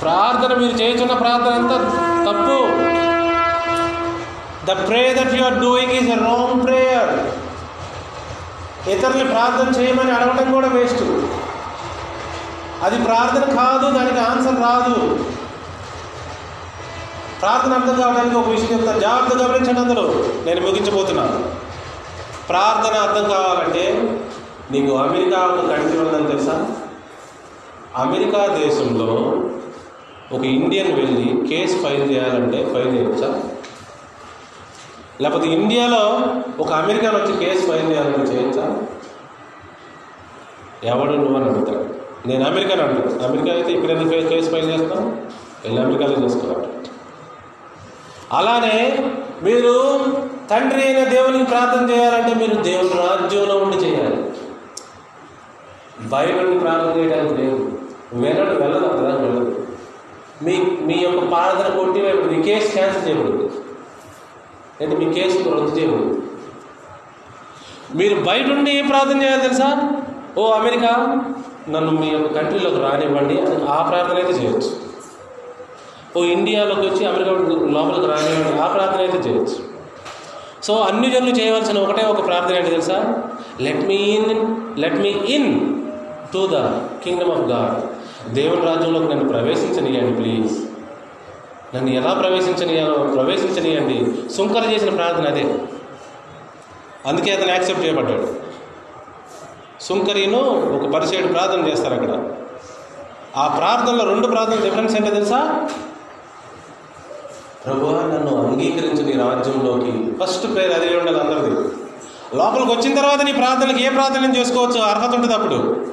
ప్రార్థన మీరు చేస్తున్న ప్రార్థన అంతా తప్పు. The pray that you are doing is a wrong prayer ఇతరుల్ని ప్రార్థన చేయమని అడగడం కూడా వేస్ట్. అది ప్రార్థన కాదు దానికి ఆన్సర్ రాదు. ప్రార్థన అర్థం కావడానికి ఒక విషయం చెప్తాను. జాగ్రత్త గమనించండి అందరూ. నేను ముగించబోతున్నాను. ప్రార్థన అర్థం కావాలంటే నీకు అమెరికా ఒక కంట్రీ ఉందని తెలుసా? అమెరికా దేశంలో ఒక ఇండియన్ వెళ్ళి కేసు ఫైల్ చేయాలంటే ఫైల్ చేయొచ్చా? లేకపోతే ఇండియాలో ఒక అమెరికన్ వచ్చి కేసు ఫైల్ చేయాలంటే చేయొచ్చా? ఎవడు నువ్వు అని అడుగుతాడు. నేను అమెరికన్ అంటాను అమెరికా అయితే ఇక్కడ ఎందుకు కేసు ఫైల్ చేస్తాను వెళ్ళి అమెరికాలో చేసుకోవాలి. అలానే మీరు తండ్రి అయిన దేవునికి ప్రార్థన చేయాలంటే మీరు దేవుని రాజ్యంలో ఉండి చేయాలి. బయట ప్రార్థన చేయడానికి లేదు వెళ్ళడు వెళ్ళదు కదా. వెళ్ళదు మీ మీ యొక్క ప్రార్థన కొట్టి మీ కేసు క్యాన్సిల్ చేయబడుతుంది అంటే మీ కేసు రద్దు చేయబడుతుంది మీరు బయట ఉండి ఏం ప్రార్థన చేయాలి తెలుసా? ఓ అమెరికా నన్ను మీ యొక్క కంట్రీలోకి రానివ్వండి అని ఆ ప్రార్థన అయితే చేయొచ్చు. ఓ ఇండియాలోకి వచ్చి అమెరికా లోపలికి రానివ్వండి ఆ ప్రార్థన అయితే చేయొచ్చు. సో అన్ని జనులు చేయవలసిన ఒకటే ఒక ప్రార్థన ఏంటి తెలుసా? Let me in let me in to the kingdom of God. దేవుని రాజ్యంలోకి నన్ను ప్రవేశించనియండి ప్లీజ్. నన్ను ఎలా ప్రవేశించనియాలో ప్రవేశించనియండి. సుంకర చేసిన ప్రార్థన అదే. అందుకే అతను యాక్సెప్ట్ చేయబడ్డాడు. సుంకరీను ఒక పరిచయుడు ప్రార్థన చేస్తారు అక్కడ. ఆ ప్రార్థనలో రెండు ప్రార్థన డిఫరెన్స్ ఏంటో తెలుసా? ప్రభువా నన్ను అంగీకరించు నీ రాజ్యంలోకి. ఫస్ట్ ప్రేయర్ అదే ఉండాలి అందరిది. లోపలికి వచ్చిన తర్వాత నీ ప్రార్థనకి ఏ ప్రార్థన చేసుకోవచ్చు? అర్హత ఉంటుంది అప్పుడు.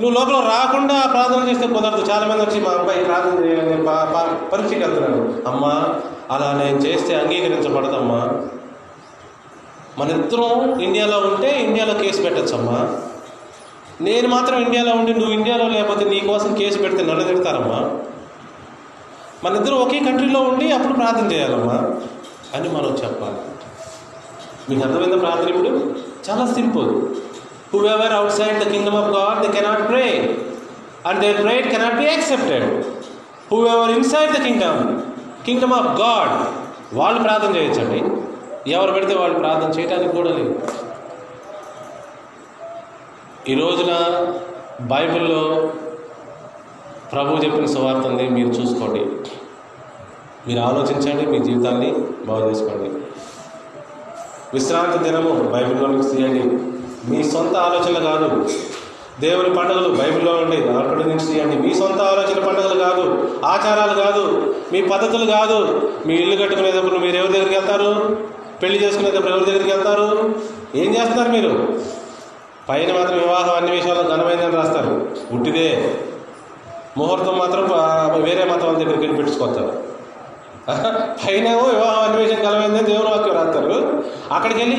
నువ్వు లోపల రాకుండా ప్రార్థన చేస్తే కుదరదు. చాలా మంది వచ్చి మా అబ్బాయి ప్రార్థన చేయాలని పరీక్షకి వెళ్తున్నాడు. అమ్మా అలా నేను చేస్తే అంగీకరించబడదమ్మా. మన ఇద్దరం ఇండియాలో ఉంటే ఇండియాలో కేసు పెట్టచ్చమ్మా. నేను మాత్రం ఇండియాలో ఉండి నువ్వు ఇండియాలో లేకపోతే నీ కోసం కేసు పెడితే నన్ను తిడతారమ్మా. మన ఇద్దరు ఒకే కంట్రీలో ఉండి అప్పుడు ప్రార్థన చేయాలమ్మా. అని మనం చెప్పాలి. మీకు అర్థమైందా ప్రార్థన ఇప్పుడు? చాలా simple. Whoever outside outside the God, of God pray, cannot pray and cannot pray cannot Whoever inside the kingdom, inside the God, of God వాళ్ళు ప్రార్థన చేయొచ్చండి. ఎవరు పెడితే వాళ్ళు ప్రార్థన చేయడానికి కూడా లేదు. ఈ రోజున బైబిల్లో ప్రభు చెప్పిన సువార్త ఉంది. మీరు చూసుకోండి. మీరు ఆలోచించండి. మీ జీవితాన్ని బాగు చేసుకోండి. విశ్రాంతి దినము బైబిల్లో నుంచి తీయండి. మీ సొంత ఆలోచనలు కాదు. దేవుని పండుగలు బైబిల్లో ఉండి అక్కడి నుంచి తీయండి. మీ సొంత ఆలోచన పండుగలు కాదు ఆచారాలు కాదు మీ పద్ధతులు కాదు. మీ ఇల్లు కట్టుకునేటప్పుడు మీరు ఎవరి దగ్గరికి వెళ్తారు? పెళ్ళి చేసుకునేటప్పుడు ఎవరి దగ్గరికి వెళ్తారు? ఏం చేస్తారు మీరు? పైన మాత్రం వివాహం అన్ని విషయాలు ఘనమైందని రాస్తారు. ఉట్టిదే ముహూర్తం మాత్రం వేరే మతం వాళ్ళ దగ్గరికి వెళ్ళి పెట్టించుకొస్తారు పైన ఏమో వివాహం అన్వేషణ ఘనమైందని దేవుని వాక్యం రాస్తారు. అక్కడికి వెళ్ళి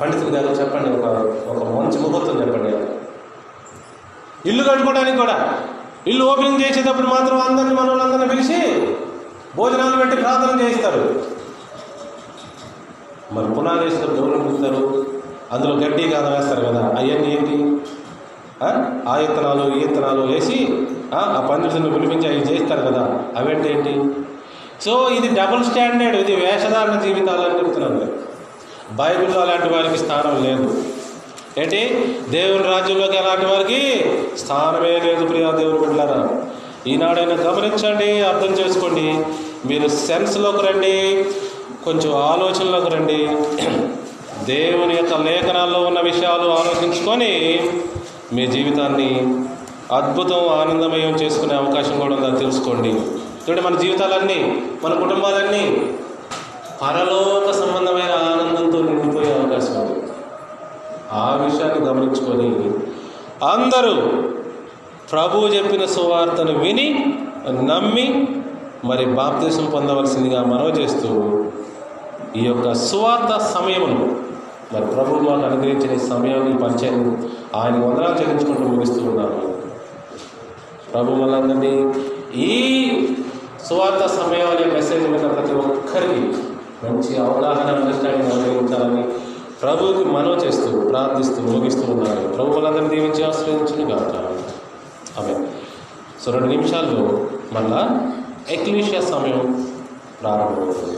పండితులు గారు చెప్పండి ఒక ఒక మంచి ముహూర్తం చెప్పండి. ఇల్లు కట్టుకోవడానికి కూడా ఇల్లు ఓపెనింగ్ చేసేటప్పుడు మాత్రం అందరిని మన పిలిచి భోజనాలు పెట్టి ప్రార్థన చేయిస్తారు. మరి పునాది వేసేటప్పుడు ఎవరు పిలుస్తారు? అందులో గడ్డి కాదా వేస్తారు కదా అవన్నీ ఏంటి? ఆ? ఇత్తనాలు ఈ ఇత్తనాలు వేసి ఆ ఆ పిలిపించి అవి చేస్తారు కదా అవేంటి ఏంటి? సో ఇది డబుల్ స్టాండర్డ్ ఇది వేషధారణ జీవితాలు అని చెప్తున్నాను బైబిల్లో అలాంటి వారికి స్థానం లేదు. ఏంటి? దేవుని రాజ్యంలోకి అలాంటి వారికి స్థానమే లేదు ప్రియా దేవుని బిడ్డారా ఈనాడైనా గమనించండి అర్థం చేసుకోండి. మీరు సెన్స్లోకి రండి కొంచెం ఆలోచనలోకి రండి. దేవుని యొక్క లేఖనాల్లో ఉన్న విషయాలు ఆలోచించుకొని మీ జీవితాన్ని అద్భుతం ఆనందమయం చేసుకునే అవకాశం కూడా ఉందని తెలుసుకోండి. చూడండి మన జీవితాలన్నీ మన కుటుంబాలన్నీ పరలోక సంబంధమైన ఆనందంతో నిండిపోయే అవకాశం ఉంది. ఆ విషయాన్ని గమనించుకొని అందరూ ప్రభువు చెప్పిన సువార్తను విని నమ్మి మరి బాప్తీసం పొందవలసిందిగా మనవి చేస్తూ ఈ యొక్క సువార్త సమయమును మరి ప్రభు మాకు అనుగ్రహించిన సమయాన్ని పరిచయం ఆయన వందనాలు చెల్లించుకుంటూ ముగిస్తూ ఉన్నాను ప్రభు మనందరినీ ఈ సువార్త సమయం అనే మెసేజ్ విన్న ప్రతి ఒక్కరికి మంచి అవగాహన అండర్స్టాండింగ్ అనుభవించాలని ప్రభువుకి మనవ చేస్తూ ప్రార్థిస్తూ ముగిస్తూ ఉన్నారు ప్రభు వాళ్ళందరినీ దీవించి ఆశ్రయించును కాక ఆమె సో రెండు నిమిషాల్లో మళ్ళా ఎక్లీషియా సమయం ప్రారంభమవుతుంది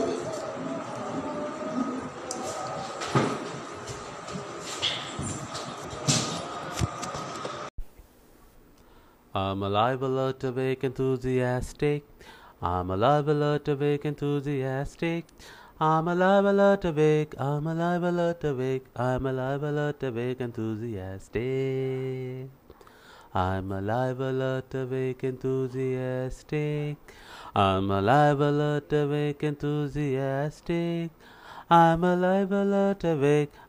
I'm alive, alert, awake, enthusiastic. I'm alive, alert, awake, enthusiastic. I'm alive, a lot. I'm alive, a lot. I'm alive, a lot enthusiastic. I'm alive, a lot enthusiastic. I'm alive, a lot enthusiastic. I'm alive, a lot.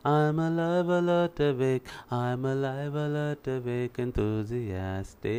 I'm alive, a lot. I'm alive, alert, awake, enthusiastic.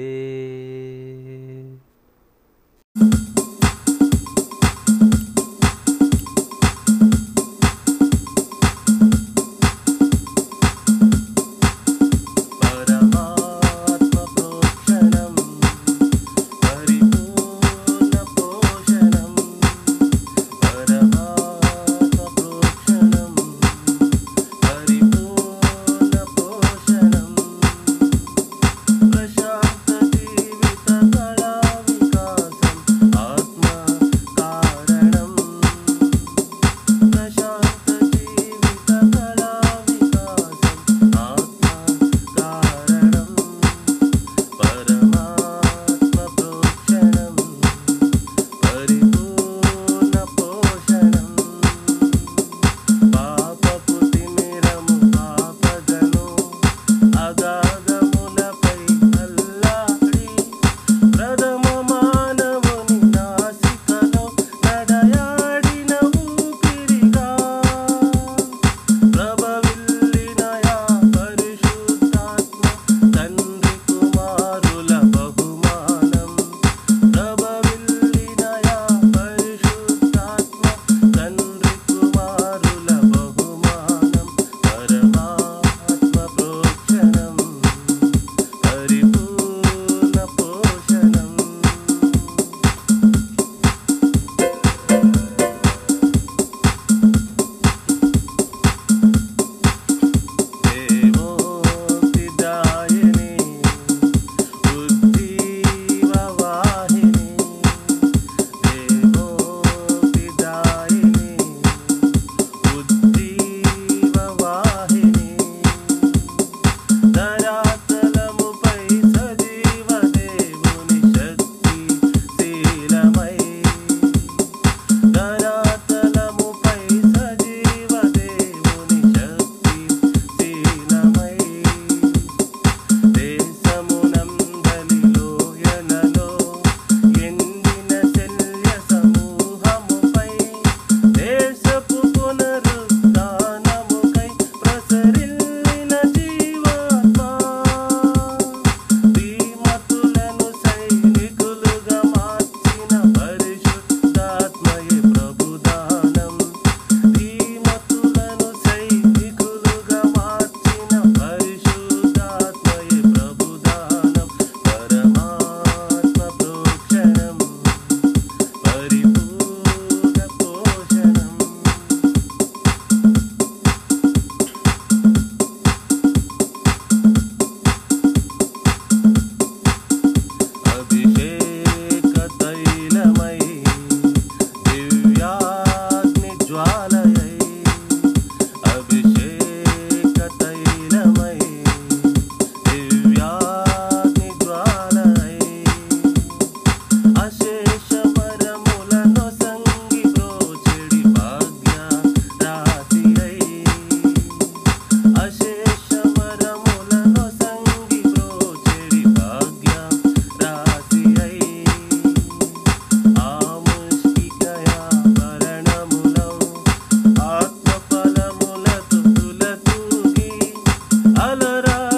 Sarah.